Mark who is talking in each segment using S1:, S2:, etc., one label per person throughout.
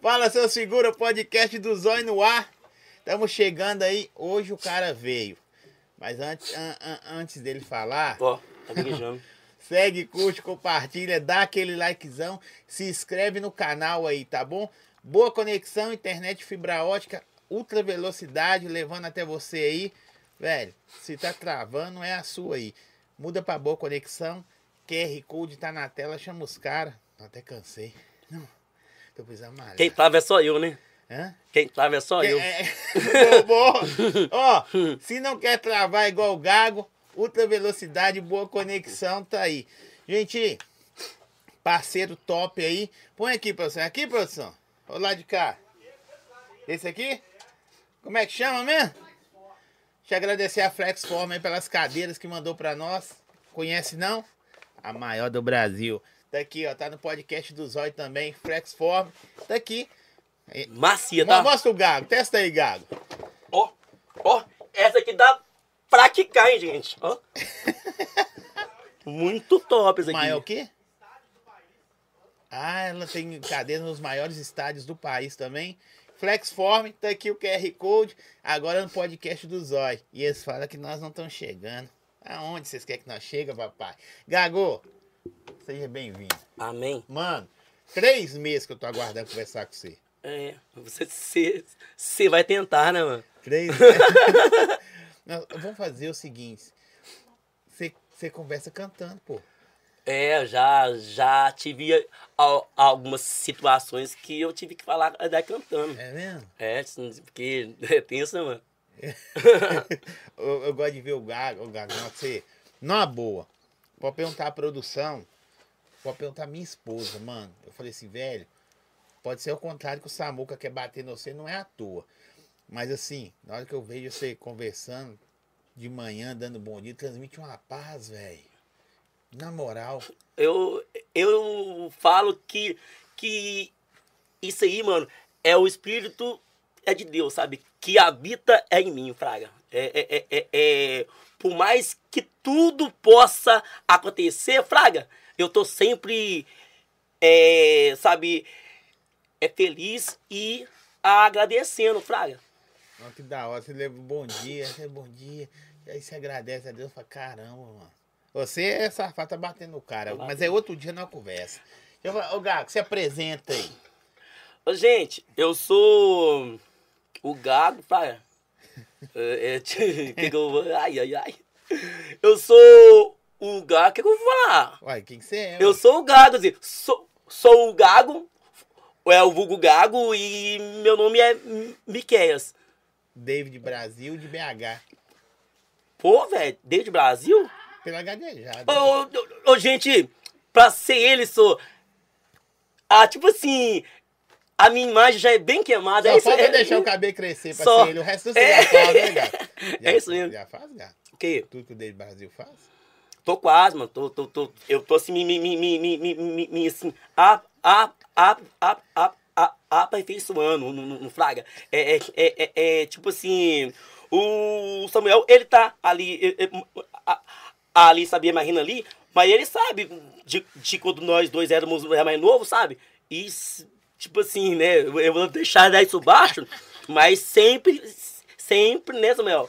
S1: Fala, seu segura, podcast do Zóio no ar. Estamos chegando aí. Hoje o cara veio. Mas antes, an- an- antes dele falar,
S2: Ó, tá
S1: segue, curte, compartilha, dá aquele likezão, se inscreve no canal aí, tá bom? Boa conexão, internet fibra ótica, ultra velocidade, levando até você aí. Velho, se tá travando, é a sua aí. Muda pra boa conexão. QR Code tá na tela, chama os caras. Até cansei. Não, tô precisando malhar.
S2: Quem tava é só eu, né?
S1: Hã?
S2: Quem tava é só eu.
S1: É, boa. Ó, se não quer travar igual o Gago, ultra velocidade, boa conexão, tá aí. Gente, parceiro top aí. Põe aqui, produção. Aqui, produção. Olha lá de cá. Esse aqui? Como é que chama mesmo? Deixa eu agradecer a Flexform aí pelas cadeiras que mandou pra nós. Conhece não? A maior do Brasil. Tá aqui, ó. Tá no podcast do Zóio também. Flexform. Tá aqui.
S2: Macia, tá?
S1: Mostra o Gago. Testa aí, Gago.
S2: Ó, ó, essa aqui dá pra quicar, hein, gente? Ó. Muito top essa aqui.
S1: Maior o quê? Ah, ela tem cadeira nos maiores estádios do país também. Flexform, tá aqui o QR Code, agora no podcast do Zói. E eles falam que nós não estamos chegando. Aonde vocês querem que nós chegue, papai? Gago, seja bem-vindo.
S2: Amém.
S1: Mano, três meses que eu tô aguardando conversar com você.
S2: É, você, vai tentar, né, mano?
S1: Três Nós- Vamos fazer o seguinte. Você, conversa cantando, pô.
S2: É, já, já tive al- algumas situações que eu tive que falar daí cantando.
S1: É mesmo?
S2: É, porque é tenso, né, mano?
S1: eu, eu gosto de ver o Gago, o Gago, não, você, numa boa. Pode perguntar a produção, pode perguntar a minha esposa, mano. Eu falei assim, velho, pode ser o contrário que o Samuca quer bater em você, não é à toa. Mas assim, na hora que eu vejo você conversando de manhã, dando bom dia, transmite uma paz, velho. Na moral.
S2: Eu, eu falo que, que isso aí, mano, é o espírito é de Deus, sabe? Que habita é em mim, Fraga. É, é, é, é, é- por mais que tudo possa acontecer, Fraga, eu tô sempre, é, sabe, é feliz e agradecendo, Fraga.
S1: Olha que da hora, você leva um bom dia, você bom dia. E aí você agradece a Deus fala, caramba, mano. Você é safado, tá batendo no cara. Mas é outro dia na conversa. Eu ô Gago, se apresenta aí.
S2: Ô, gente, eu sou o Gago, Fraga. É, é, que que eu vou... Ai, ai, ai. Eu sou o Gago, o que, que eu vou falar?
S1: Uai, quem que você é?
S2: Eu sou o Gago, assim, sou, sou o Gago, é o vulgo Gago, e meu nome é Miqueias.
S1: David Brasil de BH.
S2: Pô, velho, o Brasil?
S1: Pela gaguejada.
S2: Ô, ô, gente, pra ser ele, sou... Ah, tipo assim, a minha imagem já é bem queimada.
S1: Só
S2: é isso,
S1: falta
S2: é,
S1: deixar o cabelo crescer pra
S2: só...
S1: ele. O resto você
S2: é...
S1: é já faz, né, gato? Já,
S2: é isso mesmo.
S1: Já faz, gato?
S2: O quê?
S1: Tudo que o David Brasil faz?
S2: Tô quase, mano. Tô, tô, tô, eu tô assim, me, me, me, me, me, me, assim, a, a, a, a, a, a, aperfeiçoando no, no, no Fraga. É, é, é, é, é tipo assim, o Samuel, ele tá ali, ali, sabia, imagina ali, mas ele sabe de, de quando nós dois éramos mais novo, sabe? isso tipo assim, né, eu vou deixar isso baixo, mas sempre, sempre, né, Samuel?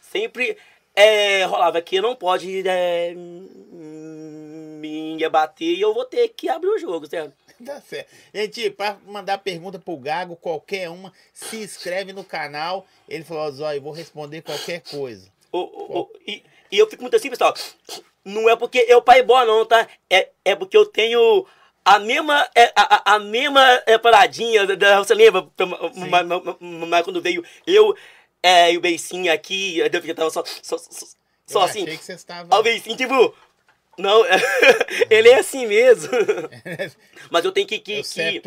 S2: Sempre é, rolava que não pode é, me abater e eu vou ter que abrir o jogo, certo?
S1: Tá certo. Gente, pra mandar pergunta pro Gago, qualquer uma, se inscreve no canal. Ele falou, Zóio, eu vou responder qualquer coisa.
S2: O, o, o- e, e eu fico muito assim, pessoal. Não é porque eu pai boa, não, tá? É, é porque eu tenho a mesma, é, a, a- mesma é, paradinha. Da, você lembra? Mas, quando veio eu é, e o Beicinho aqui, eu tava só, só, só, só
S1: eu
S2: assim.
S1: achei que você estava...
S2: O Beicinho, tipo. Não, ele é assim mesmo. Mas eu tenho que. que,
S1: Eu
S2: que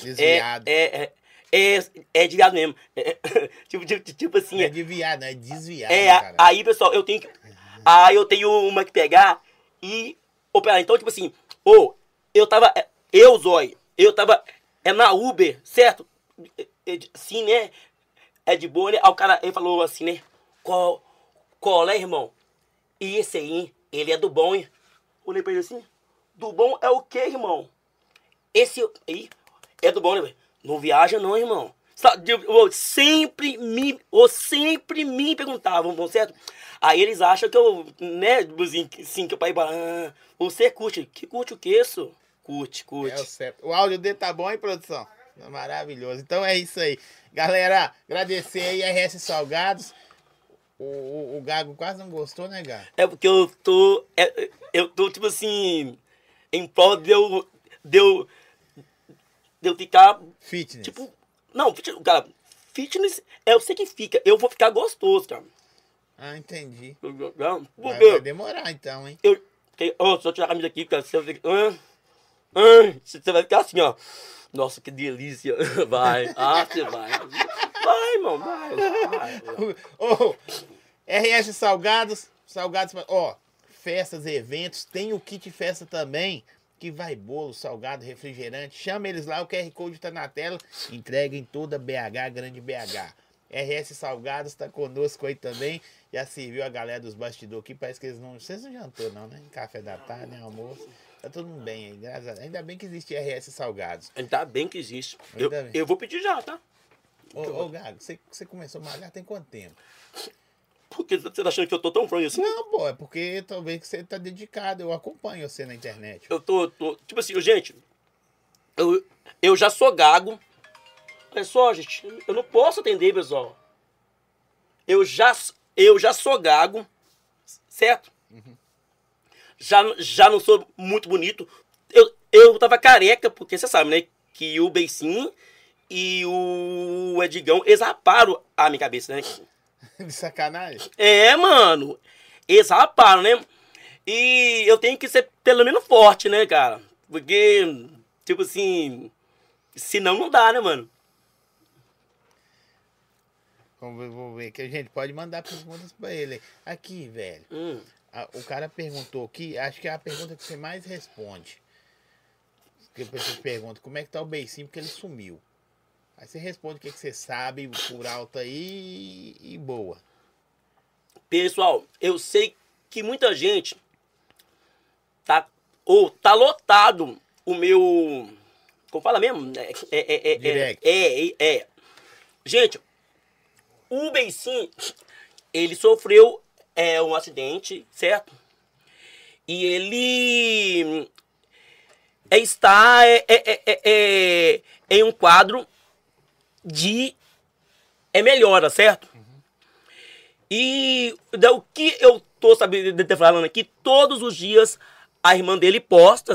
S2: é,
S1: desviado.
S2: é, é, é, é de viado mesmo. É, tipo, tipo, tipo assim.
S1: Não é
S2: É,
S1: de viado, não é desviado,
S2: é,
S1: cara.
S2: aí, pessoal, eu tenho que. Aí eu tenho uma que pegar e operar. Então, tipo assim, ou eu tava. Eu, Zói, eu tava. É na Uber, certo? É, é, Sim, né? É de boa, né? Aí o cara ele falou assim, né? Qual, qual é, irmão? E esse aí, ele é do bom, hein? Olhei pra ele assim. Do bom é o quê, irmão? Esse aí, é do bom, né? Não viaja não, irmão. Eu, sempre me, eu sempre me perguntavam, bom, certo? Aí eles acham que eu, né, sim, que o pai fala, ah, você curte. Que curte o que isso? Curte, curte.
S1: É o certo. O áudio dele tá bom, hein, produção? Maravilhoso. Então é isso aí. Galera, agradecer aí RS Salgados. O, o, o Gago quase não gostou, né, Gago?
S2: É porque eu tô. é, eu tô, tipo assim. Em prol de eu. De eu, de eu ficar.
S1: Fitness.
S2: Tipo. Não, fitness, cara. Fitness, é, eu sei que fica. Eu vou ficar gostoso, cara.
S1: Ah, entendi.
S2: Não,
S1: Vai, vai demorar então, hein?
S2: Eu. Ó, só tirar a camisa aqui, cara. Você ficar. ah, ah, você vai ficar assim, ó. Nossa, que delícia. Vai. Ah, você vai. Vai, irmão, vai. vai.
S1: Ô, RS Salgados, Salgados, ó, festas, eventos, tem o kit festa também, que vai bolo, salgado, refrigerante. Chama eles lá, o QR Code tá na tela. Entrega em toda BH, grande BH. RS Salgados tá conosco aí também. Já serviu a galera dos bastidores aqui, parece que eles não. Vocês não jantou, não, né? Café da tarde, né? Almoço. Tá todo mundo bem aí, graças a Deus. Ainda bem que existe RS Salgados.
S2: Ainda bem que existe. Eu, eu vou pedir já, tá?
S1: Ô, ô Gago, você, você começou a malhar tem quanto tempo?
S2: Porque você tá achando que eu tô tão frango assim?
S1: Não, pô, é porque talvez você tá dedicado. Eu acompanho você na internet.
S2: Eu tô, tô- Tipo assim, gente. Eu, eu já sou gago. Olha só, gente. Eu não posso atender, pessoal. Eu já, eu já sou gago. Certo? Já, já não sou muito bonito. Eu, eu tava careca, porque você sabe, né? Que o Beicinho e o Edigão, eles raparam a minha cabeça, né?
S1: De sacanagem?
S2: É, mano. Eles raparam, né? E eu tenho que ser pelo menos forte, né, cara? Porque, tipo assim. Senão não dá, né, mano?
S1: Vamos ver, vamos ver. Que a gente pode mandar perguntas pra ele. Aqui, velho.
S2: Hum.
S1: A- o cara perguntou aqui, acho que é a pergunta que você mais responde. Que a pessoa pergunta como é que tá o beicinho, porque ele sumiu. Aí você responde o que, que você sabe por alto aí e boa.
S2: Pessoal, eu sei que muita gente tá. Ou tá lotado o meu. Como fala mesmo? É, é, é, é, é, é, é. Gente, o Beicinho, ele sofreu é, um acidente, certo? E ele é, está é, é, é, é, em um quadro de é melhora, certo? E da- o que eu tô sabendo falando aqui, todos os dias a irmã dele posta,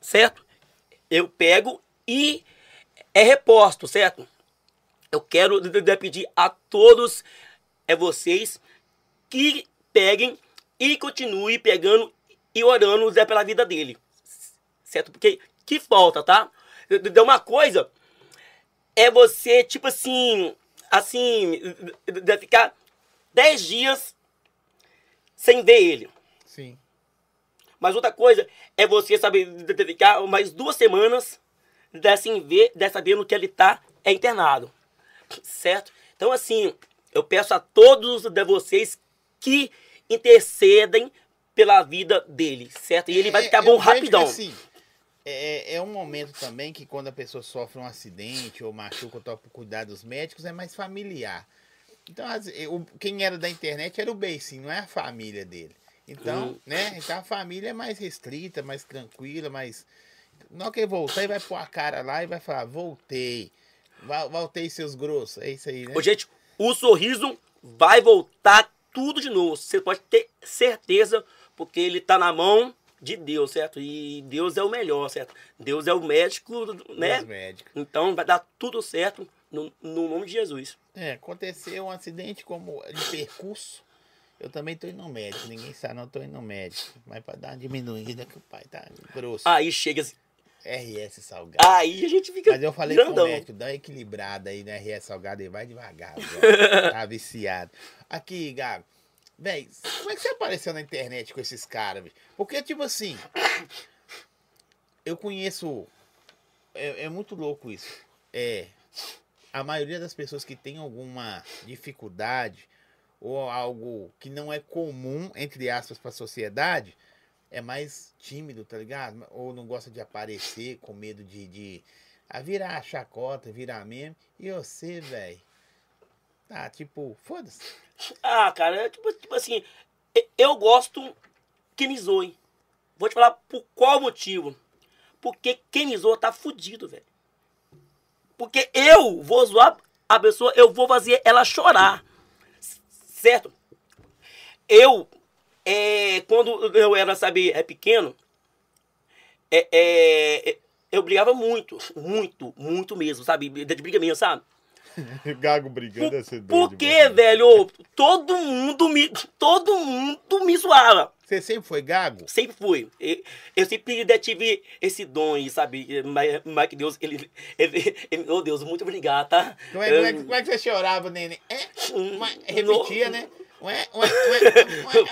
S2: certo? Eu pego e é reposto, certo? Eu quero pedir a todos é vocês que peguem e continuem pegando e orando Zé pela vida dele. Certo? Porque que falta, tá? De- uma coisa é você, tipo assim, assim, de- ficar 10 dias sem ver ele.
S1: Sim.
S2: Mas outra coisa é você saber ficar mais duas semanas sem ver, sabendo que ele tá é internado. Certo? Então, assim, eu peço a todos de vocês que intercedem pela vida dele, certo? E ele vai
S1: É,
S2: ficar
S1: eu
S2: bom rapidão.
S1: assim, é, é um momento também que quando a pessoa sofre um acidente ou machuca toca cuidar dos médicos, é mais familiar. Então, as- o- quem era da internet era o Beicinho, não é a família dele. Então,
S2: Hum.
S1: né? Então a família é mais restrita, mais tranquila, mais. Hora que ele voltar, ele vai pôr a cara lá e vai falar, voltei. Voltei seus grossos. É isso aí, né?
S2: Ô, gente, o sorriso vai voltar tudo de novo. Você pode ter certeza, porque ele tá na mão de Deus, certo? E Deus é o melhor, certo? Deus é o médico, né?
S1: Dos médicos.
S2: Então vai dar tudo certo no, no nome de Jesus.
S1: É, aconteceu um acidente como de percurso. Eu também tô indo no médico. Ninguém sabe, não tô indo no médico. Mas pra dar uma diminuída, que o pai tá grosso.
S2: Aí chega
S1: RS Salgado.
S2: aí a gente fica
S1: Mas eu falei com
S2: grandão.
S1: o médico, dá uma equilibrada aí no RS Salgado e vai devagar. tá viciado. Aqui, Gago. Véi, como é que você apareceu na internet com esses caras, bicho? Porque, tipo assim, eu conheço. É, é muito louco isso. É. A maioria das pessoas que tem alguma dificuldade ou algo que não é comum, entre aspas, pra sociedade, é mais tímido, tá ligado? Ou não gosta de aparecer com medo de, de, a virar a chacota, virar meme. E você, velho, tá tipo, foda-se.
S2: Ah, cara, é tipo, tipo assim, eu gosto que me zoe. Vou te falar por qual motivo. Porque quem me zoa tá fudido, velho. Porque eu vou zoar a pessoa, eu vou fazer ela chorar. Certo? Eu, é, quando eu era, sabe, é pequeno, é, é, eu brigava muito, muito, muito mesmo, sabe? De briga mesmo, sabe?
S1: Gago brigando
S2: Por,
S1: é ser
S2: por que, velho? Todo mundo me. Todo mundo me zoava.
S1: Você sempre foi gago?
S2: Sempre fui. Eu, eu sempre tive esse dom sabe? Mas, mas que Deus, ele, ele, ele- Oh Deus, muito obrigado, tá?
S1: Como é, como é que- como é que você chorava, neném? É,
S2: Hum,
S1: repetia, né? Ué, ué, ué, ué.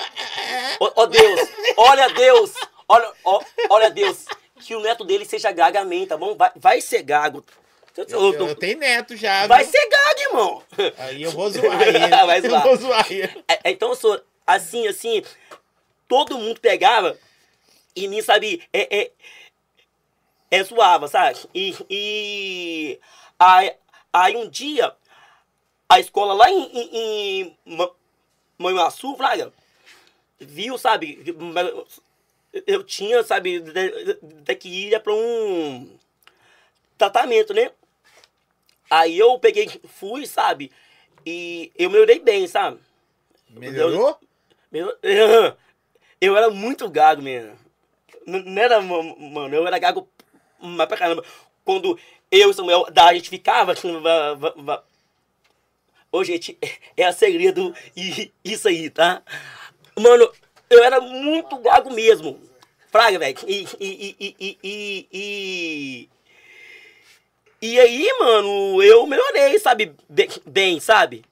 S2: Ó ó Deus, olha Deus, olha, ó, olha Deus, que o neto dele seja gago, amém, tá bom? Vai, vai ser gago. Eu-
S1: Eu,
S2: eu-
S1: eu tenho neto já.
S2: vai
S1: viu?
S2: ser gago, irmão.
S1: Aí eu vou zoar ele.
S2: Vai zoar.
S1: Eu vou zoar ele.
S2: É, é, Então eu sou assim, assim, todo mundo pegava e me sabe, é, é, é zoava, sabe? E, e aí, aí um dia, a escola lá em, em, em Ma- Manhuaçu, Fraga, viu, sabe, eu tinha, sabe, de- de- que ir para um tratamento, né? Aí eu peguei, fui, sabe? E eu melhorei bem, sabe?
S1: Melhorou?
S2: Eu, eu era muito gago, mesmo. N- Não era, ma- mano, eu era gago mas pra caramba. Quando eu e Samuel, da, a gente ficava. Ô, gente, é segredo e isso aí, tá? Mano, eu era muito gago mesmo. Fraga, velho. E, e, e, e, e, e, aí, mano, eu melhorei, sabe? Bem, bem, sabe?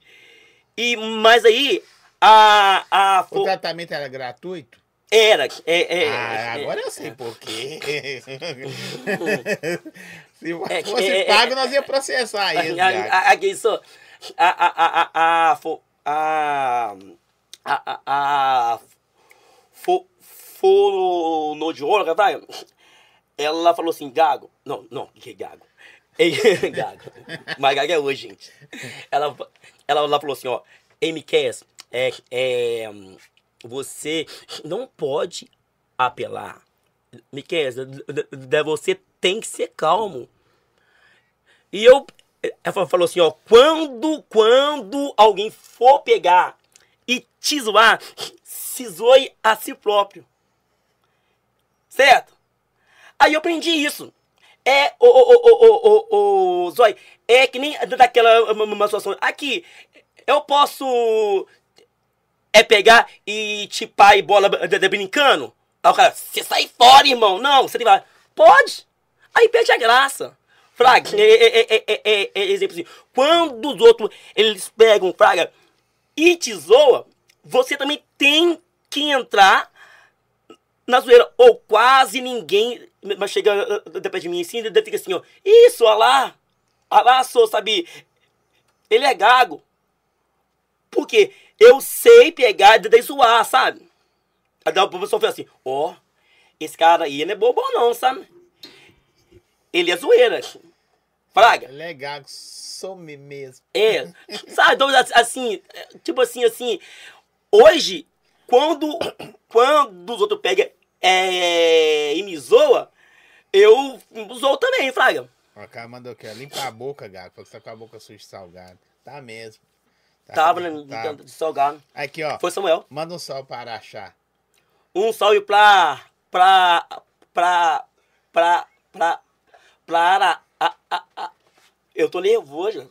S2: E, mas aí, a. a
S1: O tratamento era gratuito?
S2: era, é, é.
S1: ah,
S2: é,
S1: agora eu sei por quê. Se
S2: É,
S1: fosse
S2: é, é,
S1: pago, nós ia processar
S2: a, a, a, isso, a, a, a, a, a, a, a, a, a fo, fonoaudióloga, vai, ela falou assim, Gago, não, não, que Gago, Gago, mas Gago é hoje, gente, ela, ela, ela falou assim, ó, MQS, é, é, você não pode apelar, Miquel, você tem que ser calmo. E eu. Ela falou assim, ó. Quando, quando alguém for pegar e te zoar, se zoe a si próprio. Certo? Aí eu aprendi isso. É, o, o, o, o, Zói, é que nem daquela uma, situação. Aqui, eu posso é pegar e tipar e bola de brincando? Aí o cara, você sai fora, irmão. Não, você tem que falar, pode. Aí perde a graça. Fraga, é, é, é, é, é, exemplo assim. Quando os outros, eles pegam, Fraga, e te zoa, você também tem que entrar na zoeira. Ou quase ninguém mas chega depois de mim assim, ele fica assim, ó. Isso, olha lá. Olha lá, sou, sabe? Ele é gago. Porque eu sei pegar e zoar, sabe? Aí a pessoa fala assim, ó, esse cara aí não é bobo não, sabe? Ele é zoeira. Fraga.
S1: É legal, some mesmo.
S2: É, sabe, então, assim, tipo assim, assim, hoje, quando, quando os outros pegam é, e me zoa, eu zoo também, Fraga.
S1: O cara mandou aqui, ó, limpa a boca, gato, porque você tá com a boca suja de salgado. Tá mesmo. Tá,
S2: Tava né,
S1: tá.
S2: de salgado.
S1: Aqui, ó.
S2: Foi Samuel.
S1: Manda um salve para Araxá.
S2: Um salve pra. pra. pra. pra. pra. pra. A, a, a, eu tô nervoso.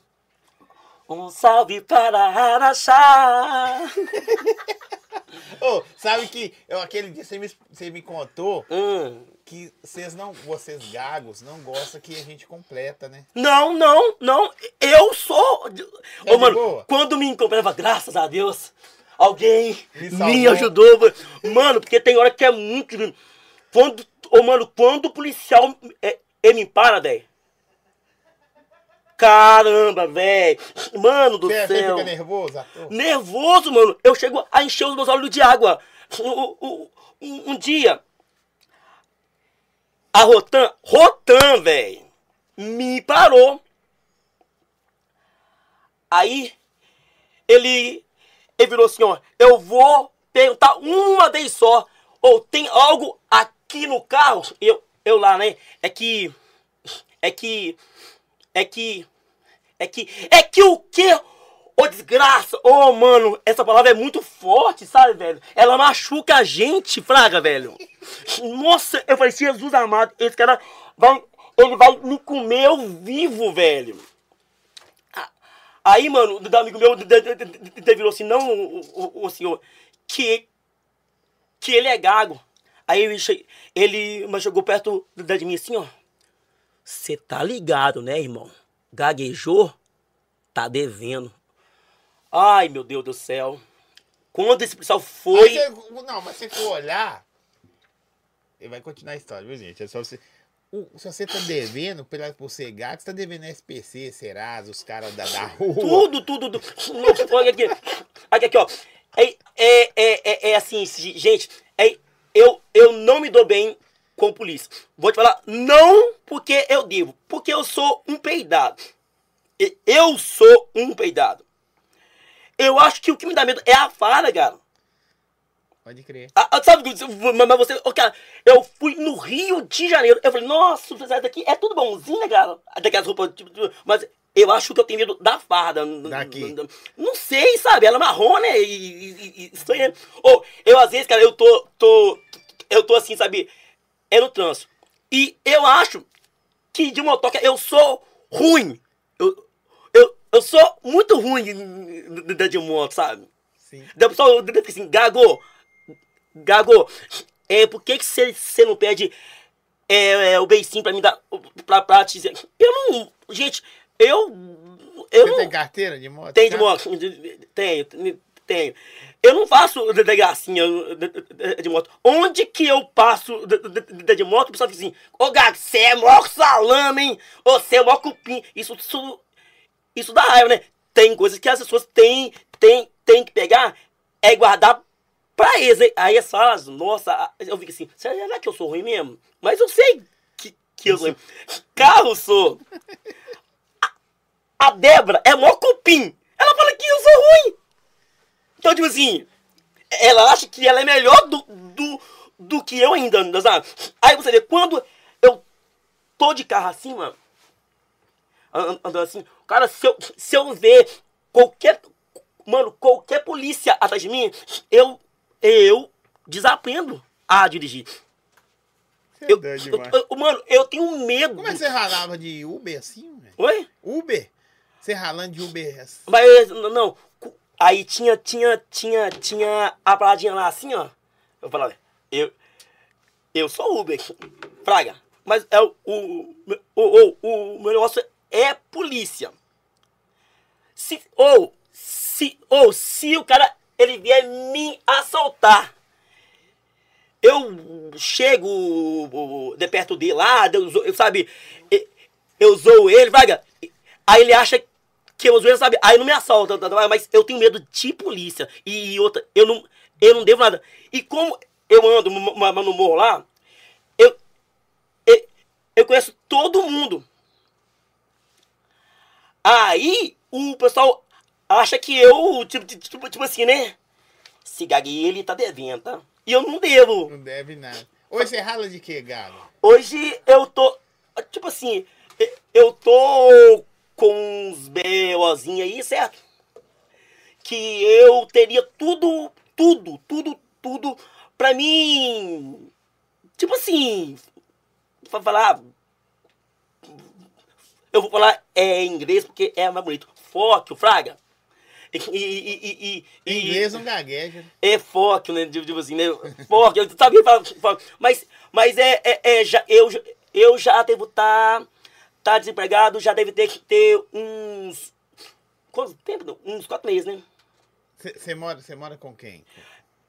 S2: Um salve para Araxá.
S1: Ô, sabe que eu, aquele dia você me, você me contou
S2: Hum.
S1: que vocês não, vocês gagos, não gostam que a gente completa, né?
S2: Não, não, não. Eu sou.
S1: É
S2: mano,
S1: boa?
S2: quando me encontrava, graças a Deus, alguém
S1: Me
S2: me, ajudou. Mano, porque tem hora que é muito. Quando, ô, mano, quando o policial é, ele me para, velho. Caramba, velho. Mano do
S1: Você, você
S2: céu.
S1: fica nervoso, ator?
S2: Nervoso, mano. Eu chego a encher os meus olhos de água. Um, um- um- um dia, a Rotan, Rotan, velho. me parou. Aí ele, ele virou assim, ó, eu vou perguntar uma vez só, ou tem algo aqui no carro? Eu, eu lá, né? É que, é que, é que, é que, é que o quê? Ô desgraça! Ô oh, mano, essa palavra é muito forte, sabe, velho? Ela machuca a gente, fraga, velho. Nossa, eu falei, Jesus amado, esse cara vai. Ele vai me comer ao vivo, velho. Aí, mano, o amigo meu virou assim, não, o, o, senhor, que, que ele é gago. Aí ele, ele chegou perto de mim assim, ó. Você tá ligado, né, irmão? Gaguejou, tá devendo. Ai, meu Deus do céu. Quando esse pessoal foi.
S1: Não, mas se for olhar. Ele vai continuar a história, viu, gente? É só você. O, se você tá devendo, pela, por ser gato, você tá devendo SPC, Serasa, os caras da, da rua.
S2: Tudo, tudo. tudo. Olha aqui. Aqui, aqui, ó. É, é, é, é, assim, gente. É, eu, eu não me dou bem com polícia. Vou te falar, não porque eu devo, porque eu sou um peidado. Eu sou um peidado. Eu acho que o que me dá medo é a fala, cara.
S1: Pode crer.
S2: Ah, ah sabe, mas você, oh, cara, eu fui no Rio de Janeiro. Eu falei, nossa, daqui é tudo bonzinho, né, cara? Daquelas roupas, tipo, tipo, mas eu acho que eu tenho medo da farda.
S1: Daqui.
S2: Não sei, sabe? Ela é marrom, né? E, e, e. Ou, eu às vezes, cara, eu tô, tô, eu tô assim, sabe? É no trânsito. E eu acho que de motoca eu sou ruim. Eu, eu, eu sou muito ruim de moto, sabe? Sim. Da pessoa, assim, Gago, Gago, é, por que você que não pede é, é, o beicinho pra me dar, pra, pra te dizer? Eu não, gente, eu... eu
S1: você
S2: não,
S1: tem carteira de moto?
S2: Tem de moto, tenho, tenho. Eu não faço de, de gracinha de, de, moto. Onde que eu passo de, de moto, o pessoal diz assim, ô Gago, você é mó salame, hein? Você é mó cupim. Isso, isso, isso dá raiva, né? Tem coisas que as pessoas têm, têm, têm que pegar, é guardar pra eles. Hein? Aí as falas, nossa, eu fico assim, será que eu sou ruim mesmo? Mas eu sei que, que eu sou ruim. Carro sou. A, Débora é mó cupim. Ela fala que eu sou ruim. Então, tipo assim, ela acha que ela é melhor do, do, do que eu ainda, sabe? Aí você vê, quando eu tô de carro assim, mano, andando assim, cara, se eu, se eu ver qualquer, mano, qualquer polícia atrás de mim, eu, eu desaprendo a dirigir.
S1: É eu, eu,
S2: eu, mano, eu tenho medo.
S1: Como é que você ralava de Uber assim, velho?
S2: Oi?
S1: Uber? Você ralando de Uber?
S2: Mas, não, Aí tinha, tinha, tinha, tinha a paradinha lá assim, ó. Eu falava, eu, eu sou Uber, Fraga. Mas é o, o, o, o, o meu negócio é polícia. Se, ou, se, ou se o cara ele vier me assaltar, eu chego de perto dele lá, eu, sabe, eu zoo ele, Fraga. Aí ele acha que os vezes, sabe? Aí não me assalta, tá, tá, mas eu tenho medo de polícia. E outra, eu não, eu não devo nada. E como eu ando no morro lá, eu, eu, eu conheço todo mundo. Aí o pessoal acha que eu, tipo, tipo, tipo assim, né? Se gaguei, ele tá devendo, tá? E eu não devo.
S1: Não deve nada. Hoje você rala de quê, Galo?
S2: Hoje eu tô. Tipo assim, eu tô com uns BOzinhos aí, certo? Que eu teria tudo, tudo, tudo, tudo pra mim. Tipo assim. Pra falar. Eu vou falar é, em inglês porque é mais bonito. Foco, Fraga. E, e, e,
S1: e, inglês não gagueja.
S2: É foco, né? Tipo assim, né? Foco, eu sabia falar foco. Mas, mas é, é, é já, eu, eu já devo estar. Tá tá desempregado, já deve ter que ter uns. Quanto tempo? Uns quatro meses, né?
S1: Você mora, mora com quem?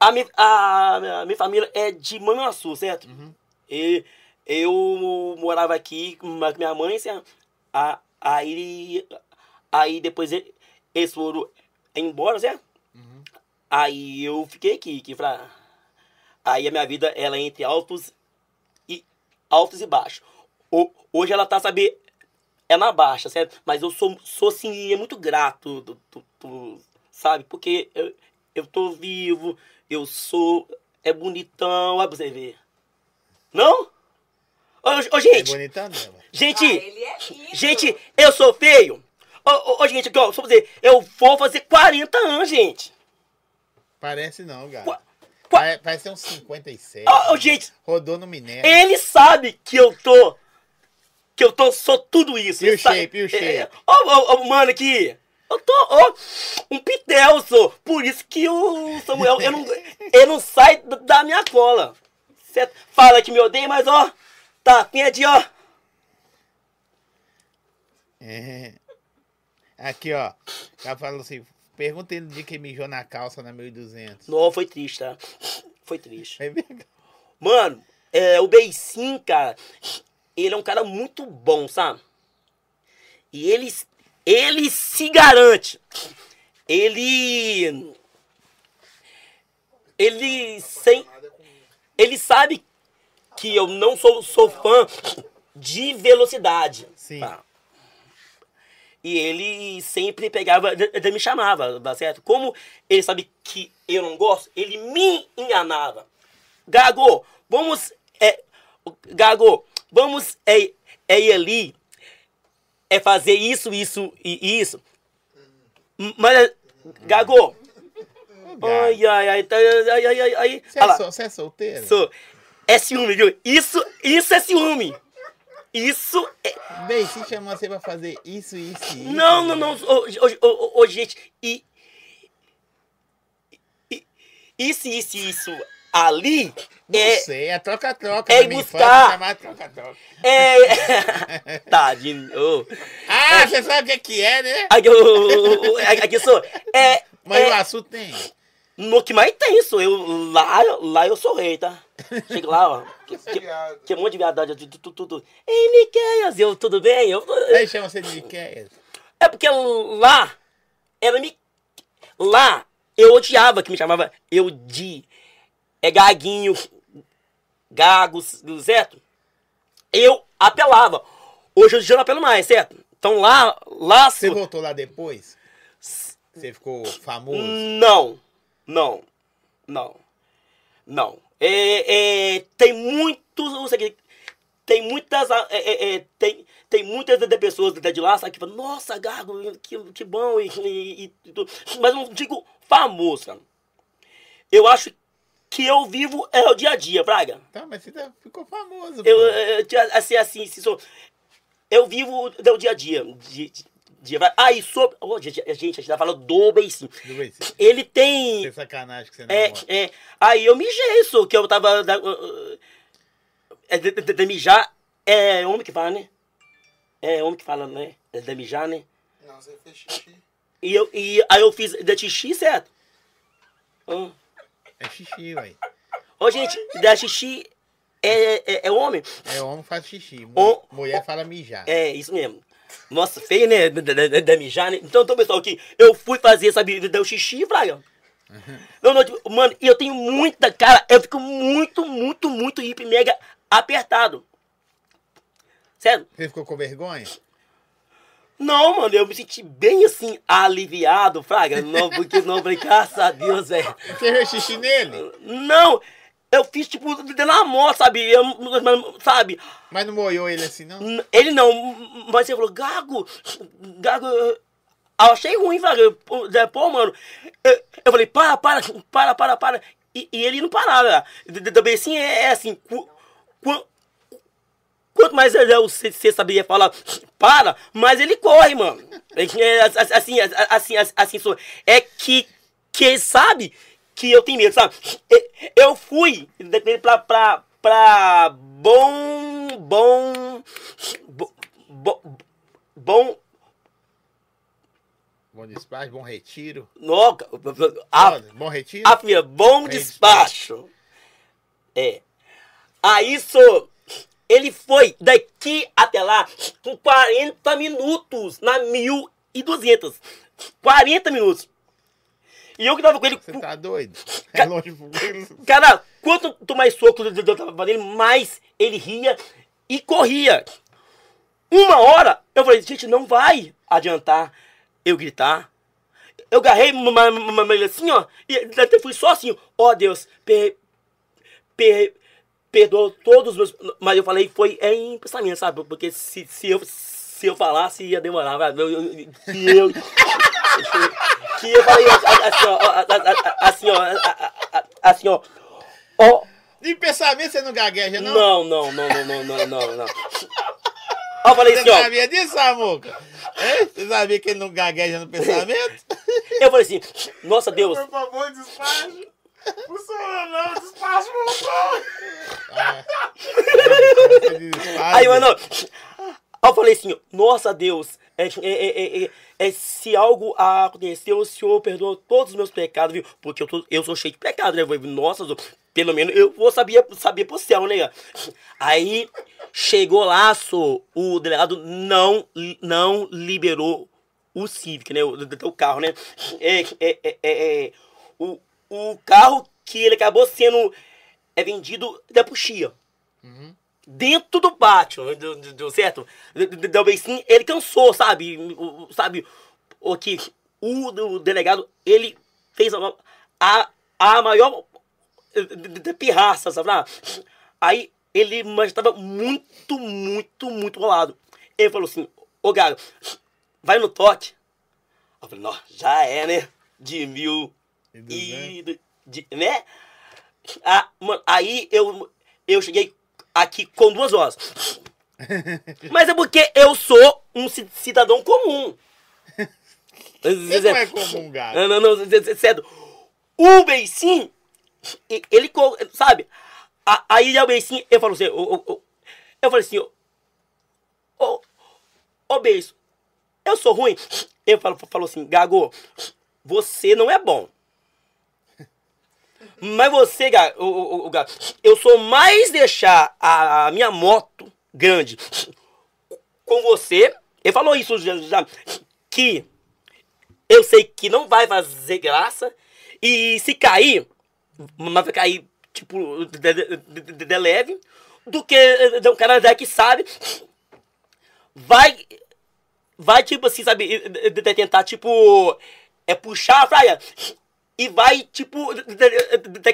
S2: A minha, a, a minha família é de Manhuaçu, certo? Uhum. E eu morava aqui com minha mãe, certo? A, aí, aí depois eles foram embora, certo? Uhum. Aí eu fiquei aqui, que pra, aí a minha vida ela é entre altos e altos e baixos. Hoje ela tá, sabe, é na baixa, certo? Mas eu sou, sou assim, é muito grato, tu, tu- tu- sabe? Porque eu, eu tô vivo, eu sou, é bonitão, olha pra você ver. Não? Ô, ô,
S1: É
S2: gente,
S1: bonitão dela.
S2: gente,
S3: Ah, ele é lindo.
S2: gente, eu sou feio. Ô, ô, ô, gente, aqui, ó, só pra dizer, eu vou fazer 40 anos, gente.
S1: Parece não, gato.
S2: Qua- qua-
S1: Pare- Parece uns 57.
S2: Ô, ô, gente,
S1: Rodou no Minério.
S2: Ele sabe que eu tô. Que eu tô, sou tudo isso.
S1: O
S2: Ele sabe-
S1: shape, e o shape?
S2: É, Ó, ó, ó, mano, aqui. Eu tô, ó, um pitel, sou. Por isso que o Samuel, eu não, ele não sai da- minha cola. Certo? Fala que me odeia, mas ó, tá, de ó.
S1: É. Aqui, ó. Ela falou assim: pergunta ele de que mijou na calça na 1200.
S2: Não, foi triste, tá? Foi triste.
S1: É verdade.
S2: Mano, é, o Beissim, cara, ele é um cara muito bom, sabe? E ele, ele se garante. Ele. Ele sem. Ele sabe que eu não sou, sou fã de velocidade.
S1: Sim.
S2: tá? E ele sempre pegava, ele me chamava, tá certo? Como ele sabe que eu não gosto, ele me enganava. Gago, vamos. É, Gago, vamos é, é ir ali. É fazer isso, isso e isso. Mas, Gago, ai, ai, ai, tá, ai, ai, ai, ai.
S1: Você
S2: Olha
S1: é, sol- você é solteiro?
S2: sou- é ciúme, viu? Isso, isso é ciúme. Isso é.
S1: Bem, se chamou você pra fazer isso, isso e isso.
S2: Não, não, não. Ô, ô, ô, ô, gente, e- Isso, isso, isso ali
S1: Não
S2: é.
S1: sei, é troca-troca.
S2: é buscar.
S1: infância chamava troca-troca.
S2: É. Tadinho. ô.
S1: Ah, você sabe o que que é, né?
S2: Aqui, ô, aqui sou. É.
S1: Mas
S2: é
S1: o açúcar tem.
S2: no que mais tem, sou eu. Lá, lá eu sou rei, tá? Chega lá, ó. Que, que, que um monte de viadagem. Tudo, tudo, tudo. Ei, Miqueias, eu, tudo bem? Eu,
S1: Aí chama você de Miquel.
S2: É porque lá era me. Lá eu odiava que me chamava eu de. É gaguinho, gago, certo? Eu apelava. Hoje eu já não apelo mais, certo? Então lá. lá
S1: Você voltou lá depois? Você ficou famoso?
S2: Não, não, não, não. É, é, tem muitos, não sei tem muitas, é, é, é, tem, tem muitas de pessoas de lá, sabe, que falam, nossa, Gago, que, que bom, e, e- e tudo. mas eu não digo famoso, cara. Eu acho que eu vivo é o dia a dia, Braga.
S1: Tá, mas você tá- ficou famoso.
S2: Eu,
S1: pô.
S2: eu, eu, assim, assim, se sou, eu vivo o dia a dia. Dia, dia, ah, e sobre, oh, gente, a gente, tá falando do beicinho.
S1: Do bem, você-
S2: Ele tem
S1: Tem sacanagem que você não
S2: é,
S1: mostra.
S2: é. Aí eu mijei isso, que eu tava. da- uh, uh, É de, de- de mijar. É homem que fala, né? É homem que fala, né? É de mijar, né?
S4: Não, você fez xixi.
S2: E, eu, e aí eu fiz de xixi, certo? Hum.
S1: É xixi, ué.
S2: Ô, gente, da xixi é, é, é homem?
S1: É homem faz xixi.
S2: Ô,
S1: Mulher fala mijar.
S2: É, isso mesmo. Nossa, feio, né? De, de- de mijar, né? Então, então, pessoal, aqui, eu fui fazer, sabe, de- de- o xixi, Fraga. Não, não, tipo, mano, e eu tenho muita, cara, eu fico muito, muito, muito hiper mega apertado. Sério?
S1: Você ficou com vergonha?
S2: Não, mano, eu me senti bem assim, aliviado, Fraga. Não, porque não, falei, graças a Deus, velho.
S1: Você fez xixi nele?
S2: Não, eu fiz tipo de namoro, sabe? Eu, sabe?
S1: Mas não molhou ele assim, não?
S2: Ele não, mas ele falou, Gago, Gago, eu achei ruim, Fraga. Pô, é, mano, eu, eu falei, para, para, para, para, para. E, e ele não parava. Também assim, é, é assim, cu- quanto mais você, você sabia falar, para, mais ele corre, mano. É, assim, assim, assim, assim, sou- é que, que ele sabe que eu tenho medo, sabe? Eu fui pra, pra, pra bom, bom, bo- bo- bom,
S1: Bom despacho, bom retiro.
S2: no, a,
S1: bom retiro?
S2: a filha, bom
S1: Bem
S2: despacho. É. Aí, só, ele foi daqui até lá com 40 minutos na 1200. 40 minutos. E eu que tava com ele.
S1: Você tá doido? É longe pro
S2: Cara, quanto mais soco eu tava nele, mais ele ria e corria. uma hora, eu falei, gente, não vai adiantar eu gritar. Eu agarrei uma, uma, uma assim, ó, e até fui só assim, ó oh, Deus, per, per, perdoa todos os meus. Mas eu falei, foi é em pensamento, sabe? Porque se, se, eu, se eu falasse, ia demorar. Eu, eu, que eu. que eu falei assim, ó, assim, ó, assim, ó. ó
S1: de pensamento você não gagueja, não?
S2: Não, não, não, não, não, não, não. Eu falei assim,
S1: ó.
S2: Você
S1: sabia disso, Samuca? Você sabia que ele não gagueja no pensamento?
S2: Eu falei assim, nossa Deus.
S3: Por favor, despache. Não,
S1: É.
S2: Aí, mano, eu falei assim, nossa Deus, é, é, é, é, é, se algo aconteceu, o Senhor perdoa todos os meus pecados, viu? Porque eu, tô, eu sou cheio de pecado, né? Nossa, pelo menos eu vou saber, saber pro céu, né? Aí chegou lá, so, o delegado não, não liberou o Civic, né? O, o carro, né? É, é, é, é, o, o carro que ele acabou sendo é vendido da puxia.
S1: Uhum.
S2: Dentro do pátio, do certo? Do sim, ele cansou, sabe? O, sabe? O que o, o delegado, ele fez a, a, a maior pirraça, sabe? Aí ele mas estava muito, muito, muito bolado. Ele falou assim, ô Gago, vai no toque. Eu falei, não, já é, né? De mil e... De, né? Ah, mano, aí eu, eu cheguei aqui com duas horas. Mas é porque eu sou um cidadão comum.
S1: Você não é comum, Gago.
S2: Não, não, não, certo. O Beicinho ele, sabe? Aí o Beicinho, eu falo assim, eu, eu, falei assim, ô, ô Beijo, eu sou ruim. Ele falou, falou assim, Gago, você não é bom. Mas você, Gago, o, o, eu sou mais deixar a, a minha moto grande com você. Ele falou isso já, que eu sei que não vai fazer graça. E se cair, mas vai cair, tipo, de, de, de, leve, do que um cara que sabe, vai, vai, tipo assim, sabe, tentar, tipo, é puxar a praia e vai, tipo,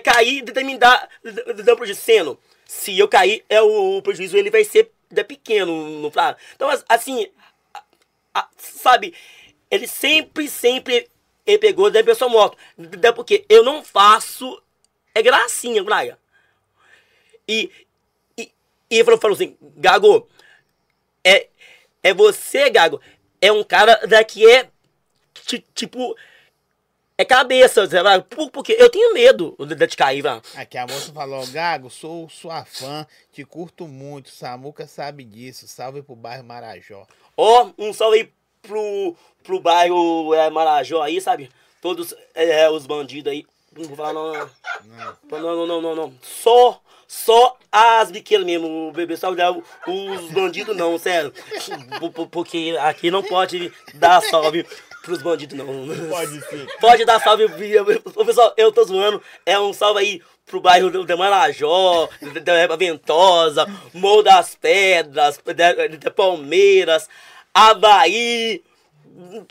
S2: cair, de, me dar, de, um prejuízo. Se eu cair, é o, o prejuízo, ele vai ser de pequeno, no praia. Então, assim, sabe, ele sempre, sempre ele pegou da pessoa morta. Porque eu não faço é gracinha, Braga. E, e, e ele falou, falou assim, Gago, é, é você, Gago, é um cara daqui é, tipo, é cabeça, porque eu tenho medo de cair, velho.
S1: Aqui a moça falou, Gago, sou sua fã, te curto muito, Samuca sabe disso, salve pro bairro Marajó.
S2: Ó, oh, um salve aí pro, pro bairro é, Marajó aí, sabe? Todos é, os bandidos aí. Não vou falar não. Não, não, não, não, não. Só, só as biqueiras mesmo. O bebê só os bandidos não, sério. Porque aqui não pode dar salve pros bandidos não.
S1: Pode sim.
S2: Pode dar salve. Pessoal, eu tô zoando. É um salve aí pro bairro de Marajó, da Ventosa, Morro das Pedras, de Palmeiras, Havaí.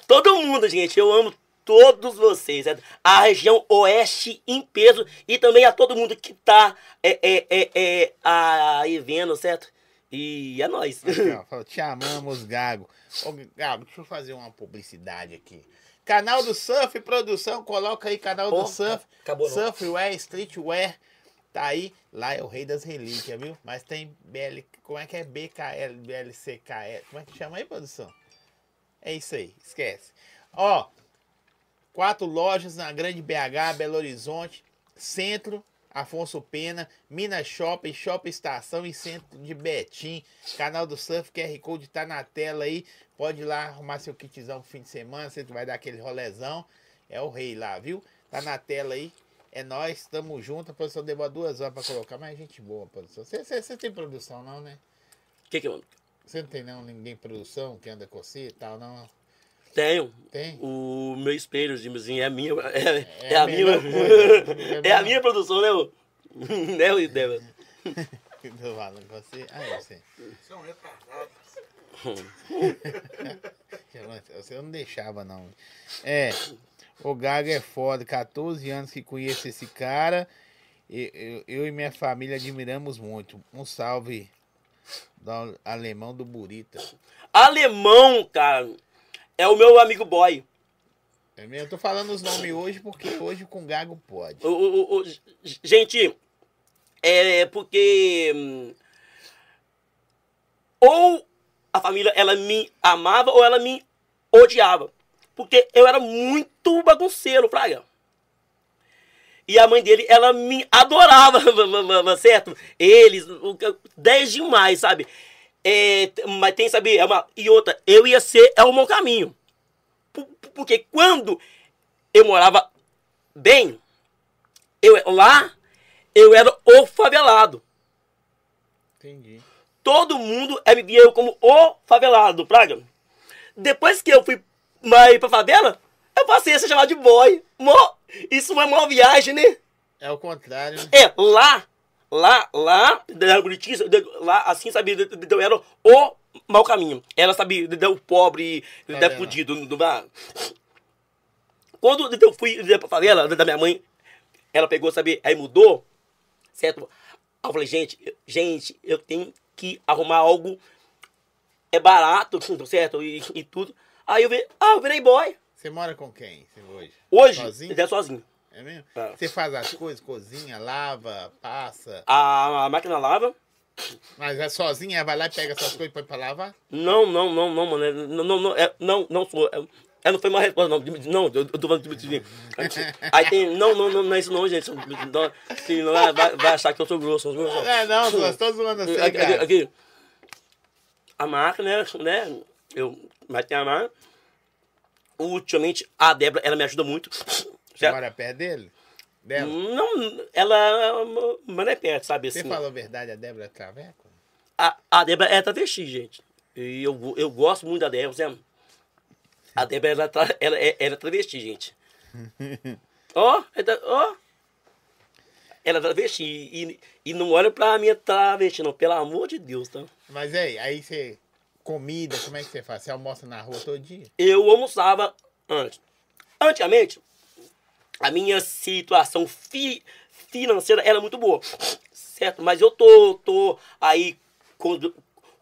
S2: Todo mundo, gente. Eu amo todos vocês, a região oeste em peso e também a todo mundo que tá é, é, é, é aí vendo, certo? E é nóis.
S1: Aqui, ó, te amamos, Gago. Ô, Gago, deixa eu fazer uma publicidade aqui. Canal do Surf Produção, coloca aí canal do Surf.
S2: Acabou
S1: Surfwear, Streetwear. Tá aí, lá é o rei das relíquias, viu? Mas tem BL, como é que é BKL, BLCKL, como é que chama aí, produção? É isso aí, esquece. Ó, Quatro lojas na Grande BH, Belo Horizonte, Centro, Afonso Pena, Minas Shopping, Shopping Estação e Centro de Betim. Canal do Surf, QR Code tá na tela aí. Pode ir lá arrumar seu kitzão pro fim de semana, você vai dar aquele rolezão. É o rei lá, viu? Tá na tela aí. É nós, tamo junto. A produção demora duas horas pra colocar, mas é gente boa, produção. Você tem produção, não, né?
S2: O que que eu...
S1: Você não tem não ninguém produção que anda com você e tal, não?
S2: Tenho.
S1: Tem?
S2: O meu espelho, assim, é a minha. É, é, é a minha. é a minha produção, né? né, o Débora?
S1: Tô falando com você. Ah, eu sei.
S3: São retardados.
S1: Você não deixava, não. É. O Gago é foda. 14 anos que conheço esse cara. Eu, eu, eu e minha família admiramos muito. Um salve do alemão do Burita.
S2: Alemão, cara, é o meu amigo boy.
S1: É? Eu tô falando os nomes hoje porque hoje com Gago pode.
S2: O, o, o, gente, é porque. hum, Ou a família ela me amava ou ela me odiava. Porque eu era muito bagunceiro, Fraga. E a mãe dele, ela me adorava, certo? Eles, o que- 10 demais, sabe? É, mas tem, sabe, é uma, e outra, eu ia ser, é o meu caminho. Por- Porque quando eu morava bem, eu lá, eu era o favelado.
S1: Entendi.
S2: Todo mundo é, via eu como o favelado, Praga. Depois que eu fui mais pra favela, eu passei a ser chamado de boy. Mó, isso é uma viagem, né?
S1: É o contrário?
S2: É, lá, lá, lá, da Bonitinha, lá, assim, sabe, eu era o mau caminho. Ela, sabe, o pobre,
S1: Favela.
S2: fudido. Do, bar. Quando eu fui pra favela da minha mãe, ela pegou, sabe, aí mudou, certo? Eu falei, gente, gente, eu tenho que arrumar algo, é barato, certo? E, e tudo. Aí eu vi, ah, eu virei boy.
S1: Você mora com quem hoje?
S2: Hoje,
S1: Sozinho?
S2: eu sozinho.
S1: É mesmo?
S2: É.
S1: Você faz as coisas, cozinha, lava, passa.
S2: A, a máquina lava,
S1: Mas é sozinha, vai lá e pega essas coisas e põe pra lavar?
S2: Não, não, não, não, mano. é- Não, não, não, é, não, não sou. É, é, não foi uma resposta, não. Não, eu, eu tô falando de Aí tem. Não, não, não, não é isso não, gente. Não, não é, vai, vai achar que eu sou grosso. grosso.
S1: É, não, Duas, tô zoando você,
S2: Aqui, aqui, aqui. A marca, né? né eu, mas tem a marca. Ultimamente, a Débora, ela me ajuda muito.
S1: Você
S2: certo?
S1: mora perto dele? Dela?
S2: Não, ela. Não é perto, sabe?
S1: Você
S2: Assim,
S1: falou a verdade, a Débora é traveco?
S2: A, a Débora é travesti, gente. E eu, eu gosto muito da Débora, sabe? A Débora, tra- ela, é- ela é travesti, gente. Ó, tra- ó. Ela é travesti. E, e não olha pra minha travesti, não. Pelo amor de Deus, tá?
S1: Mas aí, aí você. Comida, como é que você faz? Você almoça na rua todo dia?
S2: Eu almoçava antes. Antigamente, a minha situação fi- financeira era muito boa. Certo? Mas eu tô, tô aí com, o-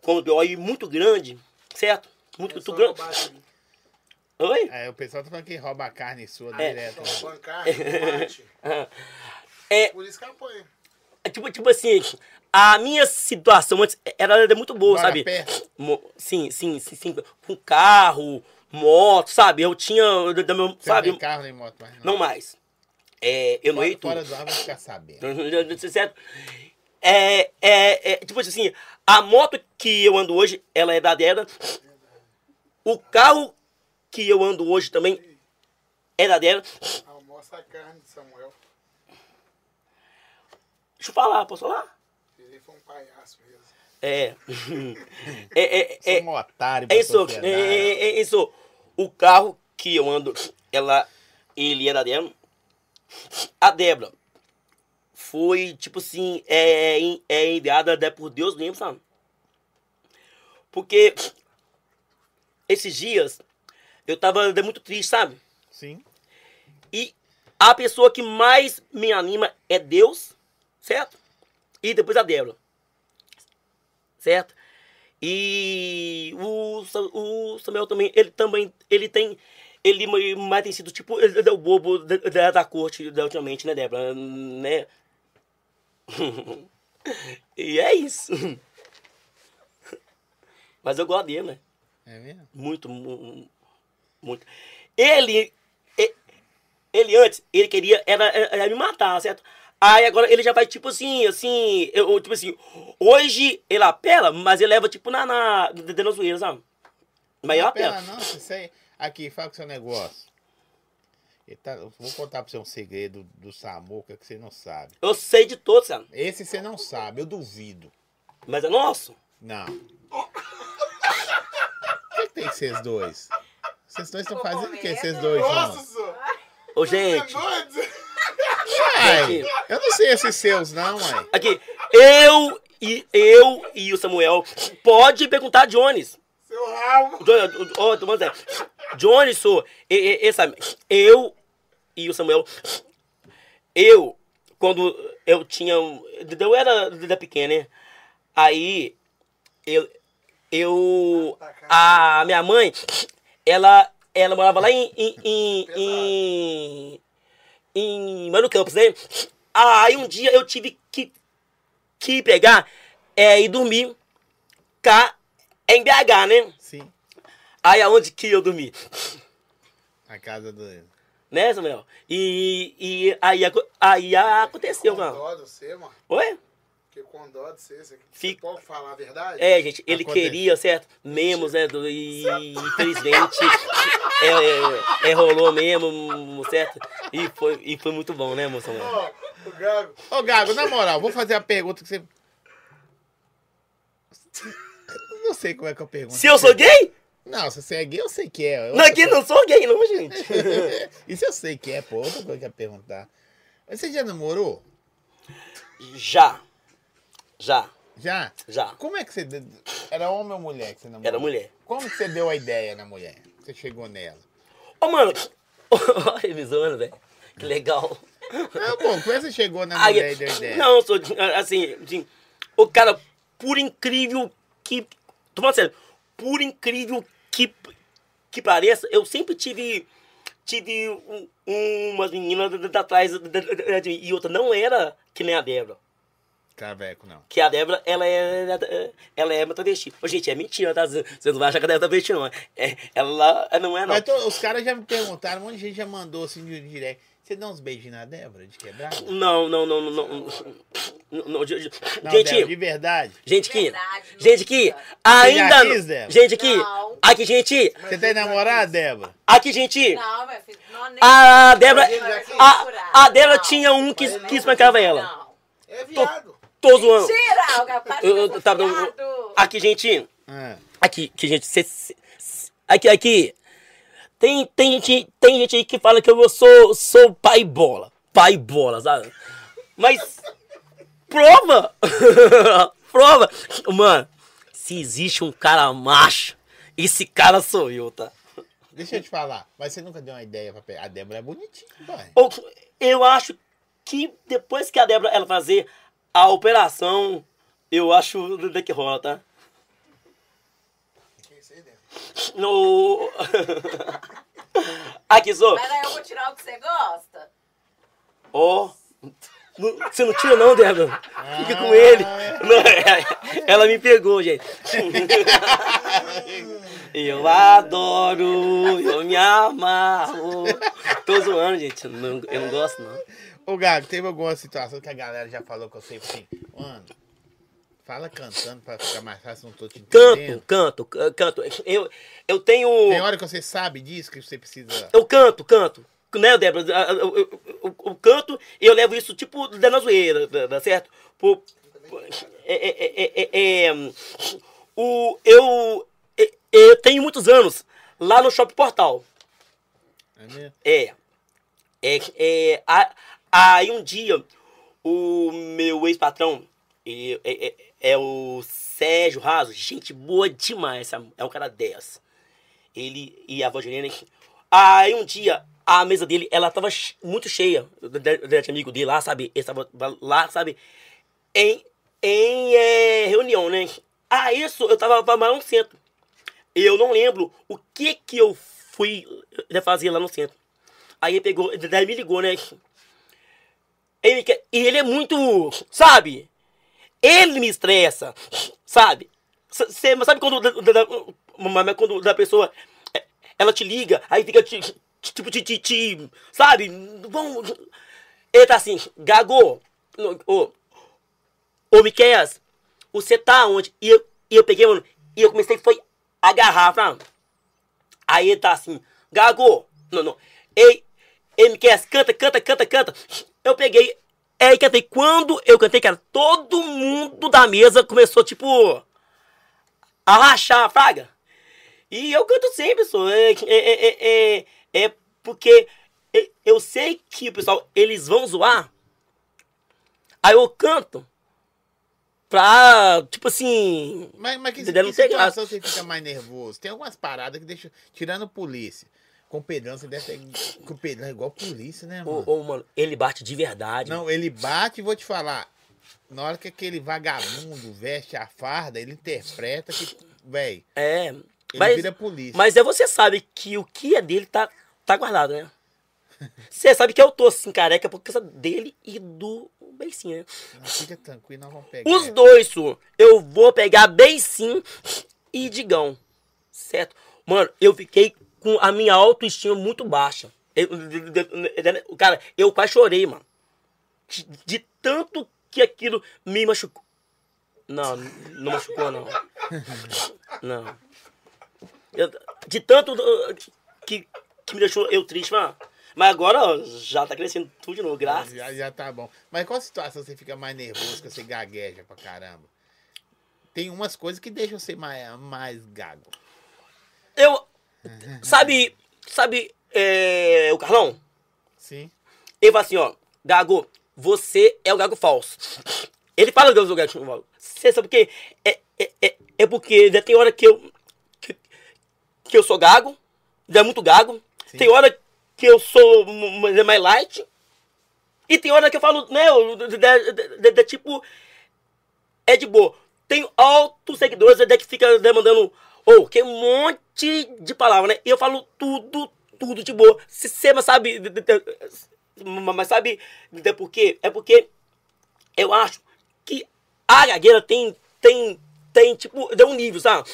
S2: com o BO aí muito grande. Certo? Muito, muito grande. Oi?
S1: Aí o pessoal tá falando que rouba a carne sua
S2: É.
S1: direto. né?
S3: Tomate.
S2: É,
S3: Por isso que apanha.
S2: é tipo, tipo assim, a minha situação antes era, era muito boa,
S1: Mora
S2: sabe?
S1: perto?
S2: Sim, sim, sim, sim. Com carro, moto, sabe? Eu tinha. da- da meu-
S1: Você não
S2: sabe?
S1: tem carro nem moto mais, não.
S2: Não mais. É, eu não ia tudo.
S1: fora do ar vai ficar sabendo.
S2: certo? É, é, é, tipo assim, a moto que eu ando hoje, ela é da dela. O carro que eu ando hoje também é da dela.
S3: Almoça a carne de Samuel.
S2: Deixa eu falar, posso falar?
S3: Ele foi um palhaço mesmo.
S2: É. é, é,
S1: Sou
S2: é,
S1: um otário
S2: é isso, é,
S1: sociedade.
S2: é, é isso. O carro que eu ando, ela, ele é da Débora. A Débora foi, tipo assim, é, é enviada né, por Deus mesmo, sabe? Porque esses dias eu tava muito triste, sabe?
S1: Sim.
S2: E a pessoa que mais me anima é Deus, certo? E depois a Débora. Certo? E o, o Samuel também, ele também, ele tem, ele ma- mais tem sido tipo, ele é o bobo da, da, corte da, ultimamente, né, Débora? Né? e é isso. Mas eu gosto dele, né?
S1: É mesmo?
S2: Muito, mu- muito. Ele, ele antes, ele queria era, era me matar, certo? Aí agora ele já vai tipo assim, assim, eu, tipo assim, hoje ele apela, mas ele leva tipo na, na, dentro da zoeira, sabe? Mas ele apela.
S1: apela não, você... Aqui, fala com o seu negócio. Tá- eu Vou contar pra você um segredo do Samuca que você não sabe.
S2: Eu sei de todos, sabe?
S1: Esse você não sabe, eu duvido.
S2: Mas é nosso.
S1: Não. O que, que tem vocês dois? Vocês dois estão fazendo o que, vocês dois
S3: Nossa.
S2: Ô,
S3: Você é
S2: gente,
S3: doido?
S1: Ai, eu não sei esses seus não, mãe.
S2: aqui, eu e, eu e o Samuel, pode perguntar a Jones.
S3: Seu rabo.
S2: Ô, falando sério. Johnny, sou. e- e- essa, eu e o Samuel. Eu, quando eu tinha. Eu era, era pequeno, né? Aí, eu. Eu. A minha mãe, ela, ela morava lá em. em, em, em, em Mano Campos, né? Aí um dia eu tive que, que pegar é, e dormir cá em BH, né?
S1: Sim.
S2: Aí aonde que eu dormi?
S1: A casa do.
S2: Né, Samuel? E, e aí, aí aconteceu, mano.
S3: você, mano.
S2: Oi?
S3: Porque com dó de você, você
S2: Fica-
S3: pode falar a verdade?
S2: É, gente, ele
S1: Acontece.
S2: queria, certo? Memos, né? do- E infelizmente é, é, é, rolou mesmo, certo? E foi, e foi muito bom, né, moça?
S3: Ó, o Gago.
S1: Ô, Gago, na moral, vou fazer a pergunta que você. Não sei como é que eu pergunto.
S2: Se eu sou gay?
S1: Não, se você é gay, eu sei que é.
S2: Não, aqui não sou gay, não, gente.
S1: Isso eu sei que é, pô. Outra coisa que eu ia perguntar. Mas você já namorou?
S2: Já. Já.
S1: Já?
S2: Já.
S1: Como é que você. Era homem ou mulher que você namorou?
S2: Era mulher.
S1: Como que você deu a ideia na mulher? Você chegou nela?
S2: Ô, mano. Olha, me zoando, velho. Que legal.
S1: Não, pô, como é que você chegou na
S2: Aí,
S1: mulher e deu ideia?
S2: não, sou, assim, assim, o cara, por incrível que. Tô falando sério, por incrível que, que pareça, eu sempre tive. Tive um, umas meninas atrás de mim, e outra não era que nem a Débora.
S1: Caveco, não.
S2: Que a Débora, ela é. Ela é uma travesti. Ô, gente, é mentira, tá? Você não vai achar que a Débora é travesti, não. É, ela não é, não.
S1: Mas tô- os caras já me perguntaram, um monte de gente já mandou assim de direct. Você dá uns beijinhos na Débora de quebrada?
S2: Não, não, não, não. não, não, não, gente,
S1: Débora, de verdade.
S2: gente que.
S4: Verdade,
S2: Gente que. Ainda.
S1: quis?
S2: Gente que.
S4: Não.
S2: Aqui, gente.
S1: Você tem namorado, Débora?
S2: Aqui, gente.
S4: Não, meu filho.
S2: A Débora. A, a Débora
S4: Não.
S2: tinha um que, que
S3: não
S2: espancava ela.
S4: Não.
S3: É viado.
S2: Tô zoando.
S4: Tira, o cara
S2: Eu- eu tava- Aqui, gente.
S1: Ah,
S2: Aqui, que gente. cê- cê- aqui, aqui. Tem, tem, gente, tem gente aí que fala que eu sou, sou pai bola. Pai bola, sabe? Mas. Prova! prova! Mano, se existe um cara macho, esse cara sou eu, tá?
S1: deixa eu te falar. Mas você nunca deu uma ideia pra pegar. A Débora é bonitinha, pai.
S2: Ou, Eu acho que depois que a Débora ela fazer a operação, eu acho que rola, tá?
S3: Que isso aí dentro?
S2: No. Aqui, só.
S4: Mas aí eu vou tirar o que você gosta.
S2: Ó. Não- Você não tira não, Débora. Fica com ele. Não, é, ela me pegou, gente. Eu adoro, eu me amarro. Tô zoando, gente. Eu não, eu não gosto, não.
S1: Ô, Gago, teve alguma situação que a galera já falou que eu sei assim, mano, fala cantando pra ficar mais fácil, não tô te
S2: Canto,
S1: entendendo.
S2: canto, ca- canto. Eu, eu tenho.
S1: Tem hora que você sabe disso, que você precisa...
S2: Eu canto, canto. Né, Débora? Eu, eu- eu- eu canto e eu levo isso tipo da na zoeira, tá- certo? Por, é, é, é, é, é, hum, o, eu, é, eu tenho muitos anos lá no Shopping Portal.
S1: É mesmo?
S2: É. É, é a- aí um dia, o meu ex-patrão, é, é, é o Sérgio Raso, gente boa demais, é um cara 10. Ele e a Valdirene. Aí um dia, a mesa dele, ela tava muito cheia, de amigo dele lá, sabe? Ele tava lá, sabe? Em, em é, reunião, né? Ah, isso, eu tava lá no centro. Eu não lembro o que que eu fui eh, fazer lá no centro. Aí ele pegou, daí me ligou, né? Ele quer, e ele é muito, sabe? Ele me estressa, sabe? Você sabe quando, da, da- quando da pessoa, eh, ela te liga, aí fica tipo, te, te, te- sabe? Bom, ele tá assim, Gago, ô, ô Miqueias, você tá onde? E eu, e eu peguei, mano, e eu comecei, foi agarrar, sabe? Aí ele tá assim, Gago, não, não, ei, ei, canta, canta, canta, canta. Eu peguei, aí cantei. Quando eu cantei, cara, todo mundo da mesa começou, tipo, a rachar a fraga. E eu canto sempre, só. É, é, é, é, é porque é- eu sei que pessoal, eles vão zoar. Aí eu canto. pra, tipo assim.
S1: Mas, mas que, que situação você fica mais nervoso? Tem algumas paradas que deixam. Tirando polícia. Com Pedrão, você deve ter. Com Pedrão é igual polícia, né, mano?
S2: Ô, ô, mano, ele bate de verdade.
S1: Não, ele bate e vou te falar. Na hora que aquele vagabundo veste a farda, ele interpreta que, véi,
S2: É.
S1: ele
S2: Mas,
S1: vira polícia.
S2: mas é você sabe que o que é dele tá, tá guardado, né? Você sabe que eu tô assim, careca, por causa dele e do Beicinho, né?
S1: Não, fica tranquilo, nós vamos pegar.
S2: Os dois, su, eu vou pegar Beicinho e Digão. Certo? Mano, eu fiquei com a minha autoestima muito baixa. Eu- cara, eu quase chorei, mano. De, tanto que aquilo me machucou. Não, não machucou, não. Não. Eu- de tanto uh, que, que me deixou eu triste, mano. Mas agora ó, já tá crescendo tudo de novo, graças.
S1: Já, já tá bom. Mas qual situação você fica mais nervoso, que você gagueja pra caramba? Tem umas coisas que deixam você mais, mais gago.
S2: Eu. Sabe. Sabe. é, o Carlão?
S1: Sim.
S2: Ele fala assim, ó. Gago, você é o Gago falso. Ele fala que eu sou o Gago falso. Você sabe por quê? É, é, é, é porque né, tem hora que eu. Que, que eu sou gago. É muito gago.
S1: Sim.
S2: Tem hora que eu sou mais light. E tem hora que eu falo, né? de tipo. É de boa. Tem altos seguidores né, que fica demandando. Ou, que é um monte de palavras, né? E eu falo tudo, tudo de boa. Se você mas sabe. Mas sabe de por quê? É porque eu acho que a gagueira tem. Tem. Tem, tipo, dá um nível, sabe?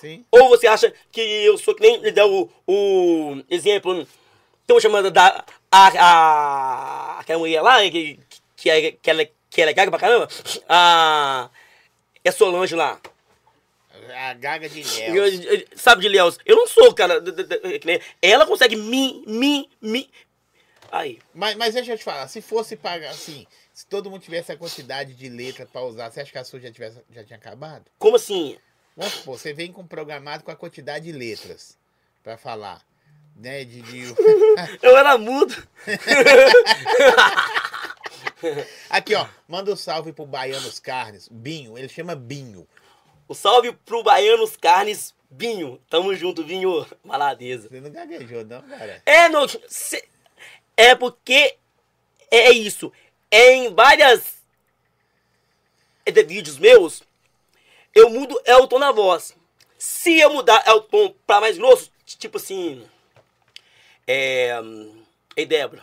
S1: Sim.
S2: Ou você acha que eu sou que nem ele dá o, o exemplo. Estão chamando da. A, a, aquela mulher lá, que, que, é, que, ela, que ela é gaga pra caramba. A. É Solange lá.
S1: A gaga de Léo.
S2: Sabe de Léus? Eu não sou, cara. Ela consegue me, me, me. Aí.
S1: Mas, mas deixa eu te falar, se fosse pagar assim, se todo mundo tivesse a quantidade de letra pra usar, você acha que a sua já, tivesse, já tinha acabado?
S2: Como assim?
S1: Vamos supor, você vem com programado com a quantidade de letras pra falar. Né, de, de-
S2: Eu era mudo.
S1: Aqui, ó, manda um salve pro Baianos Carnes, Binho, ele chama Binho.
S2: O salve pro Baianos Carnes Binho. Tamo junto, Binho. Maladeza.
S1: Você não gaguejou, não, cara?
S2: É, não. cê- é porque é isso. É em várias é de vídeos meus, eu mudo é o tom da voz. Se eu mudar é o tom pra mais grosso, tipo assim. É. hum, Ei, Débora.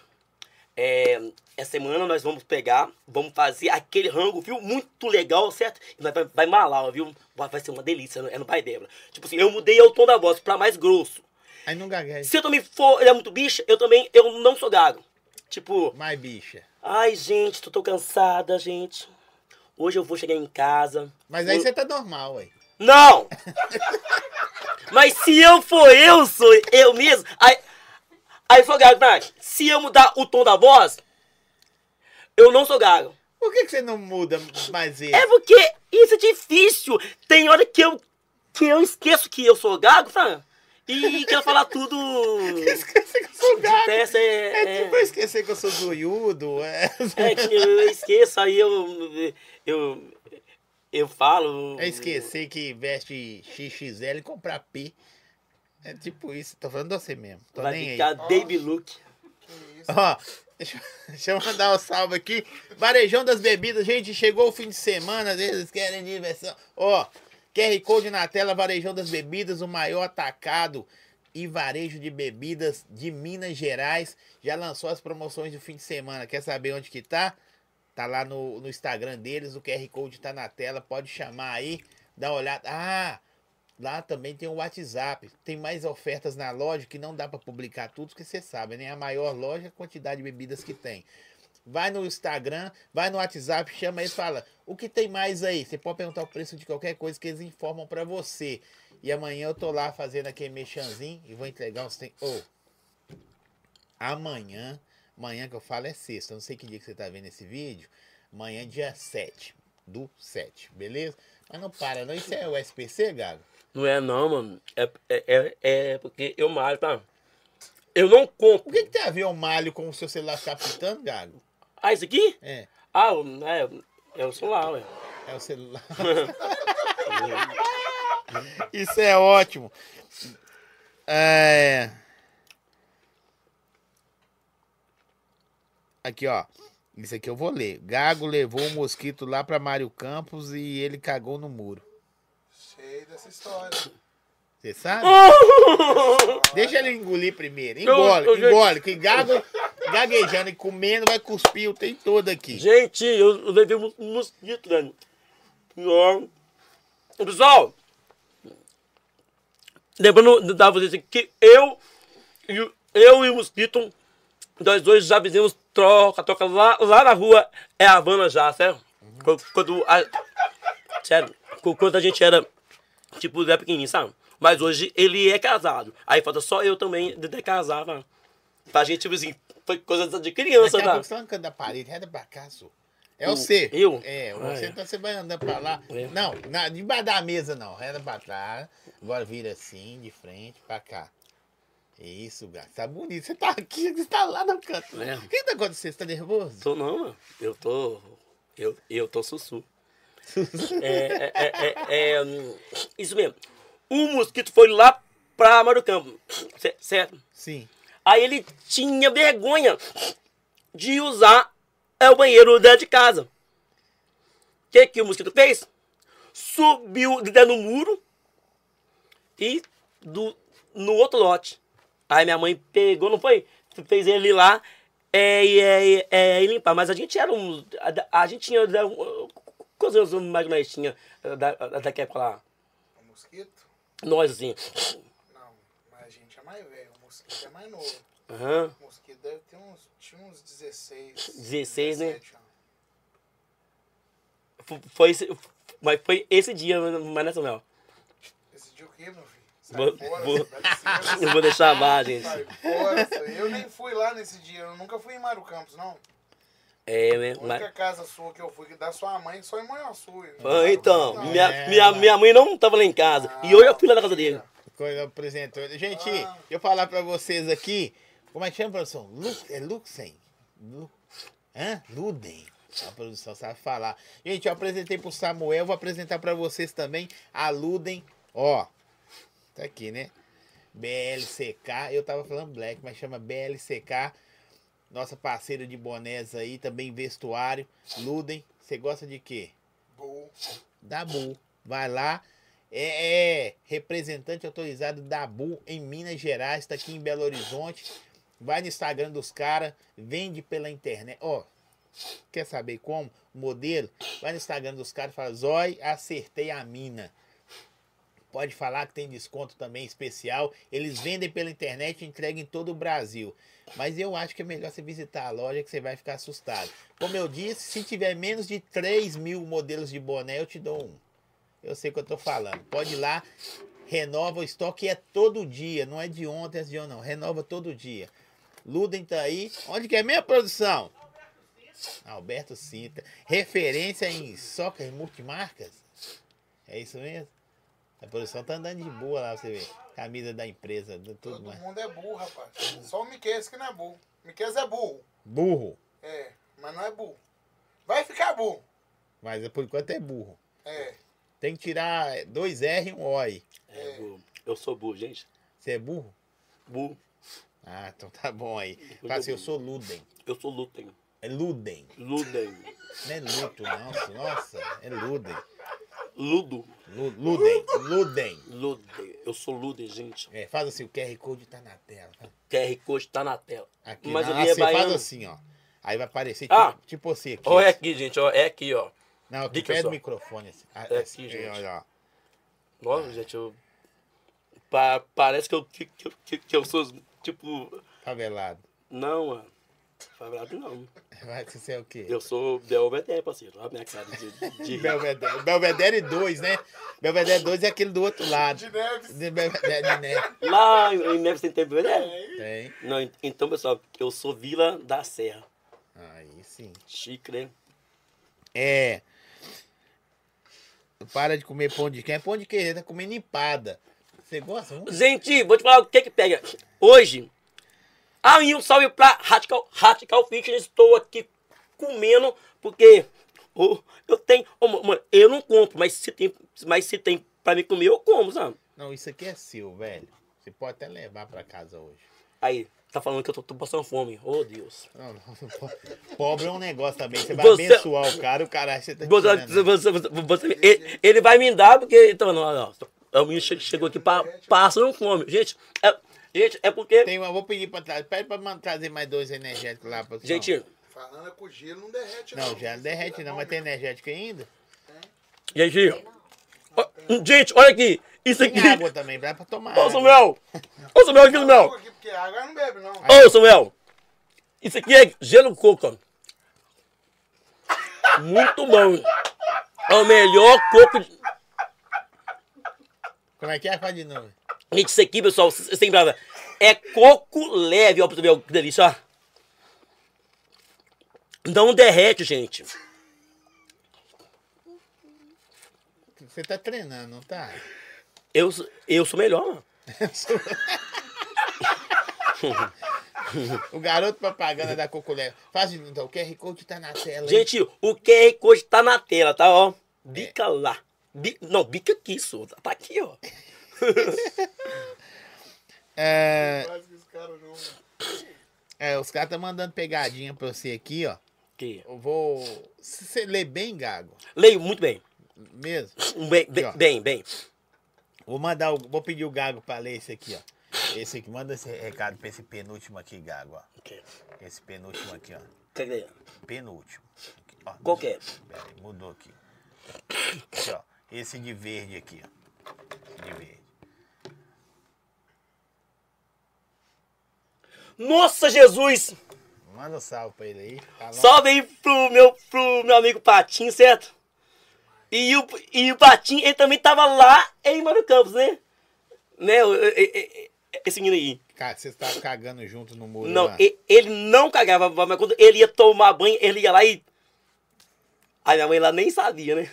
S2: É, essa semana nós vamos pegar, vamos fazer aquele rango, viu? Muito legal, certo? Nós vai, vai malar, viu? Vai, vai ser uma delícia, é no pai Débora. Tipo assim, eu mudei o tom da voz pra mais grosso.
S1: Aí não gagueja.
S2: Se eu também for, ele é muito bicha, eu também, eu não sou gago. Tipo,
S1: Mais bicha.
S2: ai, gente, tô, tô cansada, gente. Hoje eu vou chegar em casa.
S1: Mas aí
S2: Eu-
S1: você tá normal, ué.
S2: Não! Mas se eu for eu, sou eu mesmo, aí, aí sou gago, Nath. Se eu mudar o tom da voz, eu não sou gago.
S1: Por que, que você não muda mais ele?
S2: É porque isso é difícil. Tem hora que eu, que eu esqueço que eu sou gago, sabe? E quero falar tudo.
S1: Esquecer que eu sou gago.
S2: É,
S1: É
S2: é-
S1: tipo eu esquecer que eu sou zoiudo. É,
S2: É que eu esqueço, aí eu. Eu. Eu falo.
S1: é esquecer que veste XXL e comprar P. É tipo isso. Tô falando de você mesmo. Tô
S2: Vai
S1: nem
S2: ficar
S1: aí.
S2: Baby Look.
S1: Ó, deixa, deixa eu mandar um salve aqui. Varejão das bebidas. Gente, chegou o fim de semana. Eles querem diversão. Ó, QR Code na tela. Varejão das bebidas. O maior atacado e varejo de bebidas de Minas Gerais. Já lançou as promoções do fim de semana. Quer saber onde que tá? Tá lá no, no Instagram deles. O QR Code tá na tela. Pode chamar aí. Dá uma olhada. Ah! Lá também tem o WhatsApp. Tem mais ofertas na loja que não dá para publicar tudo, porque você sabe, né? A maior loja, a quantidade de bebidas que tem. Vai no Instagram, vai no WhatsApp, chama eles e fala: o que tem mais aí? Você pode perguntar o preço de qualquer coisa que eles informam para você. E amanhã eu tô lá fazendo aquele mexanzinho e vou entregar uns. Tem... Oh, amanhã, amanhã que eu falo é sexta. Eu não sei que dia que você tá vendo esse vídeo. Amanhã, é dia 7 do 7, beleza? Mas não para, não. Isso é o SPC, Gago?
S2: Não é não, mano. É, é, é, é porque eu malho, tá? Eu não compro.
S1: Por que, que tem a ver o malho com o seu celular ficar pitando, Gago?
S2: Ah, isso aqui?
S1: É.
S2: Ah, é, é o celular, ué.
S1: É o celular. Isso é ótimo. É... Aqui, ó. Isso aqui eu vou ler. Gago levou o mosquito lá pra Mário Campos e ele cagou no muro.
S3: Cheio dessa história.
S1: Você sabe? Deixa ele engolir primeiro. Engole,
S2: Eu- eu-
S1: engole. Que gago gaguejando e comendo vai cuspir o tempo todo aqui.
S2: Gente, eu, eu levei um mosquito, né? Ó. Pessoal, lembrando da vocês aqui que eu, e o- eu e o mosquito, nós dois já fizemos troca, troca lá, lá na rua, é Havana já, certo? Quando, quando a, sério, qu- quando a gente era, tipo, Zé pequenininho, sabe? Mas hoje ele é casado. Aí falta só eu também de, de casar, tá? Pra gente, tipo assim, foi coisa de criança,
S1: Daqui a
S2: tá?
S1: você tá arrancando da parede, reda pra cá, só. É você.
S2: eu?
S1: É,
S2: Ah,
S1: você,
S2: é.
S1: então você vai andando pra lá.
S2: É.
S1: Não, na, debaixo da mesa não. Reda pra trás. Agora vira assim, de frente, pra cá. Isso, gato. Tá bonito. Você tá aqui, você tá lá no canto.
S2: É.
S1: O que tá acontecendo? Você tá nervoso?
S2: Tô não, mano. Eu tô. Eu, eu tô sussu. É, é, é, é, hum, isso mesmo. O mosquito foi lá pra Mário Campo. ce- Certo?
S1: Sim.
S2: Aí ele tinha vergonha de usar é, o banheiro dentro de casa. O que, que o mosquito fez? Subiu dentro do muro e do, no outro lote. Aí minha mãe pegou, não foi? Fez ele ir lá é, é, é, limpar. Mas a gente era um. A, a gente tinha. Quantos anos mais nós tinha da, da, daquela época lá?
S3: O mosquito?
S2: Nós, assim.
S3: Não, mas a gente é mais velho. O mosquito é mais novo.
S2: Aham.
S3: O mosquito deve ter uns. Tinha uns 16.
S2: 16, né?
S3: 17 anos.
S2: Foi esse, mas foi esse dia, mas nessa Samuel.
S3: Esse dia o quê, meu filho? Sai
S2: Vou-
S3: fora,
S2: vou- Eu vou deixar gente.
S3: Fora. sai. Eu nem fui lá nesse dia. Eu nunca fui em Mário Campos, não.
S2: É, né?
S3: A única
S2: Mas...
S3: casa sua que eu fui, que da sua mãe, só em Manhuaçu.
S2: Ah, então,
S3: Não,
S2: minha,
S1: é,
S2: minha,
S1: mas-
S2: minha mãe não tava lá em casa. E eu já fui lá na casa dele.
S1: Coisa apresentou. Gente,
S3: Ah.
S1: eu falar pra vocês aqui. Como é que chama, produção? Lu, é Luxem? Lu, hã? Luden. A produção sabe falar. Gente, eu apresentei pro Samuel, vou apresentar pra vocês também a Luden. Ó, tá aqui, né? BLCK, eu tava falando Black, mas chama BLCK. Nossa parceira de bonés aí, também vestuário. Luden, você gosta de quê?
S3: Bull.
S1: da Bu. Vai lá. É, é representante autorizado da Bu em Minas Gerais, está aqui em Belo Horizonte. Vai no Instagram dos caras, vende pela internet. Ó, quer saber como? O modelo? Vai no Instagram dos caras e fala: Zói, acertei a mina. Pode falar que tem desconto também especial. Eles vendem pela internet e entregam em todo o Brasil. Mas eu acho que é melhor você visitar a loja que você vai ficar assustado. Como eu disse, se tiver menos de 3 mil modelos de boné, eu te dou um. Eu sei o que eu tô falando. Pode ir lá, renova o estoque é todo dia. Não é de ontem, é de ontem, não. Renova todo dia. Luden tá aí. Onde que é minha produção? Alberto Cinta. Referência em soccer multimarcas? É isso mesmo? A produção tá andando de boa lá, você vê. Camisa da empresa, tudo
S3: Todo
S1: mais.
S3: mundo é burro, rapaz. Só o Miquel que não é burro. Miquel é burro.
S1: Burro.
S3: É, mas não é burro. Vai ficar burro.
S1: Mas por enquanto é burro.
S3: É.
S1: Tem que tirar dois R e um O aí.
S2: É, burro. eu sou burro, gente.
S1: Você é burro?
S2: Burro.
S1: Ah, então tá bom aí. Fala assim, eu sou Luden.
S2: Eu sou Luten.
S1: É Luden.
S2: Luden.
S1: Não é luto, não. Nossa, é Luden.
S2: Ludo.
S1: Lu- Luden. Luden.
S2: Luden. Eu sou Luden, gente.
S1: É, faz assim, o QR Code tá na tela.
S2: QR Code tá na tela.
S1: Aqui,
S2: Mas
S1: não,
S2: é
S1: você faz
S2: baiano.
S1: assim, ó. Aí vai aparecer tipo,
S2: Ah.
S1: tipo você aqui.
S2: Ó, é aqui, gente, ó. É aqui, ó.
S1: Não, aqui
S2: Dica
S1: perto do microfone. Assim. Ah,
S2: É
S1: assim,
S2: aqui, gente.
S1: Olha, ó.
S2: Nossa, gente, eu. Pa- parece que eu, que, que- que eu sou, tipo.
S1: Favelado.
S2: Não, mano. Favelado não.
S1: Que você é o quê?
S2: Eu sou Belvedere, parceiro. Olha a minha cara de. de...
S1: Belvedere. Belvedere 2, né? Belvedere 2 é aquele do outro lado.
S3: De Neves.
S1: De Belvedere de Neves.
S2: Lá em Neves tem tempo Belvedere?
S1: Tem.
S2: Não, en- então, pessoal, eu sou Vila da Serra.
S1: Aí sim.
S2: Chique, né?
S1: É. Para de comer pão de queijo. É pão de queijo, tá comendo empada. Você gosta?
S2: Gente, vou te falar o que que pega. Hoje, aí um salve pra Radical, Radical Fitness. Estou aqui comendo, porque Ô, eu tenho. Ô, mano, eu não compro, mas se tem, mas se tem pra me comer, eu como, sabe?
S1: Não, isso aqui é seu, velho. Você pode até levar pra casa hoje.
S2: Aí, tá falando que eu tô, tô passando fome. Ô, Deus.
S1: Não, não, po- Pobre é um negócio também. Você vai
S2: Você-
S1: abençoar o cara, o cara acha que você tá
S2: Você,
S1: tirando.
S2: você, ele, ele vai me dar porque. Então, não, não. O menino che- chegou aqui pa- passando fome. Gente, é, gente, é porque.
S1: Tem uma, vou pedir pra trás. Pede pra trazer mais dois energéticos lá pra
S2: Gente,
S3: Falando é com gelo, não derrete, não.
S1: Não, já não derrete não, mas tem energético ainda.
S2: gente. ó, gente, olha aqui. Isso aqui.
S1: Tem água também, dá pra tomar.
S2: Ô,
S1: água.
S2: Samuel! Ô, Samuel, aqui, Samuel!
S3: aqui, porque água não bebe, não.
S2: Ô, Samuel! Isso aqui é gelo coco. Muito bom. É o melhor coco. de-
S1: Como é que é? Faz de novo.
S2: Gente, isso aqui, pessoal, c- sem brava. É coco leve, ó, pra você ver ó, que delícia, ó. Não derrete, gente.
S1: Você tá treinando, não tá?
S2: Eu, sou- eu sou melhor, mano.
S1: O garoto propaganda da Cocolé. Faz então. O QR Code tá na tela. aí.
S2: Gente, o QR Code tá na tela, tá, ó. Bica lá. Bi- não, bica aqui, isso. Tá aqui, ó.
S1: É, é, os caras estão mandando pegadinha pra você aqui, ó.
S2: Aqui.
S1: Eu vou. Você lê bem, Gago?
S2: Leio muito bem.
S1: Mesmo?
S2: Bem, bem,
S1: Aqui,
S2: bem. bem.
S1: Vou mandar o. Vou pedir o Gago pra ler esse aqui, ó. Esse aqui. Manda esse recado pra esse penúltimo aqui, Gago, ó.
S2: Ok.
S1: Esse penúltimo aqui, ó.
S2: Cadê?
S1: Penúltimo. Aqui, ó.
S2: Qual que é?
S1: Pera aí, mudou aqui. Aqui, ó. Esse de verde aqui, ó. De verde.
S2: Nossa, Jesus!
S1: Manda um salve pra ele aí. Tá?
S2: Salve aí pro meu, pro meu amigo Patinho, certo? E o, e o Patinho, ele também tava lá em Mano Campos, né? Né? Esse menino aí.
S1: Cara, você tá cagando junto no muro
S2: Não,
S1: lá.
S2: ele não cagava, mas quando ele ia tomar banho, ele ia lá e. Aí minha mãe lá nem sabia, né?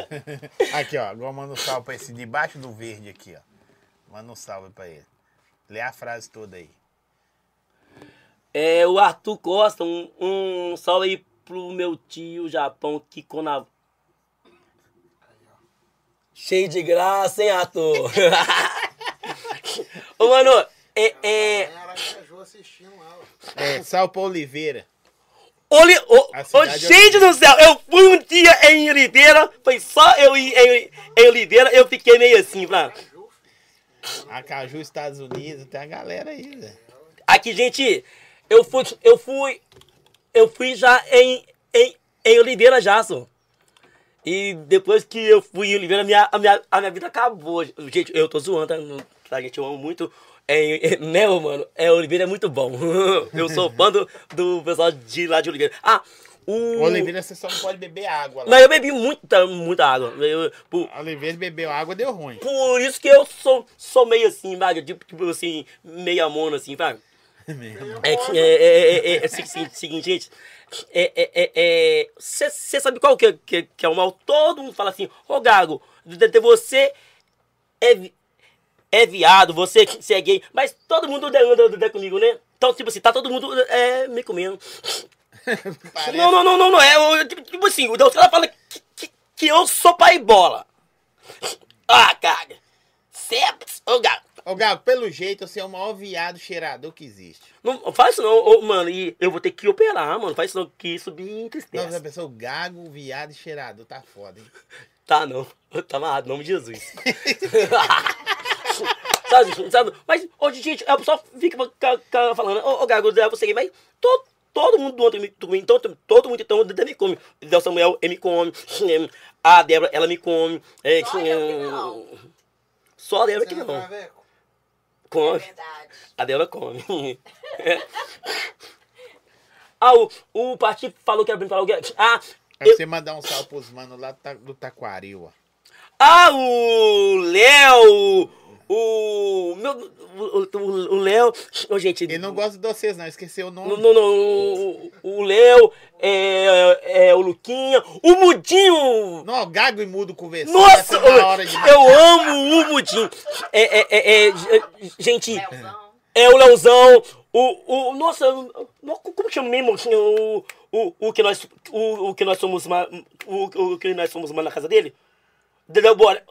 S1: Aqui, ó. Agora manda um salve pra esse debaixo do verde aqui, ó. Manda um salve pra ele. Lê a frase toda aí.
S2: É o Arthur Costa, um, um salve aí pro meu tio Japão, Kiko na. Cheio de graça, hein, Arthur? Ô, mano, é. é...
S1: É, salve pra Oliveira.
S2: Oli,
S1: é
S2: gente do céu, eu fui um dia em Oliveira, foi só eu ir em, em Oliveira, eu fiquei meio assim, pra...
S1: Acaju, Estados Unidos, tem a galera aí, velho.
S2: Aqui, gente, eu fui, eu fui, eu fui já em, em, em Oliveira já, só. E depois que eu fui em Oliveira, minha, a, minha, a minha vida acabou. Gente, eu tô zoando, tá? Não- tá, gente? Eu amo muito. É, é, né, mano? É, Oliveira é muito bom. Eu sou fã do, do pessoal de lá de Oliveira. Ah, o...
S1: Oliveira, você só não pode beber água lá.
S2: Mas eu bebi muita, muita água. Eu- por,
S1: Oliveira bebeu água, deu ruim.
S2: por isso que eu sou, sou meio assim, vaga, tipo, tipo assim, meia mona, assim, sabe? É que é, é, é, é, é o seguinte, seguinte, gente. É, é, é, é, Você sabe qual que é, que, é- que é o mal? Todo mundo fala assim, ô Gago, você é, é viado, você, você é gay, mas todo mundo anda, anda, anda comigo, né? Então, tipo assim, tá todo mundo é, me comendo. Não, não, não, não, não é. tipo, tipo assim, o ela fala que, que, que eu sou pai bola. Ah, cara. Certo, ô Gago.
S1: Ô, Gago, pelo jeito, você é o maior viado cheirador que existe.
S2: Não faz isso não, ô, mano. E eu vou ter que operar, mano. Faz isso não, que isso me
S1: Não,
S2: entristece.
S1: essa pessoa, Gago, viado e cheirador, tá foda, hein?
S2: Tá, não. Tá amarrado, em nome de Jesus. sabe, sabe? Mas, hoje, gente, a pessoa fica ca- ca- falando, ô, ô Gago, você mas todo, todo mundo do outro me come, todo, todo mundo então me come. O Samuel, ele me come. A Débora, ela me come. É,
S4: Só eu que não.
S2: Só a Débora
S3: Você
S2: que
S3: não?
S2: Come.
S4: Verdade.
S2: A dela come. ah, o, o Pati falou que era pra falar o que. Ah,
S1: Pra
S2: eu-
S1: você mandar um salve pros manos lá do Ta- do Taquaril, ó.
S2: ah, o Léo! O. Meu. O o- o Léo. Ô, gente.
S1: Ele não gosta de vocês, não. Esqueceu o nome.
S2: Não, não, não. O- O Léo, é, é, o Luquinha, o Mudinho!
S1: Não, Gago e Mudo conversando.
S2: Nossa,
S1: é da hora
S2: eu, eu amo o Mudinho. É, é, é, é, gente,
S4: Leozão.
S2: É o Leozão, o. o nossa, o- como que chama mesmo? assim, O, o, o que nós o, o que nós somos o, o que nós somos uma na casa dele? Deu Borel.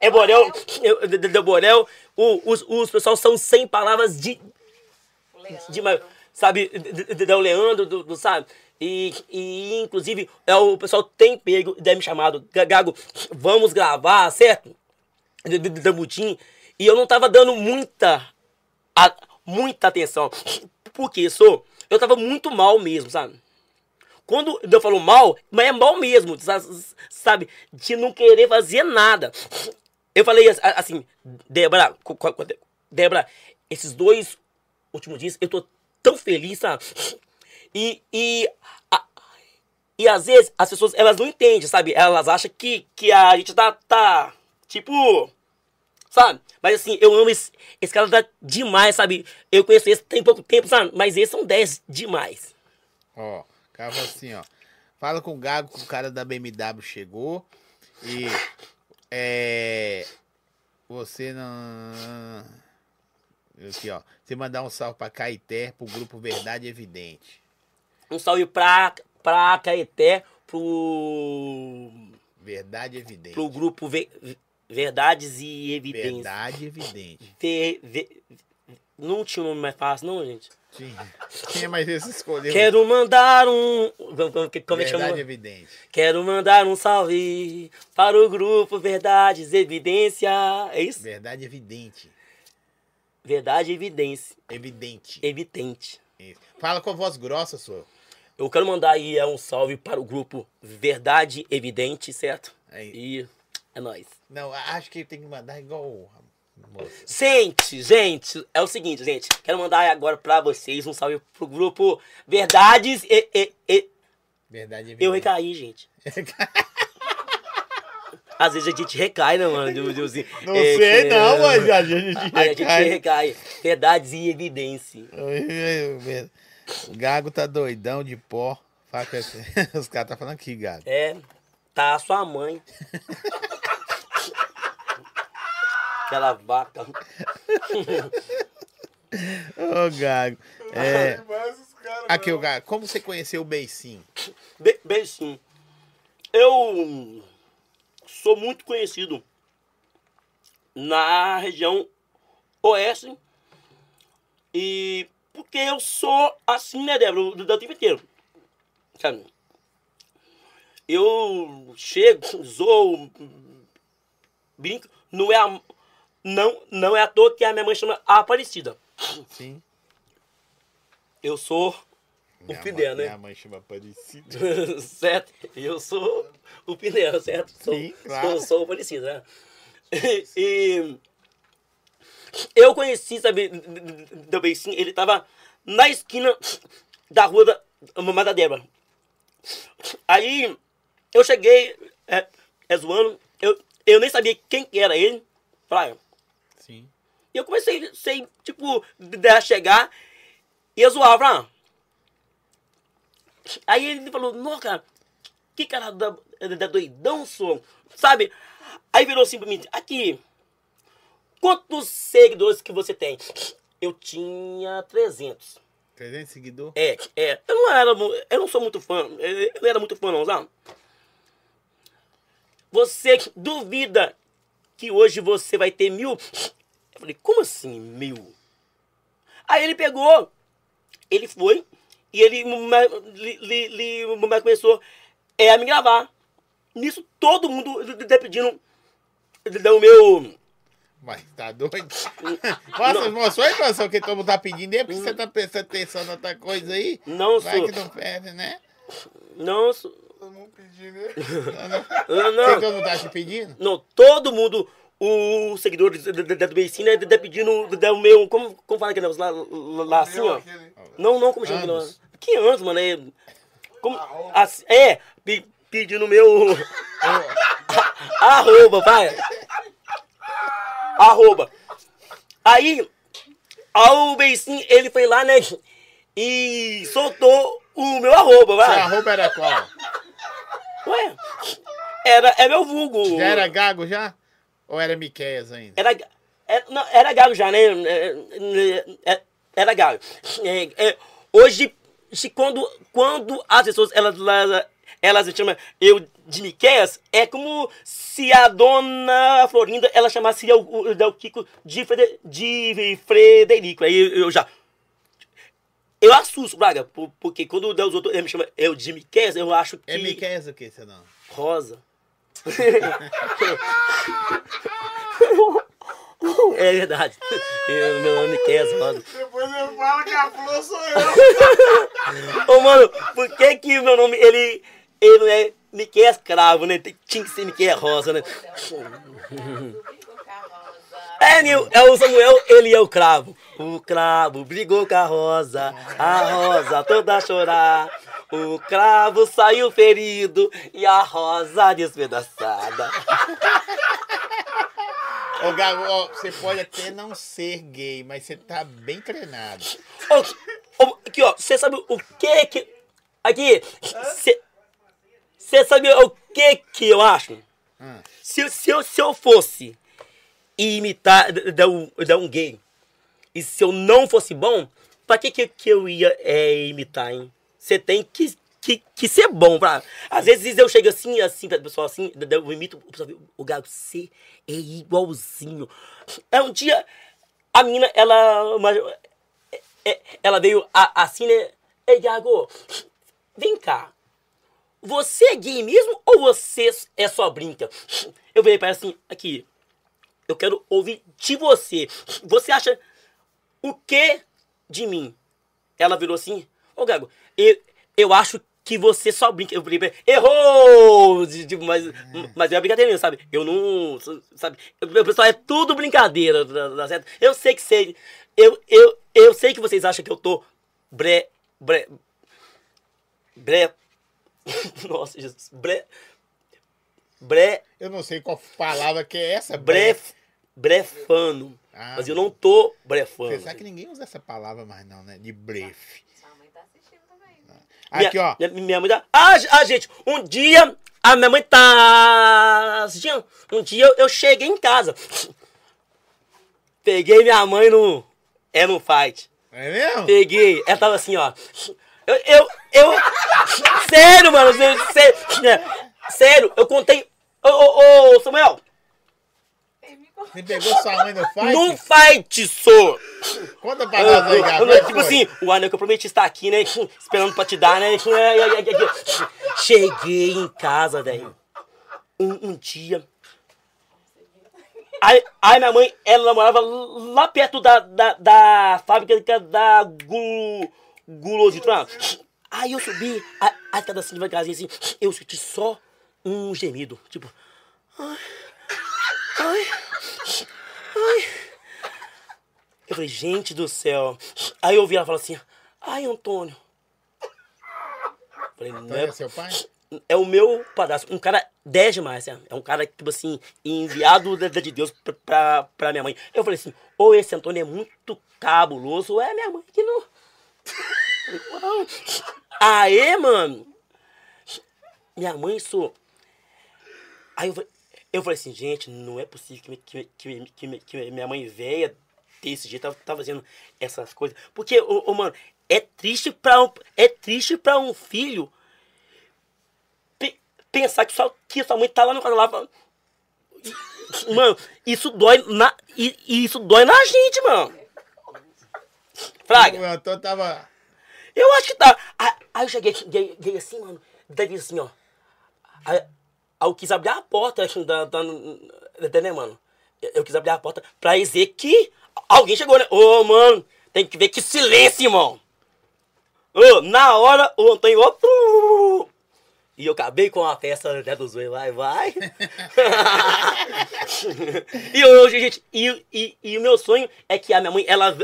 S2: É Borel, de- Borel, os, os pessoal são sem palavras de, de sabe, do Leandro, do, do- sabe? E, e inclusive é, o pessoal tem pego, deve me chamado, Gago, vamos gravar, certo? De, de, de Butim. E eu não tava dando muita, a- muita atenção. Porque sou, eu tava muito mal mesmo, sabe? Quando eu falo mal, mas é mal mesmo, sa- sabe? De não querer fazer nada. Eu falei as- assim, Débora, Débora, esses dois últimos dias eu tô tão feliz, sabe? E, e, a- e às vezes as pessoas, elas não entendem, sabe? Elas acham que, que a gente tá, tá, tipo, sabe? Mas assim, eu amo esse, esse cara tá demais, sabe? Eu conheço esse tem pouco tempo, sabe? Mas esses são 10 demais.
S1: Ó, cara assim, ó. Fala com o Gago que o cara da BMW chegou. E. É. Você não. Aqui, ó. Você mandar um salve pra Caeté, pro grupo Verdade Evidente.
S2: Um salve pra, pra Caeté, pro,
S1: Verdade Evidente.
S2: pro grupo Ve- Verdades e Evidências.
S1: Verdade Evidente.
S2: Ve- ve- não tinha um nome mais fácil, não, gente.
S1: Tinha. Tinha, mas esse escolheu.
S2: Quero mandar um. Como, é que chama?
S1: Verdade Evidente.
S2: Quero mandar um salve para o grupo Verdades Evidência. É isso?
S1: Verdade Evidente.
S2: Verdade Evidência.
S1: Evidente.
S2: Evidente.
S1: Isso. Fala com a voz grossa, senhor.
S2: Eu quero mandar aí é, um salve para o grupo Verdade Evidente, certo?
S1: Aí.
S2: E é nóis.
S1: Não, acho que tem que mandar igual moça.
S2: Gente, gente, é o seguinte, gente. Quero mandar agora pra vocês um salve pro grupo Verdades e. e, e-
S1: Verdade Evidente.
S2: Eu recaí, gente. Às vezes a gente recai, né, mano?
S1: Não
S2: é,
S1: sei
S2: que-
S1: não, mas a gente
S2: A gente
S1: recai.
S2: recai. Verdades e evidência.
S1: O Gago tá doidão de pó. Os caras tá falando aqui, Gago.
S2: É, tá a sua mãe. Aquela vaca.
S1: Ô, Gago. É, aqui, o Gago. Como você conheceu o Beicinho?
S2: Be- sim. Eu sou muito conhecido na região oeste. E porque eu sou assim, né, Débora, do, do tempo inteiro. Sabe? Eu chego, zoo, brinco, não é a, não, não é à toa que a minha mãe chama Aparecida.
S1: Sim.
S2: Eu sou o
S1: mãe-
S2: né?
S1: Minha mãe chama Aparecida.
S2: certo? Eu sou o pneu, certo? Sou,
S1: Sim, claro.
S2: sou, sou o policial, né? E eu conheci, sabe, do Beicinho, ele tava na esquina da rua da Mamãe da Débora. Aí eu cheguei, é, é zoando, eu, eu nem sabia quem que era ele, praia. E eu comecei, sem, tipo, deixar chegar e eu zoava, ah. Aí ele falou, não, cara, que cara da, da doidão, som, sabe? Aí virou assim pra mim, aqui, quantos seguidores que você tem? Eu tinha 300.
S1: 300 seguidores?
S2: É, é, eu não era, eu não sou muito fã, eu não era muito fã não, sabe? Você duvida que hoje você vai ter mil? Eu falei, como assim mil? Aí ele pegou, ele foi, e ele li- li- li- me começou é, a me gravar. Nisso todo mundo d- pedindo o meu...
S1: Mas tá doido? Nossa, mostrou a informação que todo mundo tá pedindo aí, porque você tá prestando atenção em outra coisa aí?
S2: Não
S1: Vai
S2: sou...
S1: que não perde, né?
S2: Não, sou...
S3: Todo mundo pedindo, né?
S2: Não,
S1: Você
S2: não.
S1: que não tá te pedindo?
S2: Não, todo mundo, da- da- da- do Beicinho, né, tá pedindo da- o meu. Como, como fala aquele negócio lá, lá, assim, ó? Não, não, como chama
S1: Anos.
S2: negócio? Que anos, mano? É. Como, assim, é, pe- pedindo o meu. Arroba, vai. Arroba. Aí, ao Beicinho, ele foi lá, né? E soltou o meu arroba,
S1: Seu
S2: vai.
S1: arroba era qual?
S2: Ué, era, é meu vulgo.
S1: Já era gago já? Ou era Miqueias ainda?
S2: Era, era, não, era galo já, né? É, é, é, Era galo. É, é, hoje, se quando, quando as pessoas elas, elas, elas me chamam eu de Miqueias, é como se a dona Florinda ela chamasse eu, o, o Kiko de, Frede, de Frederico. Aí eu, eu já. Eu assusto, Braga, por- porque quando os outros me chama eu de Miqueias, eu acho que.
S1: É Miquel o que, seu nome?
S2: Rosa. É verdade. Eu- meu nome é Miqueias Rosa.
S3: Depois eu falo que a flor sou eu.
S2: Ô, mano, por que que meu nome, ele, ele não é Miqueias Cravo, né? Tinha que ser Miqueias Rosa, né? É, Nil, é o Samuel, ele é o cravo. O cravo brigou com a rosa, a rosa toda a chorar. O cravo saiu ferido e a rosa despedaçada.
S1: Ô, Gago, ó, você pode até não ser gay, mas você tá bem treinado.
S2: Ô, ô, aqui, ó, você sabe o que que. Aqui, você sabe o que que eu acho?
S1: Hum.
S2: Se, se, eu, se eu fosse imitar da um, da um gay, e se eu não fosse bom, pra que que, que eu ia é, imitar, hein? Você tem que, que, que ser bom, pra... Às vezes eu chego assim, assim, pessoal assim, eu imito, o pessoal o Gago, você é igualzinho. É um dia, a menina, ela... uma- é, ela veio a- assim, né? Ei, Gago, vem cá. Você é gay mesmo ou você é só brinca? Eu virei para ela assim, aqui, eu quero ouvir de você. Você acha o que de mim? Ela virou assim, ô Gago, eu, eu acho que você só brinca. Eu ela, errou! De- Mas, mas é uma brincadeira mesmo, sabe? Eu não, sabe? O pessoal é tudo brincadeira, tá- tá certo? Eu sei que sei, eu, eu, eu sei que vocês acham que eu tô bre, bre, bre, nossa, Jesus, bre, bre,
S1: Eu não sei qual palavra que é essa.
S2: bref, brefano.
S1: Ah.
S2: Mas eu não tô brefando.
S1: Você sabe que ninguém usa essa palavra mais não, né? De brefe.
S4: Sua mãe tá assistindo também.
S2: Minha-
S1: Aqui, ó.
S2: Minha, minha mãe dá. Ah, ah, gente, um dia. A minha mãe tá. Um dia eu, eu cheguei em casa. Peguei minha mãe no. É no fight.
S1: É mesmo?
S2: Peguei. Ela tava assim, ó. Eu. eu, eu sério, mano. Sério, sério, sério, eu contei. Ô, ô, ô, Samuel.
S1: Você pegou sua mãe no fight?
S2: Num fight, sou.
S1: Conta pra nós aí, é que
S2: Tipo assim, o anel que eu prometi estar aqui, né? Esperando pra te dar, né? Cheguei em casa, velho. Um, um dia. Aí, aí minha mãe, ela morava lá perto da, da, da fábrica da gu, Gulositran. Aí eu subi, aí cada assim devagarzinho assim, eu senti só um gemido. Tipo, ai, ai, ai. Eu falei, gente do céu. Aí eu ouvi ela falar assim, ai, Antônio. Falei, não é,
S1: é seu pai?
S2: é o meu padrasto. Um cara 10 demais, né? É um cara, tipo assim, enviado de, de Deus pra, pra, pra minha mãe. Eu falei assim, ou esse Antônio é muito cabuloso, ou é minha mãe que não. Aê, mano. Minha mãe sou. Aí eu, falei- eu falei assim, gente, não é possível que, que, que, que, que minha mãe velha desse jeito tá, tá fazendo essas coisas. Porque, ô, ô, mano, é triste pra um, é triste pra um filho pe- pensar que sua, que sua mãe tá lá no canal lá. falando- Mano, isso dói na. Isso dói na gente, mano. Fraga.
S1: O Antônio tava.
S2: Eu acho que tá. Aí, eu cheguei, cheguei, cheguei assim, mano. Daí assim, ó. Aí eu quis abrir a porta da, da, da, né, mano? Eu, quis abrir a porta pra dizer que alguém chegou, né? Ô, mano, tem que ver que silêncio, irmão. Ô, na hora, o Antônio, E eu acabei com a festa né, dos dois, vai, vai. e hoje, gente, e, e, e o meu sonho é que a minha mãe, ela,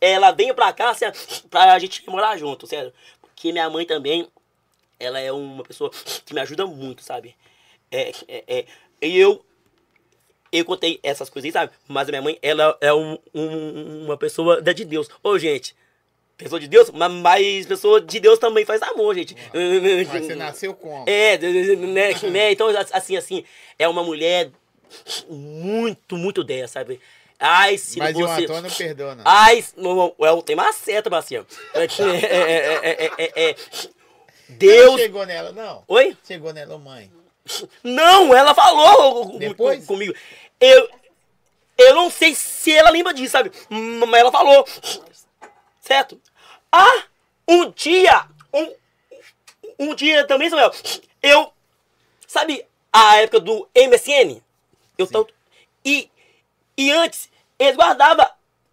S2: ela venha pra cá, assim, pra gente morar junto, sério. Porque minha mãe também, ela é uma pessoa que me ajuda muito, sabe? É, é, é, eu, eu contei essas coisas sabe? Mas a minha mãe, ela é um, um- uma pessoa da de Deus. Ô, gente, pessoa de Deus, mas, mas pessoa de Deus também faz amor, gente.
S1: Mas você nasceu como?
S2: É, né, né? Então, assim, assim, é uma mulher muito, muito 10, sabe? Ai, se
S1: Mas
S2: você...
S1: Antônio perdona.
S2: Ai, não, não, é, tem uma seta, Marcinho. É, que- é, é, é, é, é, é. Deus.
S1: Chegou nela, não.
S2: Oi?
S1: Chegou nela, mãe.
S2: Não, ela falou
S1: Depois?
S2: com- comigo. Eu, eu não sei se ela lembra disso, sabe? Mas ela falou. Certo? Ah, um dia, um, um dia também, Samuel, eu, sabe a época do MSN? Eu
S1: Sim.
S2: tava, e, e antes, eles guardavam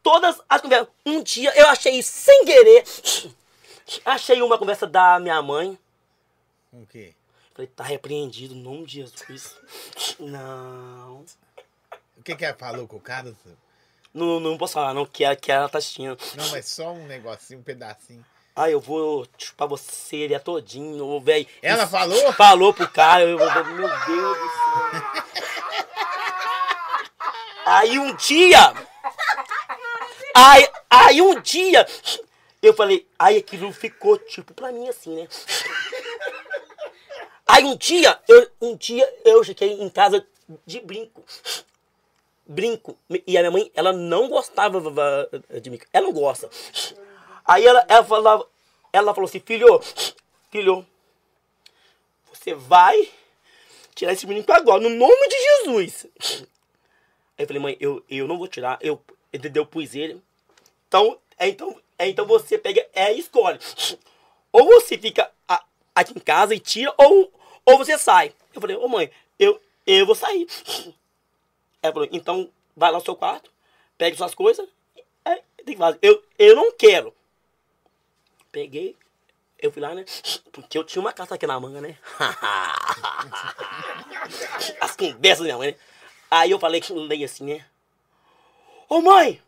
S2: todas as conversas. Um dia eu achei sem querer, achei uma conversa da minha mãe.
S1: O quê?
S2: Falei, tá repreendido em nome de Jesus. Não.
S1: O que que ela falou com o cara?
S2: Não, não posso falar, não, que ela, que ela tá assistindo.
S1: Não, mas só um negocinho, um pedacinho.
S2: Ah, eu vou chupar você, ele é todinho, velho.
S1: Ela
S2: Isso-
S1: falou?
S2: Falou pro cara, eu, eu- meu Deus do céu. Aí um dia. Aí, aí um dia. Eu falei, aí aquilo ficou tipo pra mim assim, né? Aí um dia, eu, um dia eu cheguei em casa de brinco. Brinco. E a minha mãe, ela não gostava de mim. Ela não gosta. Aí ela, ela, falava, ela falou assim, filho, filho, você vai tirar esse menino agora, no nome de Jesus. Aí eu falei, mãe, eu, eu não vou tirar, eu, entendeu? Eu pus ele. Então, é, então, é, então você pega, é, escolhe. Ou você fica aqui em casa e tira, ou, ou você sai. Eu falei, ô mãe, eu, eu vou sair. Ela falou, então vai lá no seu quarto, pega suas coisas, é, tem que fazer. Eu, eu não quero. Peguei, eu fui lá, né? Porque eu tinha uma carta aqui na manga, né? As conversas da minha mãe, né? Aí eu falei que leio assim, né? Ô mãe!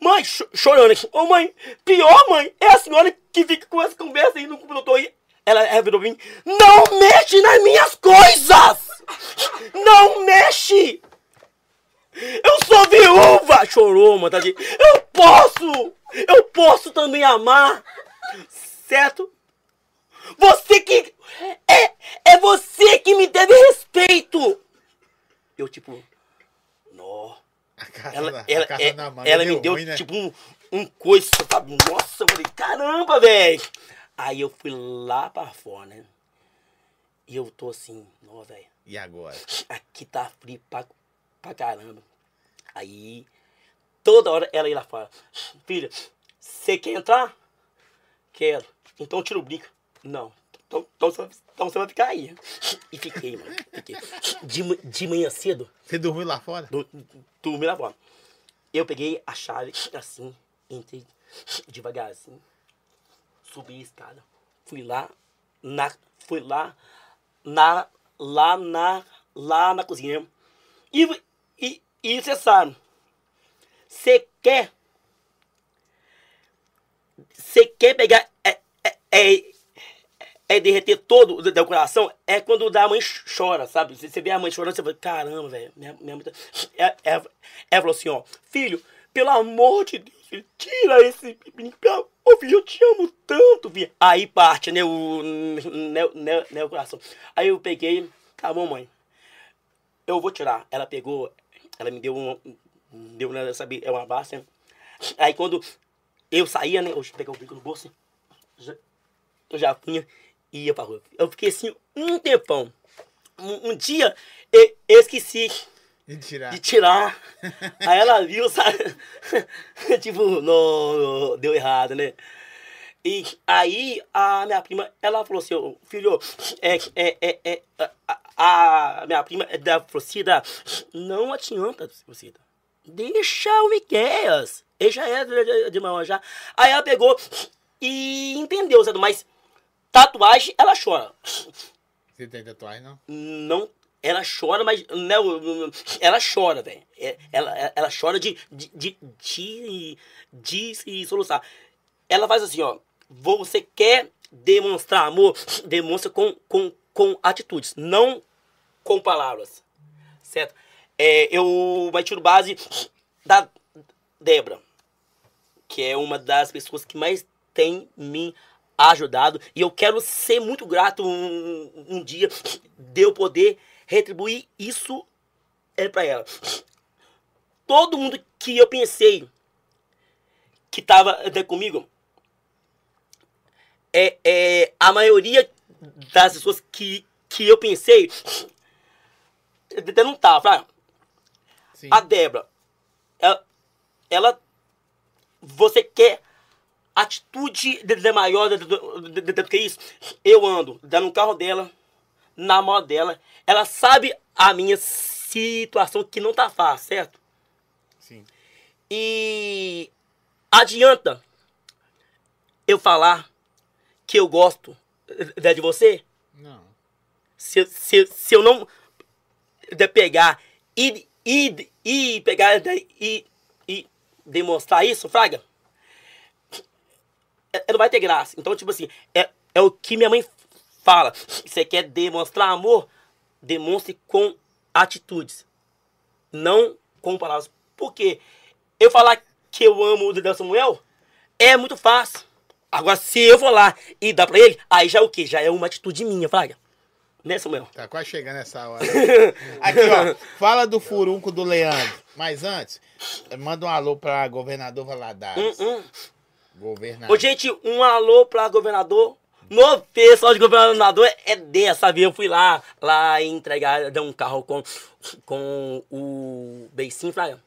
S2: Mãe, cho- chorando aqui. Ô mãe, pior mãe, é a senhora que fica com essa conversa aí no computador aí. Ela, virou pra mim, não mexe nas minhas coisas! Não mexe! Eu sou viúva! Chorou, mano, tadinho. Eu posso! Eu posso também amar! Certo? Você que. É, é você que me deve respeito! Eu, tipo. Nó. Ela,
S1: na,
S2: ela, é-
S1: manga
S2: ela me deu,
S1: ruim, né?
S2: tipo, um, um coice, sabe? Nossa, eu falei, caramba, velho! Aí eu fui lá pra fora, né? E eu tô assim, nó, velho.
S1: E agora?
S2: Aqui tá frio pra, pra caramba. Aí, toda hora ela ia lá fora. Filha, você quer entrar? Quero. Então tira o brinco. Não. Então, então, você- então você vai ficar aí. E fiquei, mano. Fiquei. De, de manhã cedo,
S1: Você dormiu lá fora?
S2: do- dormi lá fora. Eu peguei a chave assim, entrei devagarzinho, subi a escada, fui lá, na, fui lá, na, lá na, lá na cozinha. E, e, e você sabe, você quer, você quer pegar, é, é, é, é derreter todo o coração, é quando a mãe chora, sabe? Você você vê a mãe chorando, você fala, caramba, velho, minha, minha mãe tá... É, é, ela falou assim, ó, filho, pelo amor de Deus, filho, tira esse menino, pelo Ô, filho, eu te amo tanto, filho. Aí parte, né, o, né, né, né, o coração. Aí eu peguei, tá bom, mãe, eu vou tirar. Ela pegou, ela me deu um, deu, né, sabe, é uma base, né? Aí quando eu saía, né, eu peguei o bico no bolso, já, eu já punha e ia pra rua. Eu fiquei assim um tempão. Um, um dia eu, eu esqueci
S1: De tirar.
S2: de tirar. Aí ela viu, sabe? tipo, não, não, deu errado, né? E aí a minha prima, ela falou assim, "Ô, filho, é, é, é, é, a, a minha prima é da Procida, não adianta, Procida. Deixa o Miqueias. Ele já é de, de maior já. Aí ela pegou e entendeu, sabe? Mas tatuagem, ela chora.
S1: Você tem tatuagem, não?
S2: Não. Ela chora, mas. Não, ela chora, velho. É, Ela, ela chora de, de, de, de, de soluçar. Ela faz assim, ó. Você quer demonstrar amor? Demonstra com, com, com atitudes, não com palavras. Certo? É, eu vai tiro base da Débora, que é uma das pessoas que mais tem me ajudado. E eu quero ser muito grato um, um dia de eu poder retribuir isso é para ela. todo mundo que eu pensei que tava até comigo, é, é, a maioria das pessoas que, que eu pensei, até não tava, Fraga.
S1: Sim.
S2: A Débora, ela, ela- Você quer atitude de, de maior do, que isso? Eu ando dando no carro dela, na moto dela. Ela sabe a minha situação que não tá fácil, certo?
S1: Sim.
S2: E adianta eu falar que eu gosto de de você?
S1: Não.
S2: se, eu- se, se eu não de pegar e, e, e pegar de- e, e demonstrar isso, Fraga, é- não vai ter graça. Então, tipo assim, é, é o que minha mãe fala. Você quer demonstrar amor? Demonstre com atitudes, não com palavras. Porque eu falar que eu amo o Dedé Samuel é muito fácil. Agora, se eu vou lá e dar pra ele, aí já é o quê? Já é uma atitude minha, Fraga. Né, Samuel?
S1: Tá quase chegando essa hora. Aqui, ó. Fala do furunco do Leandro. Mas antes, manda um alô pra governador Valadares.
S2: Hum, hum.
S1: Governador.
S2: Ô, gente, um alô pra governador. No pessoal de governador é dessa, sabe? Eu fui lá, lá entregar dei um carro com, com o Beicinho, Fraga.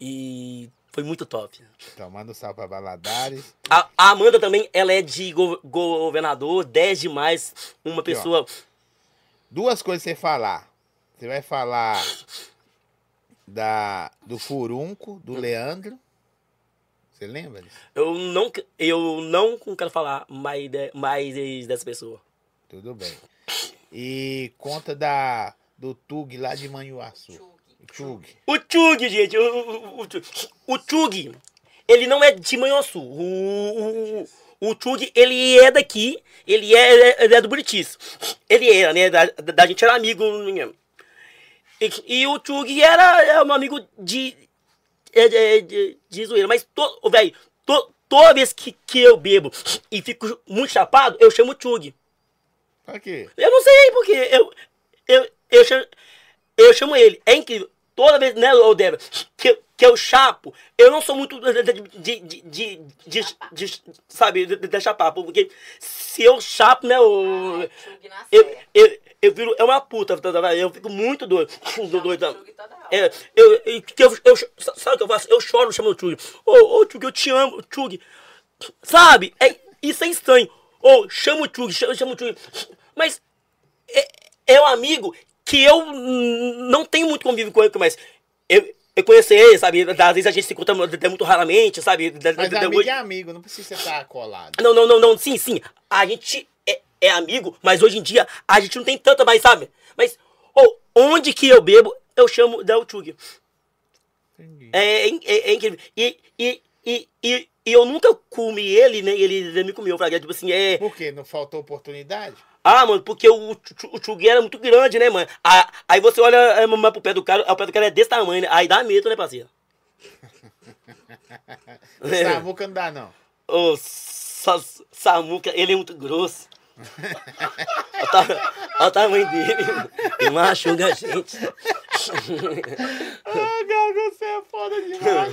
S2: E foi muito top.
S1: Então, manda um salve pra Valadares.
S2: A, a Amanda também, ela é de go- governador, 10 demais, uma
S1: Aqui, ó.
S2: pessoa...
S1: Duas coisas você falar. Você vai falar da, do furunco do Leandro. Você lembra disso?
S2: Eu não, eu não quero falar mais, de- mais dessa pessoa.
S1: Tudo bem. E conta da, do Tug lá de Manhuaçu. Tug.
S2: O Tug, gente, o, o, o, Tug- ele não é de Manhuaçu. O, o, o Tug, ele é daqui, ele é, ele é do Buritis. Ele era, né, da, da gente era amigo. né. E, e o Tug era, é um amigo de, é, de, de, de zoeira. Mas, to, velho, to, toda vez que, que eu bebo e fico muito chapado, eu chamo.
S1: Pra quê?
S2: Eu não sei porque eu, eu, eu, chamo, eu chamo ele. É incrível. Toda vez, né, ô Débora, que, eu- que eu chapo, eu não sou muito de, de, de, de, de, de- sabe, de, de chapar. Porque se eu chapo, né, o,
S4: Chug na
S2: eu, eu, eu viro, é uma puta, tá, tá, eu fico muito doido. do- doido tá? É, eu, eu, que eu, eu, sabe o que eu faço? Eu choro chamando o Tug. Ô, ô, Tug, eu te amo, Tug. Sabe? É, isso é estranho. Ô, chama o Tug, chama, chama o Tug. Mas é, é um amigo que eu não tenho muito convívio com ele, mas eu, eu conheço ele, sabe? Às vezes a gente se encontra muito raramente, sabe?
S1: Mas amigo é amigo, não precisa você estar colado.
S2: Não, não, não, não, sim, sim. A gente é, é amigo, mas hoje em dia a gente não tem tanta mais, sabe? Mas, ô, onde que eu bebo, eu chamo Del Tug.
S1: Entendi.
S2: É, é, é incrível. E, e, e, e, eu nunca comi ele, né? Ele, me comeu, Fraga. Tipo assim, é.
S1: Por quê? Não faltou oportunidade?
S2: Ah, mano, porque o, o era muito grande, né, mano? Ah, aí você olha é, mais pro pé do cara, o pé do cara é desse tamanho, né? Aí dá medo, né, parceiro? É.
S1: Samuca não dá, não.
S2: Ô, Sa- Samuca, ele é muito grosso. Olha, o tamanho dele. Ele machuca a gente.
S1: Ah, Gago, você é foda demais.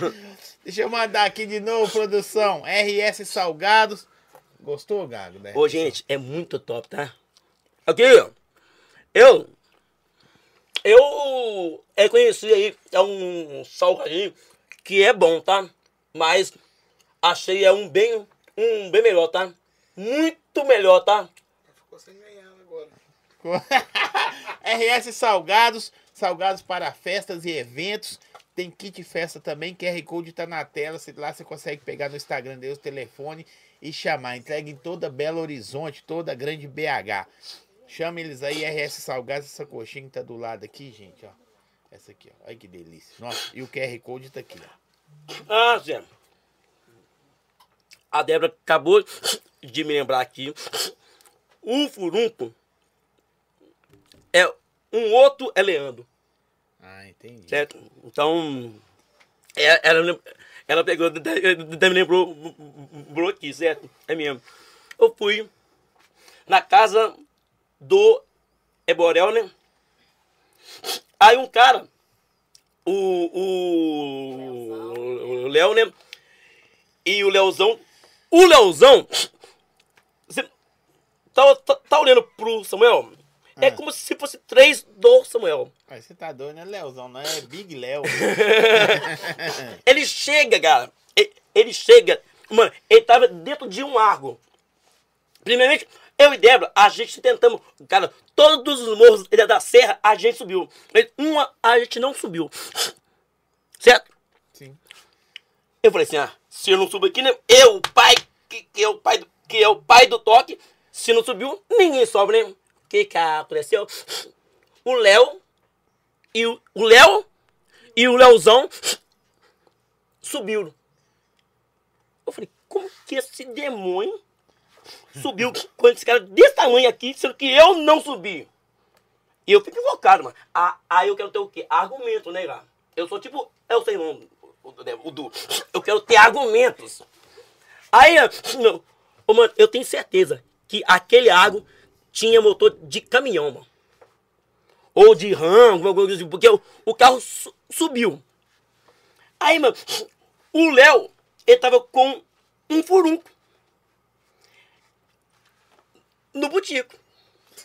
S1: Deixa eu mandar aqui de novo, produção. RS Salgados. Gostou, Gago? né?
S2: Ô, gente, é muito top, tá? Aqui, ó. Eu. Eu é conheci aí, é um salgadinho que é bom, tá? Mas achei é um bem, um bem melhor, tá? Muito melhor, tá?
S3: Ficou sem ganhar agora.
S1: RS Salgados, salgados para festas e eventos. Tem kit festa também, QR Code tá na tela. Lá você consegue pegar no Instagram deles o telefone e chamar. Entrega em toda Belo Horizonte, toda grande BH. Chama eles aí, RS Salgados, essa coxinha que tá do lado aqui, gente, ó. Essa aqui, ó. Olha que delícia. Nossa, e o QR Code tá aqui, ó.
S2: Ah, Zé. A Débora acabou de me lembrar aqui. O furunco é um outro é Leandro.
S1: Ah, entendi.
S2: Certo? Então, é- ela, ela pegou, até me lembrou lembrou aqui, certo? É mesmo. Eu fui na casa do Eborel, né? Aí um cara o, o, o Léo, né? E o Leozão. O Leozão. Você tá, tá, tá olhando pro Samuel? É
S1: Ah.
S2: como se fosse três do Samuel.
S1: Mas você tá doido, né, Leozão? Não é Big Léo.
S2: Ele chega, cara. e- Ele chega. Mano, ele tava dentro de um arco. Primeiramente, eu e Débora, a gente tentamos. Cara, todos os morros da serra a gente subiu. Mas Uma a gente não subiu. Certo?
S1: Sim.
S2: Eu falei assim, ah, se não subo aqui, né? Eu, o pai, que, que é o pai do, que é o pai do toque, se não subiu, ninguém sobe, né? O que que aconteceu? O Léo e o o Léo e o Leozão subiram. Eu falei, como que esse demônio subiu com esse cara desse tamanho aqui, sendo que eu não subi? E eu fico invocado, mano. Ah, aí eu quero ter o quê? Argumento, né, cara? Eu sou tipo, eu sei, irmão, o, o, o Du. Eu quero ter argumentos. Aí, não, ô, mano, eu tenho certeza que aquele água tinha motor de caminhão, mano. Ou de RAM, alguma coisa assim, porque o, o carro su- subiu. Aí, mano, o Léo, ele tava com um furunco. No botico.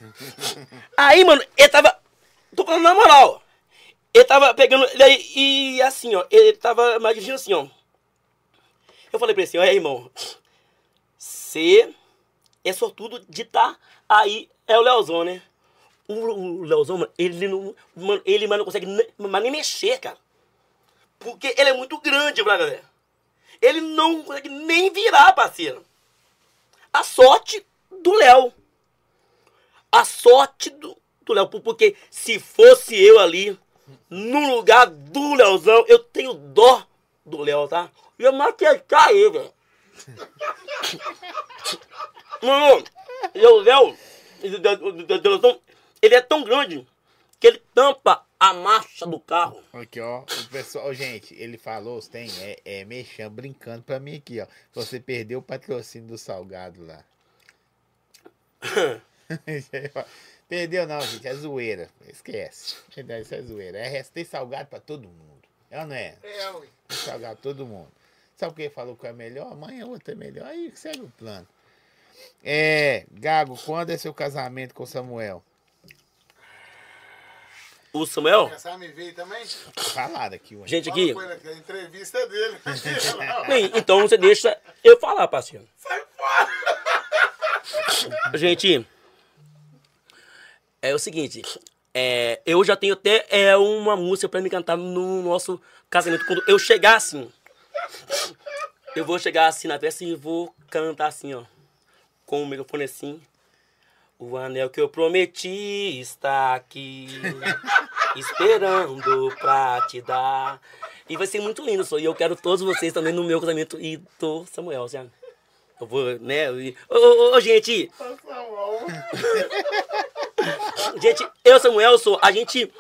S2: Aí, mano, ele tava. Tô falando na moral. Ele tava pegando. E, assim, ó. Ele tava imaginando assim, ó. Eu falei pra ele assim, olha, irmão. Você é sortudo de estar aí. É o Leozão, né? O, o Leozão, mano, ele não. Mano, ele mas não consegue mas nem mexer, cara. Porque ele é muito grande, pra galera. Ele não consegue nem virar, parceiro. A sorte do Léo. A sorte do, do Léo. por- Porque se fosse eu ali, no lugar do Leozão, eu tenho dó do Léo, tá? Eu ia maquetar ele, velho. Mano, o Léo, ele- é tão grande que ele tampa a marcha do carro.
S1: Aqui, ó. O pessoal, gente, ele falou, tem, é, é mexendo, brincando pra mim aqui, ó. Você perdeu o patrocínio do salgado lá. Perdeu não, gente, é zoeira. Esquece. Isso é zoeira. É, tem salgado pra todo mundo. É ou não é?
S3: É, ui.
S1: Tem salgado pra todo mundo. Sabe o que ele falou que é melhor? Amanhã outra é melhor. Aí segue o plano. É, Gago, quando é seu casamento com o Samuel?
S2: O Samuel,
S3: a me ver também?
S1: Falado aqui, ué.
S2: gente aqui.
S3: A entrevista é dele.
S2: Bem, então você deixa eu falar, parceiro.
S3: Sai fora!
S2: Gente, é o seguinte, é, eu já tenho até é, uma música pra me cantar no nosso casamento. Quando eu chegar assim, eu vou chegar assim na festa e vou cantar assim, ó, com o microfone assim. O anel que eu prometi está aqui, esperando pra te dar. E vai ser muito lindo, só. E eu quero todos vocês também no meu casamento e do Samuel, sabe? Eu vou, né? Ô, ô, ô, gente, Gente, eu e Samuel sou. A gente.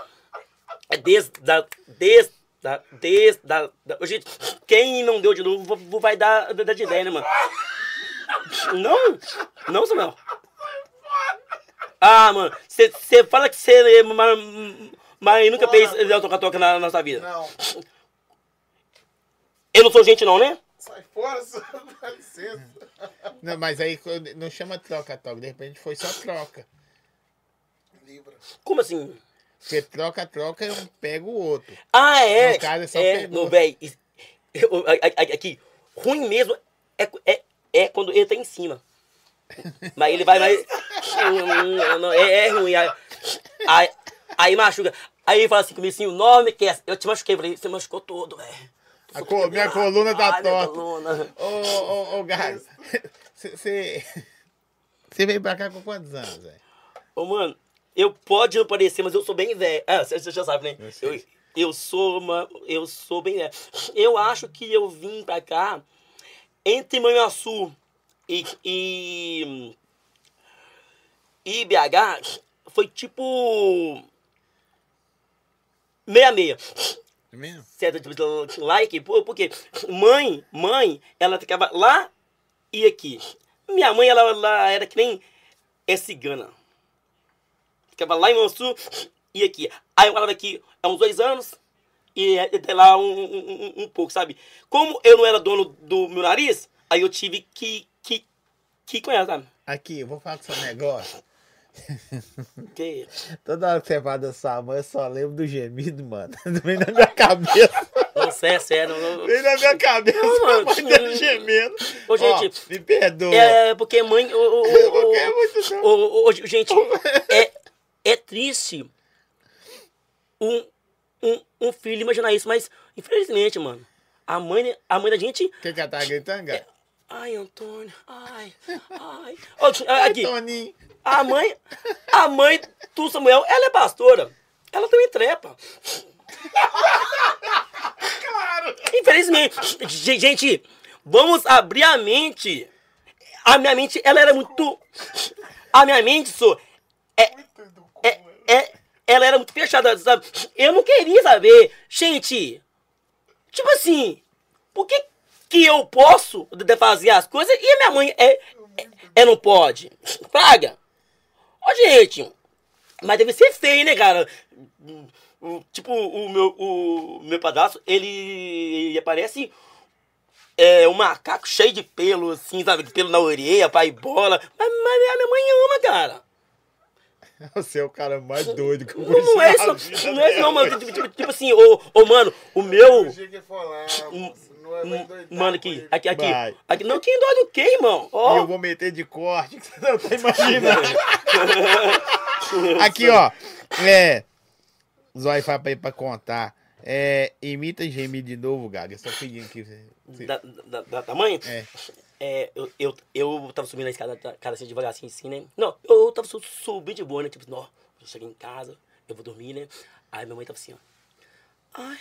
S2: É desde. Da, desde. Da, desde. Da, da, gente, quem não deu de novo vai dar, dar de ideia, né, mano? Não? Não, Samuel? Ah, mano, você fala que você. Mas, mas nunca fez toca-toca na, na nossa vida.
S3: Não,
S2: Eu não sou gente, não, né?
S3: sai fora, só dá licença.
S1: Não, mas aí não chama troca-troca, de repente foi só troca.
S2: Como assim?
S1: Porque troca-troca eu pego o outro.
S2: Ah, é.
S1: No caso, é só
S2: é, no Aqui, ruim mesmo é, é, é quando ele tá em cima. Mas ele vai, não, é, é ruim. Aí, aí, aí machuca. Aí ele fala assim comigo assim: o nome que é. Eu te machuquei. Eu falei: você machucou todo, velho.
S1: Co- minha coluna tá
S2: Ai,
S1: torta.
S2: coluna.
S1: Ô, ô, ô, você você veio pra cá com quantos anos, velho?
S2: Ô, mano, eu pode não parecer, mas eu sou bem velho. Ah, você já sabe, né?
S1: Eu.
S2: Eu, eu sou uma, eu sou bem velho. Eu acho que eu vim pra cá entre Manhuaçu e, e, e BH foi tipo meia meia.
S1: É mesmo?
S2: Certo? Tipo, like, por- porque mãe, mãe, ela ficava lá e aqui. Minha mãe, ela, ela era que nem é cigana. Ficava lá em Mansu e aqui. Aí eu morava aqui há uns dois anos e até lá um, um, um- um pouco, sabe? Como eu não era dono do meu nariz, aí eu tive que, que, que com ela, sabe?
S1: Aqui, eu vou falar com seu negócio.
S2: Que...
S1: Toda hora que você fala da sua mãe, eu só lembro do gemido, mano. Vem na minha cabeça.
S2: Não, sério, sério. Não,
S1: Vem na minha cabeça
S2: Não, mano.
S1: mãe dele gemendo.
S2: Ô, gente,
S1: Ó, me perdoa.
S2: É, porque mãe. ô, ô,
S1: é
S2: ô, ô, gente, é, é triste um, um, um filho imaginar isso, mas infelizmente, mano, a mãe, a mãe da gente.
S1: O que que ela tá gritando, cara?
S2: Ai, Antônio, ai, ai. Aqui,
S1: Toninho.
S2: a mãe, a mãe do Samuel, ela é pastora. Ela também trepa.
S3: Claro.
S2: Infelizmente, Ge- gente, vamos abrir a mente. A minha mente, ela era muito. A minha mente, só. É, é, ela era muito fechada, sabe? Eu não queria saber. Gente, tipo assim, por que, que eu posso fazer as coisas e a minha mãe é, é, é não pode? Praga. Ô, gente, mas deve ser feio, né, cara? Tipo, o meu, o meu padrasto, ele parece é, um macaco cheio de pelo, assim, sabe? Pelo na orelha, pai bola. Mas, mas a minha mãe ama, cara.
S1: Você é o cara mais doido que eu
S2: Não, não é
S1: na vida
S2: isso, não é isso não, mano. Tipo, tipo- tipo assim, ô, ô, mano, o meu...
S3: Que não é
S2: Mano, aqui, aqui, aqui,
S1: Vai.
S2: aqui. Não, quem dói do quê, irmão?
S1: E
S2: Ó,
S1: eu vou meter de corte, que você não tá imaginando. Aqui, ó. É. Zói fala pra ir pra contar. É, imita e geme de novo, Gaga. Só pedindo aqui. você-
S2: da, da, da, mãe?
S1: É.
S2: É, eu, eu, eu tava subindo a escada, cara, assim, devagarzinho, assim, né? Não, eu tava su- subindo de boa, né? Tipo, não, eu cheguei em casa, eu vou dormir, né? Aí minha mãe tava assim, ó. Ai,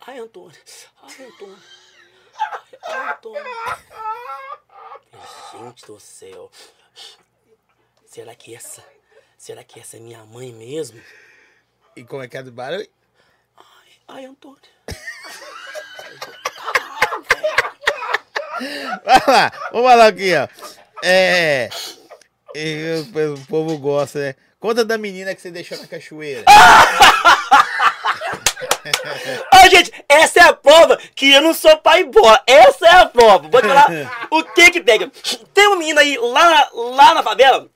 S2: ai, Antônio, ai, Antônio, ai, ai, Antônio. Gente do céu, será que essa, será que essa é minha mãe mesmo?
S1: E como é que é do barulho?
S2: Ai, Antônio.
S1: Vai lá, vamos falar aqui, ó. É. e o o povo gosta, né? Conta da menina que você deixou na cachoeira.
S2: Ô, gente, essa é a prova que eu não sou pai boa. Essa é a prova. Vou te falar o que que pega. Tem uma menina aí lá, lá na favela.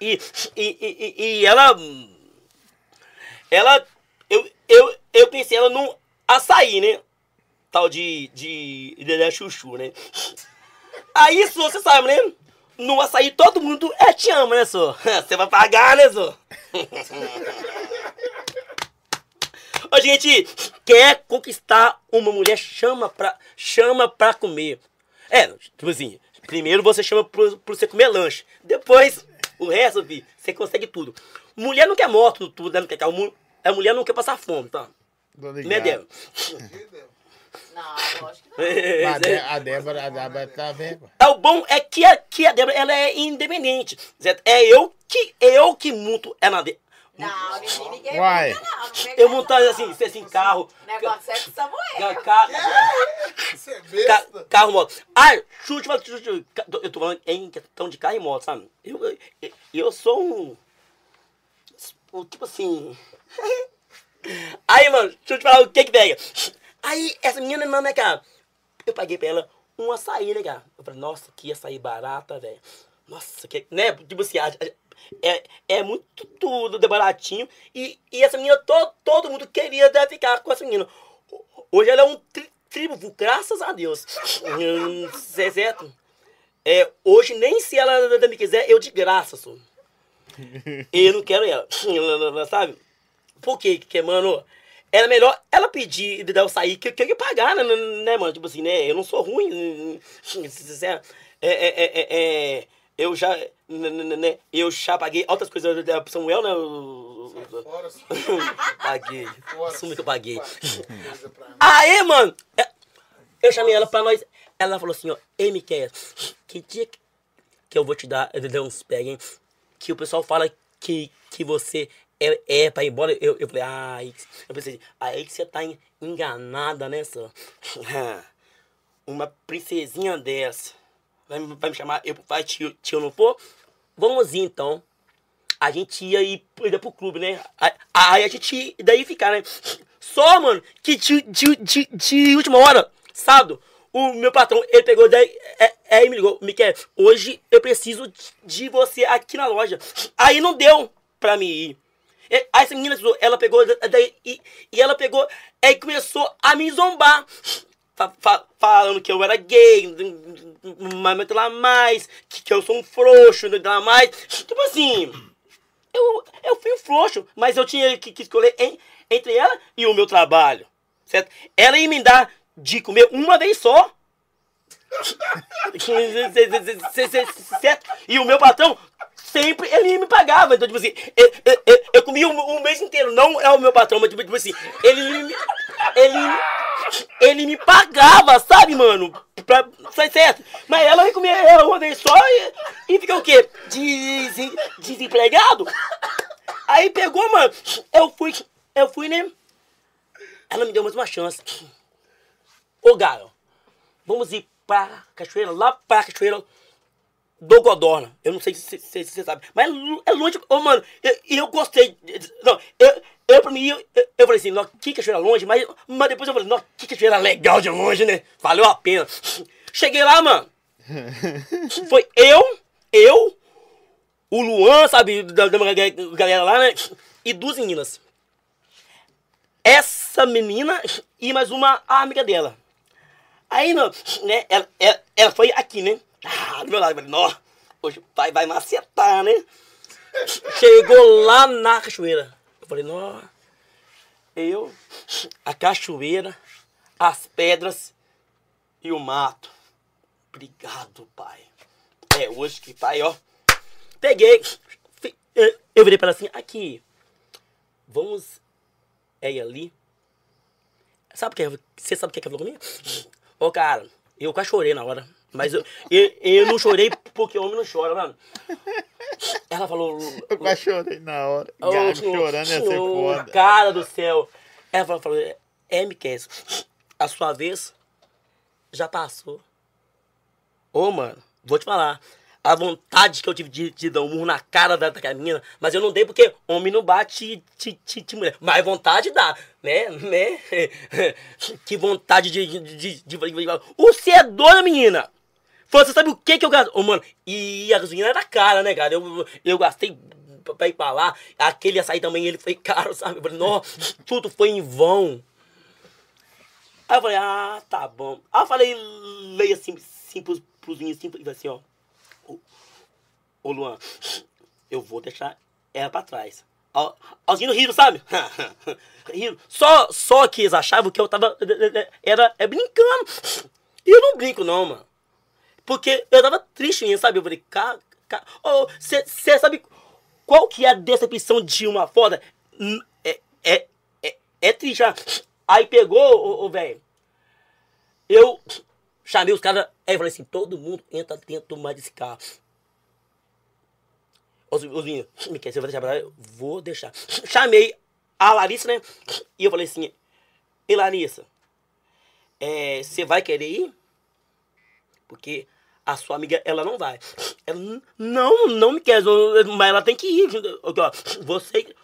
S2: E, e, e- e ela. Ela. Eu, eu, eu pensei ela num açaí, né? Tal de. de. de chuchu, né? Aí, só, você sabe, né? No açaí todo mundo é te ama, né, só? Você vai pagar, né, só? Ô, gente, quer conquistar uma mulher, chama pra, chama pra comer. É, tipo assim, primeiro você chama pro você comer lanche. Depois, o resto, vi, você consegue tudo. Mulher não quer moto, tudo, né? Não quer A mulher não quer passar fome, tá?
S1: Ligado.
S2: Né, Débora?
S4: Não, lógico que não.
S1: A, Dé- a Débora, a Débora tá vendo?
S2: É o bom é que a, que a Débora ela é independente. certo? É eu que eu que monto ela na de...
S4: Não, ninguém, ninguém
S1: Uai.
S4: muda, não. não pega
S2: Eu
S4: essa,
S2: montando
S4: não.
S2: assim, assim, carro.
S4: O negócio é com o
S2: ca-
S4: Samuel.
S2: ca-
S3: Você é
S2: ca-
S3: besta?
S2: carro, moto. Ah, chute, chute, chute. Ca- Eu tô falando em questão de carro e moto, sabe? Eu, eu, eu sou um. um Tipo assim. Aí, mano, deixa eu te falar o que que pega. Aí, essa menina, não, né, cara? Eu paguei pra ela um açaí, né, cara? Eu falei, nossa, que açaí barata, velho. Nossa, que. Né? Tipo assim, a- é, é muito tudo de baratinho. E, e essa menina, todo, todo mundo queria né, ficar com essa menina. Hoje ela é um tri, triunfo, graças a Deus. Hum, é certo? É, hoje, nem se ela me quiser, eu de graça, sou. Eu não quero ela, sabe? Por quê? Porque, mano, era melhor ela pedir de eu sair que, que eu ia pagar, né, né, mano? Tipo assim, né? Eu não sou ruim. É, é, é, é, é, eu já, né, né, né, eu já paguei outras coisas da Samuel, né?
S3: Fora,
S2: paguei.
S3: fora.
S2: Assume que eu paguei. Aí, mano, é, eu chamei ela pra nós. Ela falou assim, ó, ei, Miquel, que dia que- eu vou te dar, eu dar uns pega, hein? Que o pessoal fala que, que você é, é pra ir embora. Eu, eu falei, ai, eu pensei, aí que você tá en- enganada, né, só? Uma princesinha dessa. Vai, vai me chamar, eu vai tio, tio não for? Vamos ir então a gente ia ir ia pro clube, né? Aí- a gente daí ficar, né? Só, mano, que de, de, de, de última hora, sábado, o meu patrão, ele pegou daí, é, é, e me ligou, Miquel, hoje eu preciso de você aqui na loja. Aí não deu pra mim ir. E- Aí essa menina, ela pegou, e, e ela pegou, aí começou a me zombar. Fa- fa- falando que eu era gay, mas lá mais, que, que eu sou um frouxo, lá mais. Tipo assim, eu, eu fui um frouxo, mas eu tinha que, que escolher en- entre ela e o meu trabalho, certo? Ela ia me dar de comer uma vez só. certo? E o meu patrão sempre ele me pagava. Então, tipo assim, eu, eu, eu- eu comia o, o mês inteiro. Não é o meu patrão, mas tipo, tipo assim, ele me. Ele, ele me pagava, sabe, mano? Pra, sai certo? Mas ela ia comer ela uma vez só e, e fica o quê? Desen, desempregado? Aí pegou, mano. Eu fui, eu fui, né? Ela me deu mais uma chance. Ô, Galo, vamos ir pra cachoeira, lá pra cachoeira do Godorna. Eu não sei se você sabe. Mas é lo- longe. Ô, mano, eu, eu gostei. Não, eu, eu pra mim, eu, eu falei assim, não, que cachoeira longe, mas, mas depois eu falei, não, que cachoeira legal de longe, né? Valeu a pena. Cheguei lá, mano. Foi eu, eu, o Luan, sabe, da, da galera lá, né? E duas meninas. Essa menina e mais uma amiga dela. Aí, não, né, ela, ela, ela foi aqui, né? Ah, do meu lado, eu falei, nó, hoje o pai vai macetar, né? Chegou lá na cachoeira. Eu falei, nó, eu, a cachoeira, as pedras e o mato. Obrigado, pai. É hoje que pai, ó. Peguei, fi- eu virei para ela assim, aqui, vamos é ali. Sabe o que? Você sabe o que que ela falou comigo? Ô, cara, eu quase chorei na hora. Mas eu, eu, eu não chorei porque homem não chora, mano. Ela falou.
S1: Eu quase chorei na hora.
S2: Ô,
S1: Gago chorando ia ser foda.
S2: Cara do céu. Ela falou, falou é, Miquel, a sua vez já passou. Ô, mano, vou te falar. A vontade que eu tive de, de dar um murro na cara da, daquela menina, mas eu não dei porque homem não bate de, de, de mulher. Mas vontade dá, né? né? que vontade de. de, de, de, de Você é doida, menina! Você sabe o que que eu gastei? Ô, mano, e a gasolina era cara, né, cara? Eu, eu gastei pra- ir pra lá. Aquele açaí também, ele foi caro, sabe? Eu falei, nossa, tudo foi em vão. Aí eu falei, ah, tá bom. Aí eu falei, leia assim, assim pros, pros meninos, assim, assim, ó. Ô, Luan, eu vou deixar ela pra trás. Os meninos riram, sabe? riram. Só, só que eles achavam que eu tava. Era é brincando. E eu não brinco, não, mano. Porque eu tava triste mesmo, sabe? Eu falei, cara. Você sabe qual que é a decepção de uma foda? É, é, é, é triste. ah. Aí pegou, ô, velho. Eu chamei os caras. Aí falei assim: todo mundo entra dentro mais desse carro. Os, os meninos, me quer, você vai deixar pra lá? Eu Vou deixar. Chamei a Larissa, né? E eu falei assim: E Larissa, é, você vai querer ir? Porque a sua amiga, ela não vai. Ela, "N- não, não me quer, mas ela tem que ir. Você,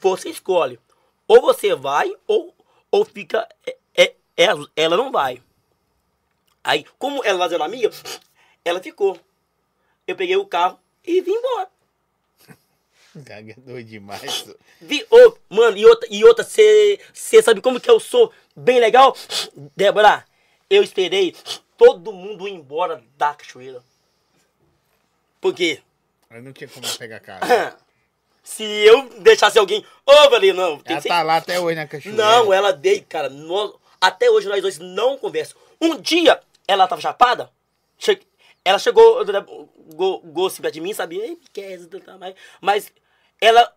S2: você escolhe. Ou você vai, ou, ou fica. É, é, ela, ela não vai. Aí, como ela era amiga, ela ficou. Eu peguei o carro e vim embora.
S1: Gago é doido demais.
S2: Vi, ô, mano, e outra, e outra, você sabe como que eu sou bem legal? Débora, eu esperei todo mundo embora da cachoeira. Por quê?
S1: Mas não tinha como eu pegar cara.
S2: Se eu deixasse alguém. Ô, eu falei, não, tem
S1: Ela
S2: que ser.
S1: tá lá até hoje na cachoeira.
S2: Não, ela dei, cara. nós- até hoje nós dois não conversamos. Um dia ela tava chapada. che- ela chegou, go, go perto de mim, sabia? Ei, quer, mas, mas ela.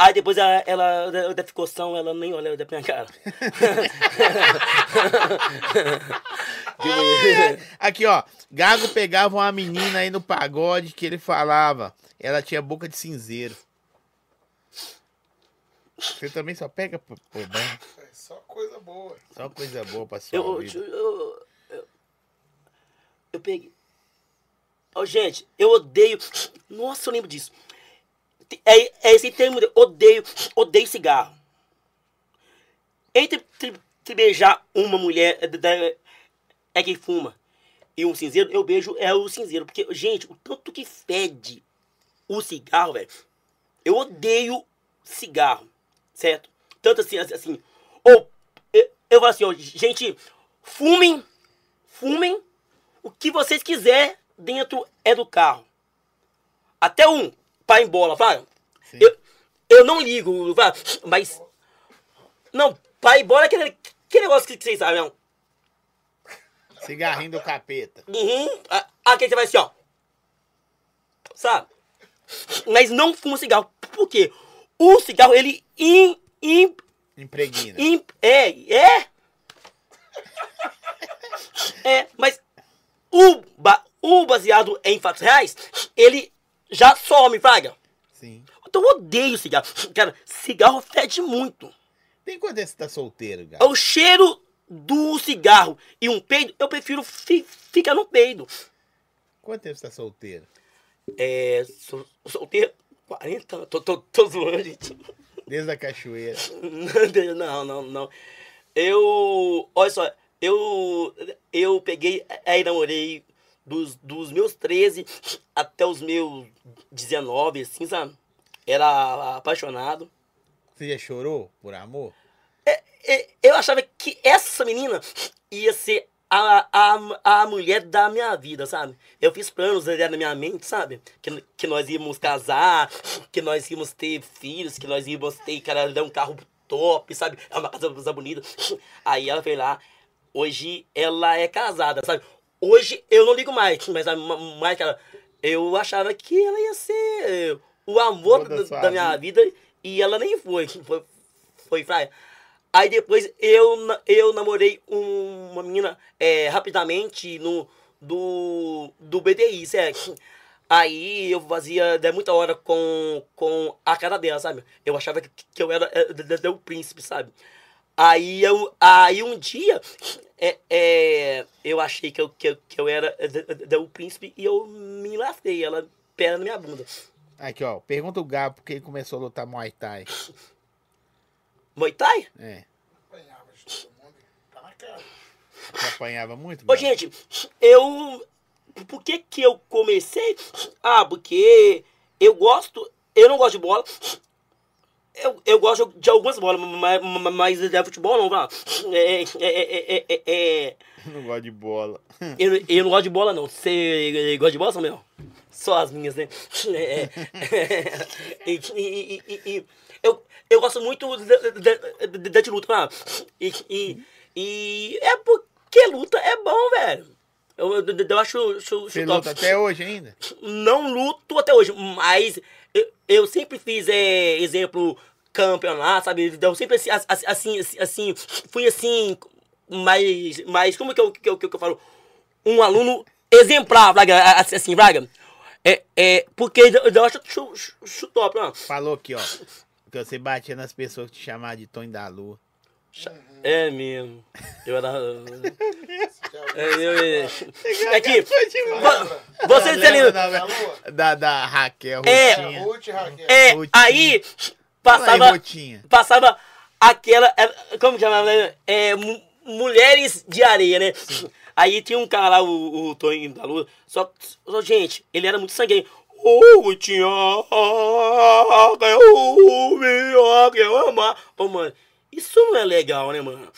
S2: Aí depois ela, ela, ela ficou são, ela nem olhou da minha cara.
S1: Aqui, ó. Gago pegava uma menina aí no pagode que ele falava. Ela tinha boca de cinzeiro. Você também só pega por, por bem.
S3: É só coisa boa.
S1: Só coisa boa pra sua
S2: Eu,
S1: vida.
S2: eu, eu, eu, eu peguei. Ô, gente, eu odeio. Nossa, eu lembro disso. É, é esse termo, de odeio, odeio cigarro. entre, beijar uma mulher é, da- é quem fuma e um cinzeiro, eu beijo é o cinzeiro. Porque, gente, o tanto que fede o cigarro, velho. Eu odeio cigarro, certo? Tanto assim, assim. Ou, eu, eu falo assim, ó, gente, fumem, fumem o que vocês quiser dentro é do carro. Até um pai em bola, fala.
S1: Sim.
S2: Eu, eu não ligo, fala, mas. Não, pai em bola é aquele, aquele negócio que vocês sabem, não.
S1: Cigarrinho do capeta.
S2: Uhum. Aqui você vai assim, ó. Sabe? Mas não fuma cigarro. Por quê? O cigarro, ele im, im,
S1: Impregna.
S2: im, é, é. É, mas o, ba, o baseado em fatos reais, ele já some, Fraga.
S1: Sim.
S2: Então eu odeio cigarro. Cara, cigarro fede muito.
S1: Tem quanto é que você tá solteiro,
S2: É
S1: Gago?
S2: o cheiro do cigarro e um peido, eu prefiro fi, ficar no peido.
S1: Quanto tempo você tá solteiro?
S2: É. Sol, solteiro. 40? Tô, tô, tô zoando, gente.
S1: Desde a cachoeira.
S2: Não, não, não. Eu. Olha só, eu. Eu peguei. Aí namorei dos, dos meus 13 até os meus 19, assim, sabe? Era apaixonado.
S1: Você já chorou por amor?
S2: E- Eu achava que essa menina ia ser a, a, a mulher da minha vida, sabe? Eu fiz planos na minha mente, sabe? Que, que nós íamos casar, que nós íamos ter filhos, que nós íamos ter, cara, dar um carro top, sabe? É uma casa casa bonita. Aí ela veio lá. Hoje ela é casada, sabe? Hoje eu não ligo mais, mas a- que ela, eu achava que ela ia ser o amor
S1: da
S2: da, minha vida e ela nem foi. Foi, foi fraia. Aí depois eu, eu namorei um- uma menina é, rapidamente no, do, do BDI, certo? Aí eu fazia de muita hora com, com a cara dela, sabe? Eu achava que, que eu era de- de- de o príncipe, sabe? Aí, eu, aí um dia é, é, eu achei que eu, que, eu- que eu era é, o príncipe e eu me lasquei, ela pera na minha bunda.
S1: Aqui, ó. Pergunta o Gabo porque ele começou a lutar Muay Thai.
S2: Muay Thai?
S1: É.
S3: Apanhava de todo mundo. Tá na cara.
S1: Apanhava muito?
S2: Ô, gente, eu. Por que que eu comecei? Ah, porque eu gosto. Eu não gosto de bola. Eu, eu gosto de algumas bolas, mas, mas é futebol não, vá. É, é, é, é, é, é,
S1: Não gosto de bola.
S2: eu, eu não gosto de bola, não. Você gosta de bola, Samuel? Só as minhas, né? É, é, e, e- e- e- eu, eu gosto muito de, luta, ah, e, e, e é porque luta é bom, velho. Eu, eu, acho, acho,
S1: Você luta até hoje ainda?
S2: Não luto até hoje, mas eu, eu sempre fiz, é, exemplo, campeonato, sabe? Eu sempre assim, assim, assim, assim fui assim, mas, mas como que eu, que eu, que eu falo? Um aluno exemplar, Braga, assim, Braga. É, é, porque eu acho chu- chu- chu- top, ó.
S1: Falou aqui, ó. Que você batia nas pessoas que te chamavam de Tony da Lua.
S2: É mesmo. Eu era. É, eu, é, é que. vo- Vocês
S1: Lembra
S2: ali.
S1: da,
S3: Da Lua.
S1: da, da Raquel,
S2: É.
S1: Rutinha.
S3: Ruth Raquel.
S2: É, aí
S1: Fala aí,
S2: passava. Passava aquela. é, Como que chamava? né? É, mu- mulheres de areia, né? Aí tinha um cara lá, o, o Toninho da Lua. Só, só, gente, ele era muito sanguíneo. Ô, tinha. Eu me eu amar. Ô, mano, isso não é legal, né, mano?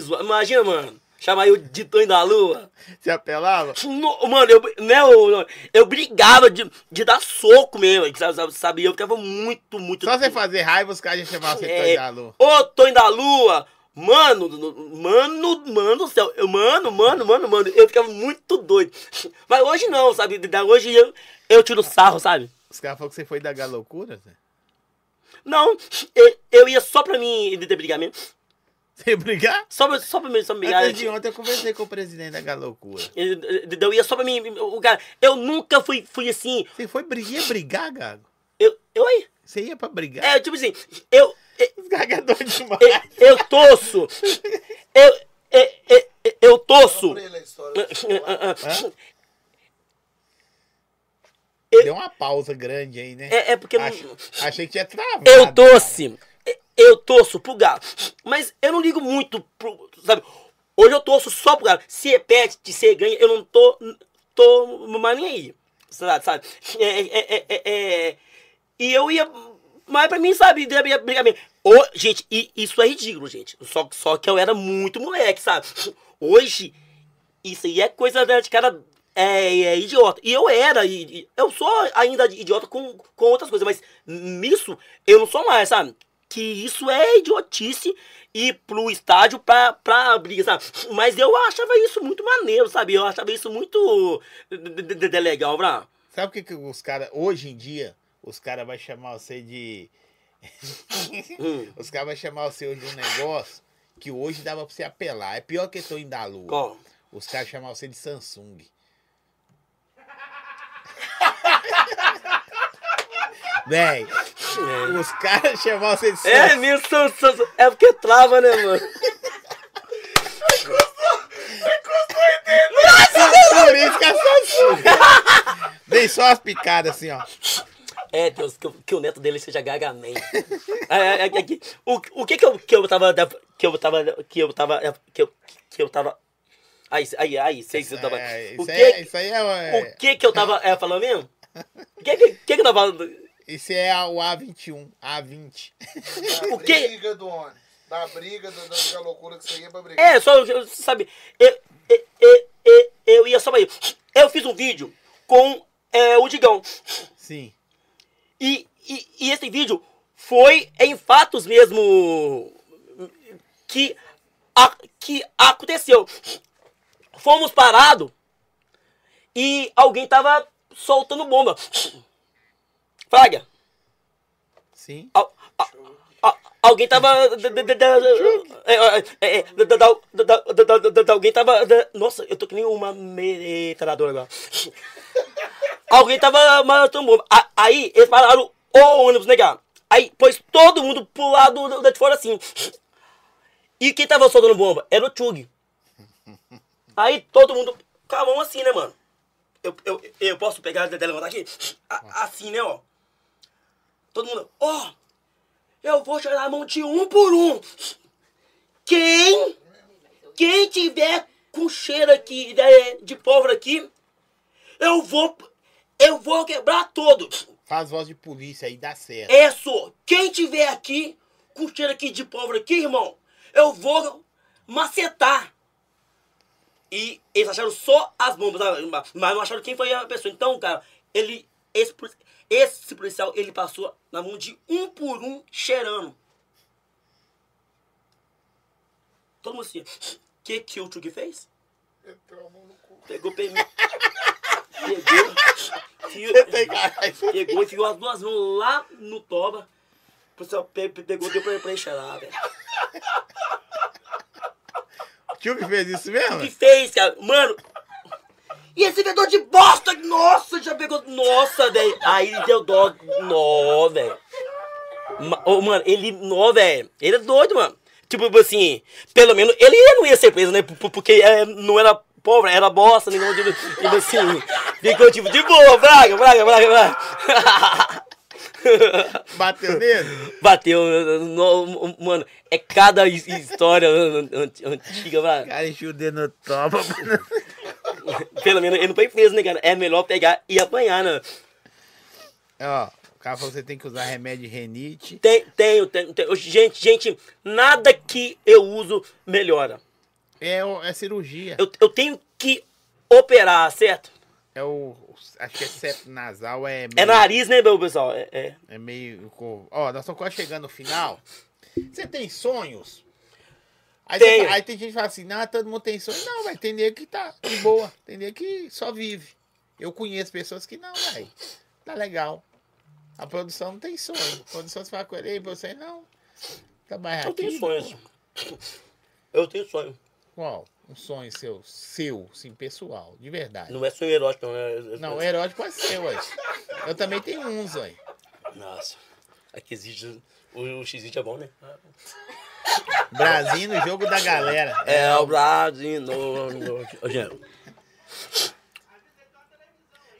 S2: Zoar. Imagina, mano. Chamar eu de Tonho da Lua.
S1: Você apelava?
S2: No- mano, eu, né, eu, eu brigava de, de dar soco mesmo, sabe, sabe, sabe? Eu ficava muito, muito.
S1: Só você fazer raiva, os caras já chamavam você
S2: É,
S1: da Lua.
S2: Ô, Tonho da Lua! Mano, no- mano, mano do céu, eu, mano, mano, mano, mano, eu ficava muito doido. Mas hoje não, sabe? Hoje eu, eu tiro sarro, sabe?
S1: Os caras falaram que você foi da Galocura, Zé?
S2: Não, eu, eu ia só pra mim de, brigar mesmo.
S1: Você brigar?
S2: Só pra, só pra mim, só pra brigar.
S1: Antes de ontem eu conversei com o presidente da Galocura.
S2: Eu, eu- eu ia só pra mim, o cara, eu nunca fui, fui assim,
S1: Você foi brigar, ia brigar, Gago?
S2: eu, eu aí,
S1: Você ia pra brigar?
S2: é, tipo assim, eu,
S1: gagador demais.
S2: eu, eu torço, eu, eu, eu, eu torço.
S3: Pra
S1: Hã? Deu uma pausa grande aí, né?
S2: É, é porque não-
S1: Ach- achei que tinha travado.
S2: eu torço. eu torço pro Galo. Mas eu não ligo muito pro. Sabe? Hoje eu torço só pro Galo. Se repete, se ganha, eu não tô. tô mais nem aí. Sabe? sabe? É, é, é, é, é, e eu ia. Mas pra mim, sabe, brigar brigar mesmo. Ô, gente, e isso é ridículo, gente. Só, só que eu era muito moleque, sabe? Hoje, isso aí é coisa de cara é, é, idiota. E eu era, e, eu sou ainda idiota com, com outras coisas, mas nisso eu não sou mais, sabe? Que isso é idiotice ir pro estádio pra, pra briga, sabe? Mas eu achava isso muito maneiro, sabe? Eu achava isso muito de, de, de legal, pra...
S1: Sabe o que, que os caras, hoje em dia, os caras vão chamar você de.
S2: Hum.
S1: os caras vão chamar você de um negócio que hoje dava pra você apelar. É pior que tô indo da lua. Os caras chamam você de Samsung. Véi, os caras chamam você de
S2: É,
S1: Samsung.
S2: mesmo, são- são- é porque trava, né, mano?
S1: Por isso que é Samsung. Dei só as picadas assim, ó.
S2: É, Deus, que, o- que o neto dele seja Gagaman. É, é, é, é, que- o, o que que eu, que eu tava. Que eu tava. Que eu tava. Que eu, que eu tava. Aí, aí, aí, sei que eu tava.
S1: É,
S2: O
S1: isso,
S2: que,
S1: é, isso aí é,
S2: o que que eu tava é, falando mesmo? O que, que, que que eu tava falando?
S1: Isso é o A21, A20.
S3: Da
S2: O quê?
S3: briga do homem. Da briga, da, da, loucura que você ia pra brigar.
S2: É, só, eu- sabe, eu, eu, eu, eu, eu ia só pra isso. Eu fiz um vídeo com é, o Digão.
S1: Sim.
S2: E, e, e esse vídeo foi em fatos mesmo que, a, que aconteceu. Fomos parados e alguém tava soltando bomba. Fraga,
S1: Sim.
S2: al- a- a- alguém tava. Alguém tava. Nossa, eu tô que nem uma metralhadora agora. Alguém tava matando bomba. Aí eles pararam o ônibus, né, cara? Aí pôs todo mundo pro lado do- da de fora assim. E quem tava soltando bomba? Era o Chug. Aí todo mundo com a mão assim, né, mano? Eu, eu, eu posso pegar e levantar aqui? Assim, né, ó. Todo mundo, ó, eu vou tirar a mão de um por um. Quem, quem tiver com cheiro aqui de, de pólvora aqui, eu vou, eu vou quebrar todo.
S1: Faz voz de polícia aí, dá certo.
S2: É só, quem tiver aqui com cheiro aqui de pólvora aqui, irmão, eu vou macetar. E eles acharam só as bombas, mas não acharam quem foi a pessoa. Então, cara, ele. Esse, esse policial, ele passou na mão de um por um, cheirando. Todo mundo assim. O que, que o Chuck fez?
S3: Meteu a mão no cu.
S2: Pegou, pe- pegou,
S1: caralho.
S2: pegou, enfiou as duas mãos lá no toba. O pe- pegou, deu pra, pra ele cheirar, velho.
S1: Que fez isso
S2: O que
S1: mesmo?
S2: fez, cara? Mano. E esse vendedor de bosta, nossa, já pegou. Nossa, velho. Aí ele deu dó. Nó, velho. Ô, Mano, ele. Nó, velho. Ele é doido, mano. Tipo assim, pelo menos ele não ia ser preso, né? Porque é, não era pobre, era bosta, né? Então, Tipo, tipo assim. Ficou tipo de boa, braga, braga, braga, braga.
S1: Bateu nele?
S2: Bateu, no- mano, é cada his- história an- an- antiga, vai.
S1: O cara encheu o dedo no.
S2: Pelo menos ele não foi preso, né, cara? É melhor pegar e apanhar, né?
S1: Ó, o cara falou que você tem que usar remédio de renite.
S2: Tem, tenho, tenho, tenho. Gente, gente, nada que eu uso melhora.
S1: É, é cirurgia.
S2: Eu, eu tenho que operar, certo?
S1: É o. Acho que é septo nasal, é meio.
S2: É nariz, né, meu pessoal? É, é.
S1: É meio. Ó, nós estamos quase chegando no final. Você tem sonhos? Aí, você aí tem gente que fala assim, não, todo mundo tem sonho. Não, vai tem nego que tá de boa. Tem nego que só vive. Eu conheço pessoas que não, velho. Tá legal. A produção não tem sonho. A produção você fala com ele, "Ei, você não. Trabalha
S2: Eu
S1: aqui.
S2: tenho sonhos. Eu tenho sonho.
S1: Qual? Um sonho seu, seu, sim, pessoal, de verdade.
S2: Não é sonho erótico, não. É,
S1: Não, erótico é seu, ué. Eu também tenho uns, ué.
S2: Nossa. Aqui exige. O, o X é bom, né?
S1: Brasil no jogo da galera.
S2: É, o Brasil. No, no.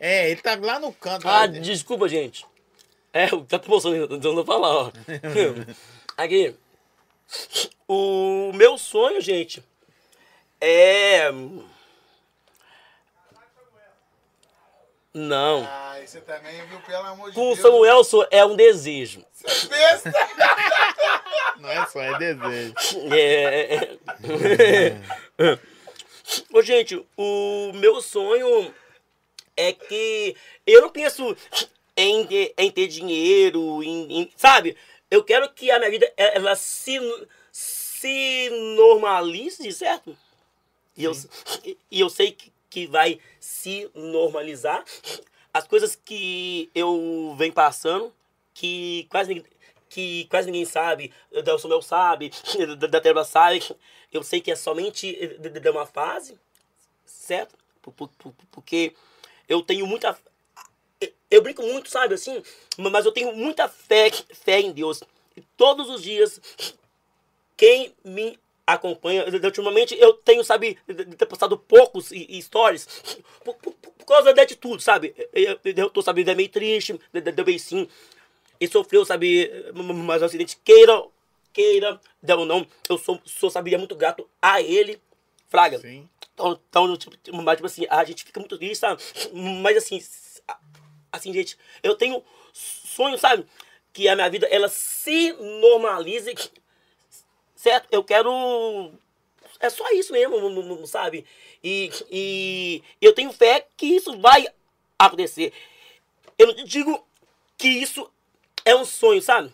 S1: É, ele tá lá no canto.
S2: Ah,
S1: lá.
S2: desculpa, gente. É, o tá emocionado, tentando falar, ó. Aqui. O meu sonho, gente, é. Não.
S3: Ai, você também, viu? Pelo amor de
S2: Com o
S3: Deus.
S2: Samuel só é um desejo.
S3: Você é besta.
S1: Não é só, é desejo.
S2: É. Ô, gente, o meu sonho é que eu não penso em, ter- em ter dinheiro, em, em- sabe? Eu quero que a minha vida ela se, se normalize, certo? E eu, e eu sei que, que vai se normalizar. As coisas que eu venho passando, que quase ninguém, que quase ninguém sabe, o Samuel sabe, da, Terra sabe, eu sei que é somente de, uma fase, certo? Por- por- por- Porque eu tenho muita. Eu brinco muito, sabe, assim, mas eu tenho muita fé, fé em Deus. Todos os dias, quem me acompanha, ultimamente eu tenho, sabe, de de ter postado poucos stories por, por- por causa da atitude, sabe? Eu, eu, tô, sabe, é meio triste, de- de- de- bem sim. E sofreu, sabe, mais um acidente, queira, queira, ou não, eu sou, sou, sabe, muito grato a ele, Fraga.
S1: Sim.
S2: Então, então tipo, mas, tipo assim, a gente fica muito triste, sabe? Mas assim, assim, gente, eu tenho sonho, sabe? Que a minha vida, ela se normalize, certo? Eu quero... É só isso mesmo, sabe? E, e eu tenho fé que isso vai acontecer. Eu não digo que isso é um sonho, sabe?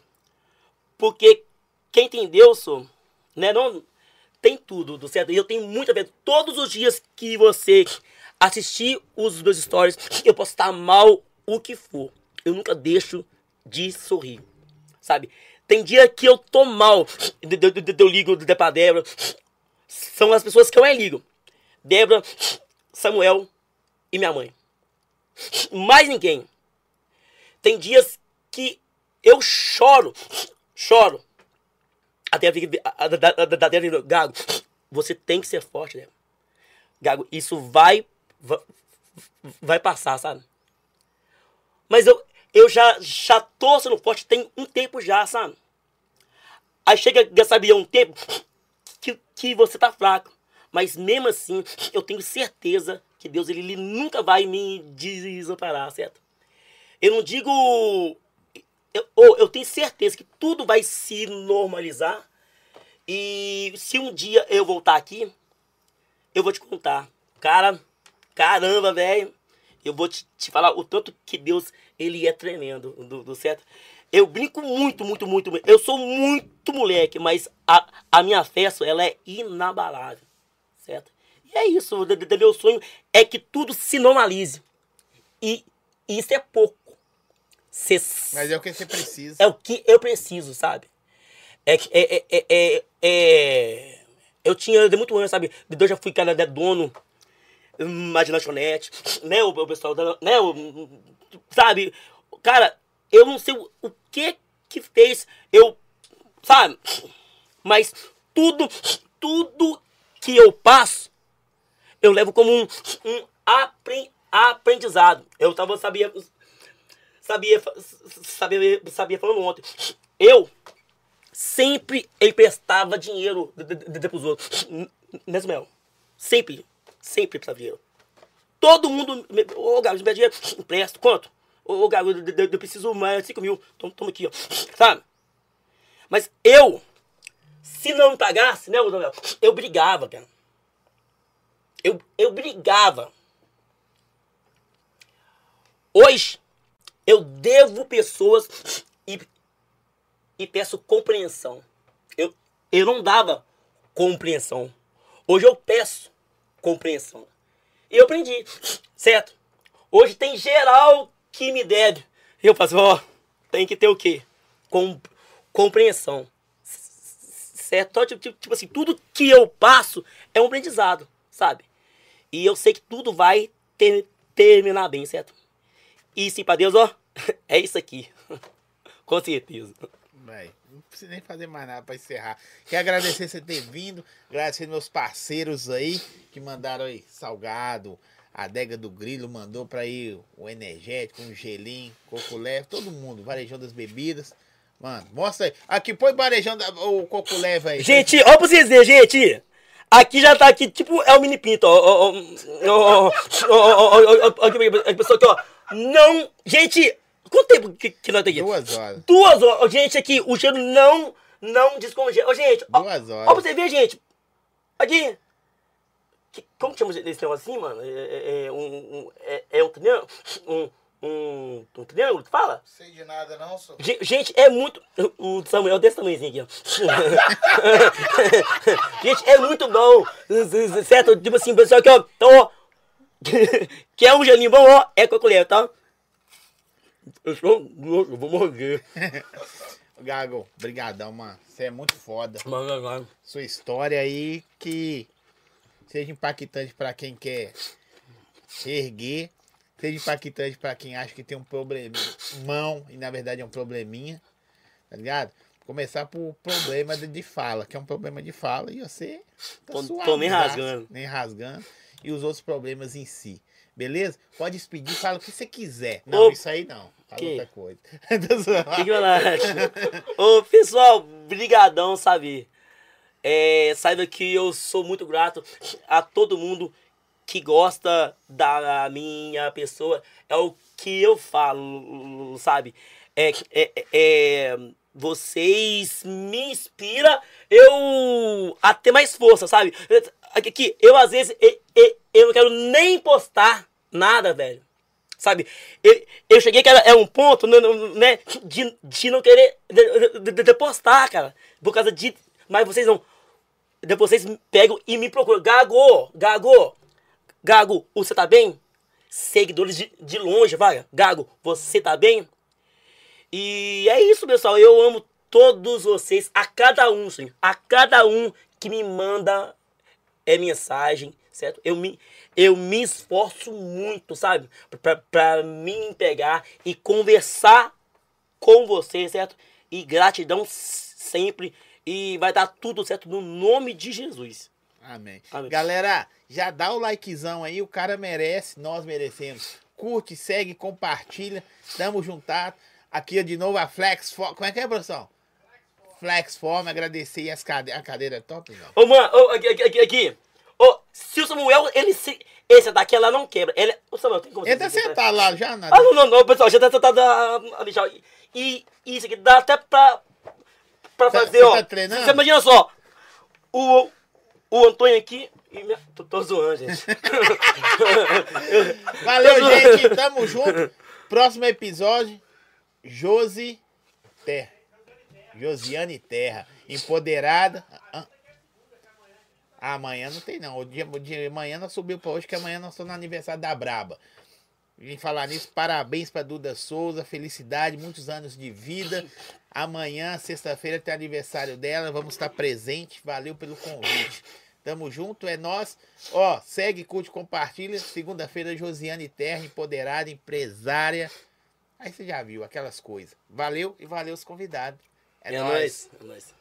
S2: Porque quem tem Deus, né, não tem tudo, do certo? E eu tenho muita fé. Todos os dias que você assistir os meus stories, eu posso estar mal o que for. Eu nunca deixo de sorrir, sabe? Tem dia que eu tô mal, de- de- eu ligo pra Débora. São as pessoas que eu mais ligo. Débora, Samuel e minha mãe. Mais ninguém. Tem dias que eu choro, choro. Até a Débora, Gago, você tem que ser forte, né? Gago, isso vai, vai, vai passar, sabe? Mas eu, eu já, já tô sendo forte tem um tempo já, sabe? Aí chega, já sabia, um tempo que, que você tá fraco. Mas mesmo assim, eu tenho certeza que Deus ele, ele nunca vai me desamparar, certo? Eu não digo. Eu, eu tenho certeza que tudo vai se normalizar. E se um dia eu voltar aqui, eu vou te contar. Cara, caramba, velho. Eu vou te, te falar o tanto que Deus, ele é tremendo, do, do certo? Eu brinco muito, muito, muito. Eu sou muito moleque, mas a, a minha festa, ela é inabalável, certo? E é isso, o de- de- meu sonho é que tudo se normalize. E isso é pouco. Cê-
S1: Mas é o que você precisa.
S2: é o que eu preciso, sabe? É, que- é, é, é, é, é- eu tinha de muito anos, sabe? Eu já fui cara de dono hum, de lanchonete, né? O, o pessoal da, né? O, sabe? Cara, eu não sei o, o que que fez eu, sabe? Mas tudo, tudo que eu passo, eu levo como um, um apren- aprendizado. Eu tava, sabia, sabia, sabia, sabia falando ontem. Eu sempre emprestava dinheiro de, de, de, pros outros. N- Né, Samuel? Sempre, sempre emprestava dinheiro. Todo mundo, ô Gago, me dá dinheiro, empresto, quanto? Ô Gago, eu, eu- preciso mais 5 mil, toma, toma aqui, ó. Sabe? Mas eu, se não pagasse, né, Samuel? Eu brigava, cara. Eu, eu brigava. Hoje, eu devo pessoas e, e peço compreensão. Eu, eu não dava compreensão. Hoje eu peço compreensão. E eu aprendi, certo? Hoje tem geral que me deve. Eu faço, ó, tem que ter o quê? Com, compreensão. Certo? Tipo, tipo- assim, tudo que eu passo é um aprendizado, sabe? E eu sei que tudo vai ter- terminar bem, certo? E sim, pra Deus, ó, é isso aqui. Com certeza.
S1: Véi, não precisa nem fazer mais nada pra encerrar. Quero agradecer você ter vindo, agradecer meus parceiros aí que mandaram aí salgado, a adega do Grilo mandou pra aí o energético, um gelinho, coco leve, todo mundo, varejão das bebidas. Mano, mostra aí. Aqui, põe barejão da, o coco leva aí.
S2: Gente, ó pra vocês verem, gente. Aqui já tá aqui, tipo, é o mini pinto, ó. Ó, ó, ó, ó, ó, ó, ó, ó, aqui, a pessoa aqui, ó. Não. Gente, quanto tempo que, que nós tá aqui?
S1: Duas horas.
S2: Duas horas. Gente, aqui, o cheiro não, não descongela. Ó, gente, ó.
S1: Duas horas.
S2: Ó pra você ver, gente. Aqui. Que- como que chama esse negócio assim, mano? É, é, é um, um- é, é um triângulo? Um, um, um triângulo que fala?
S3: Sei de nada, não, sou.
S2: Gen- Gente, é muito. O Samuel é desse tamanhozinho aqui, ó. Gente, é muito bom. Certo? Tipo assim, pessoal que, ó. Então, ó. Que é um gelinho bom, ó. É com a colher, tá? Eu sou louco, eu vou morrer.
S1: Gago, brigadão, mano. Você é muito foda.
S2: Mano, mano.
S1: Sua história aí que seja impactante pra quem quer erguer, seja impactante pra quem acha que tem um problemão e na verdade é um probleminha, tá ligado? Começar por problema de, fala, que é um problema de fala e você tá
S2: Tô- tô nem
S1: tá?
S2: rasgando.
S1: Nem rasgando. E os outros problemas em si. Beleza? Pode despedir, fala o que você quiser. Não,
S2: Ô,
S1: isso aí não. Fala
S2: que?
S1: outra coisa.
S2: Acho? Ô, pessoal, brigadão, sabe? É, saiba que eu sou muito grato a todo mundo que gosta da minha pessoa. É o que eu falo, sabe? É, é, é- é, vocês me inspiram eu a ter mais força, sabe? Aqui, eu às vezes eu, eu, eu não quero nem postar nada, velho. Sabe? Eu, eu cheguei que era, é um ponto, né, né, de, de não querer de, de- de postar, cara. Por causa de. Mas vocês não. Depois vocês pegam e me procuram. Gago, Gago, Gago, você tá bem? Seguidores de, de longe, vai. Gago, você tá bem? E é isso, pessoal. Eu amo todos vocês, a cada um, sim. A cada um que me manda é mensagem, certo? Eu me, eu me esforço muito, sabe? Pra me pegar e conversar com você, certo? E gratidão sempre. E vai dar tudo certo no nome de Jesus.
S1: Amém.
S2: Amém.
S1: Galera, já dá o likezão aí, o cara merece, nós merecemos. Curte, segue, compartilha. Tamo juntado. Aqui de novo a Flex Form. Como é que é, produção? Flex Form, agradecer as cade... a cadeira é top, velho.
S2: Ô, mano, ô, aqui, aqui, aqui. Ô, se o Samuel, ele se. Esse daqui ela não quebra. Ele, ô, Samuel, tem como
S1: Ele tá sentado lá já,
S2: Ah,
S1: nada.
S2: não, não, não, pessoal, já tá sentado ali já. E isso aqui dá até pra. pra
S1: Tá-
S2: fazer,
S1: você
S2: ó.
S1: tá treinando?
S2: Você imagina só. O, o Antônio aqui. E minha, tô, tô zoando, gente.
S1: Valeu,
S2: Tô
S1: gente. Tamo junto. Próximo episódio, Josi Terra. Josiane Terra. Empoderada. Ah, Amanhã não tem, não. O dia, o dia, amanhã nós subiu pra hoje, que amanhã nós estamos no aniversário da Braba. Vim falar nisso, parabéns pra Duda Souza, felicidade, muitos anos de vida. Amanhã, sexta-feira, tem aniversário dela, vamos estar presente. Valeu pelo convite. Tamo junto, é nós. Ó, segue, curte, compartilha. Segunda-feira, Josiane Terra, empoderada, empresária. Aí você já viu aquelas coisas. Valeu e valeu os convidados. É,
S2: É
S1: nóis.
S2: nóis. É nóis.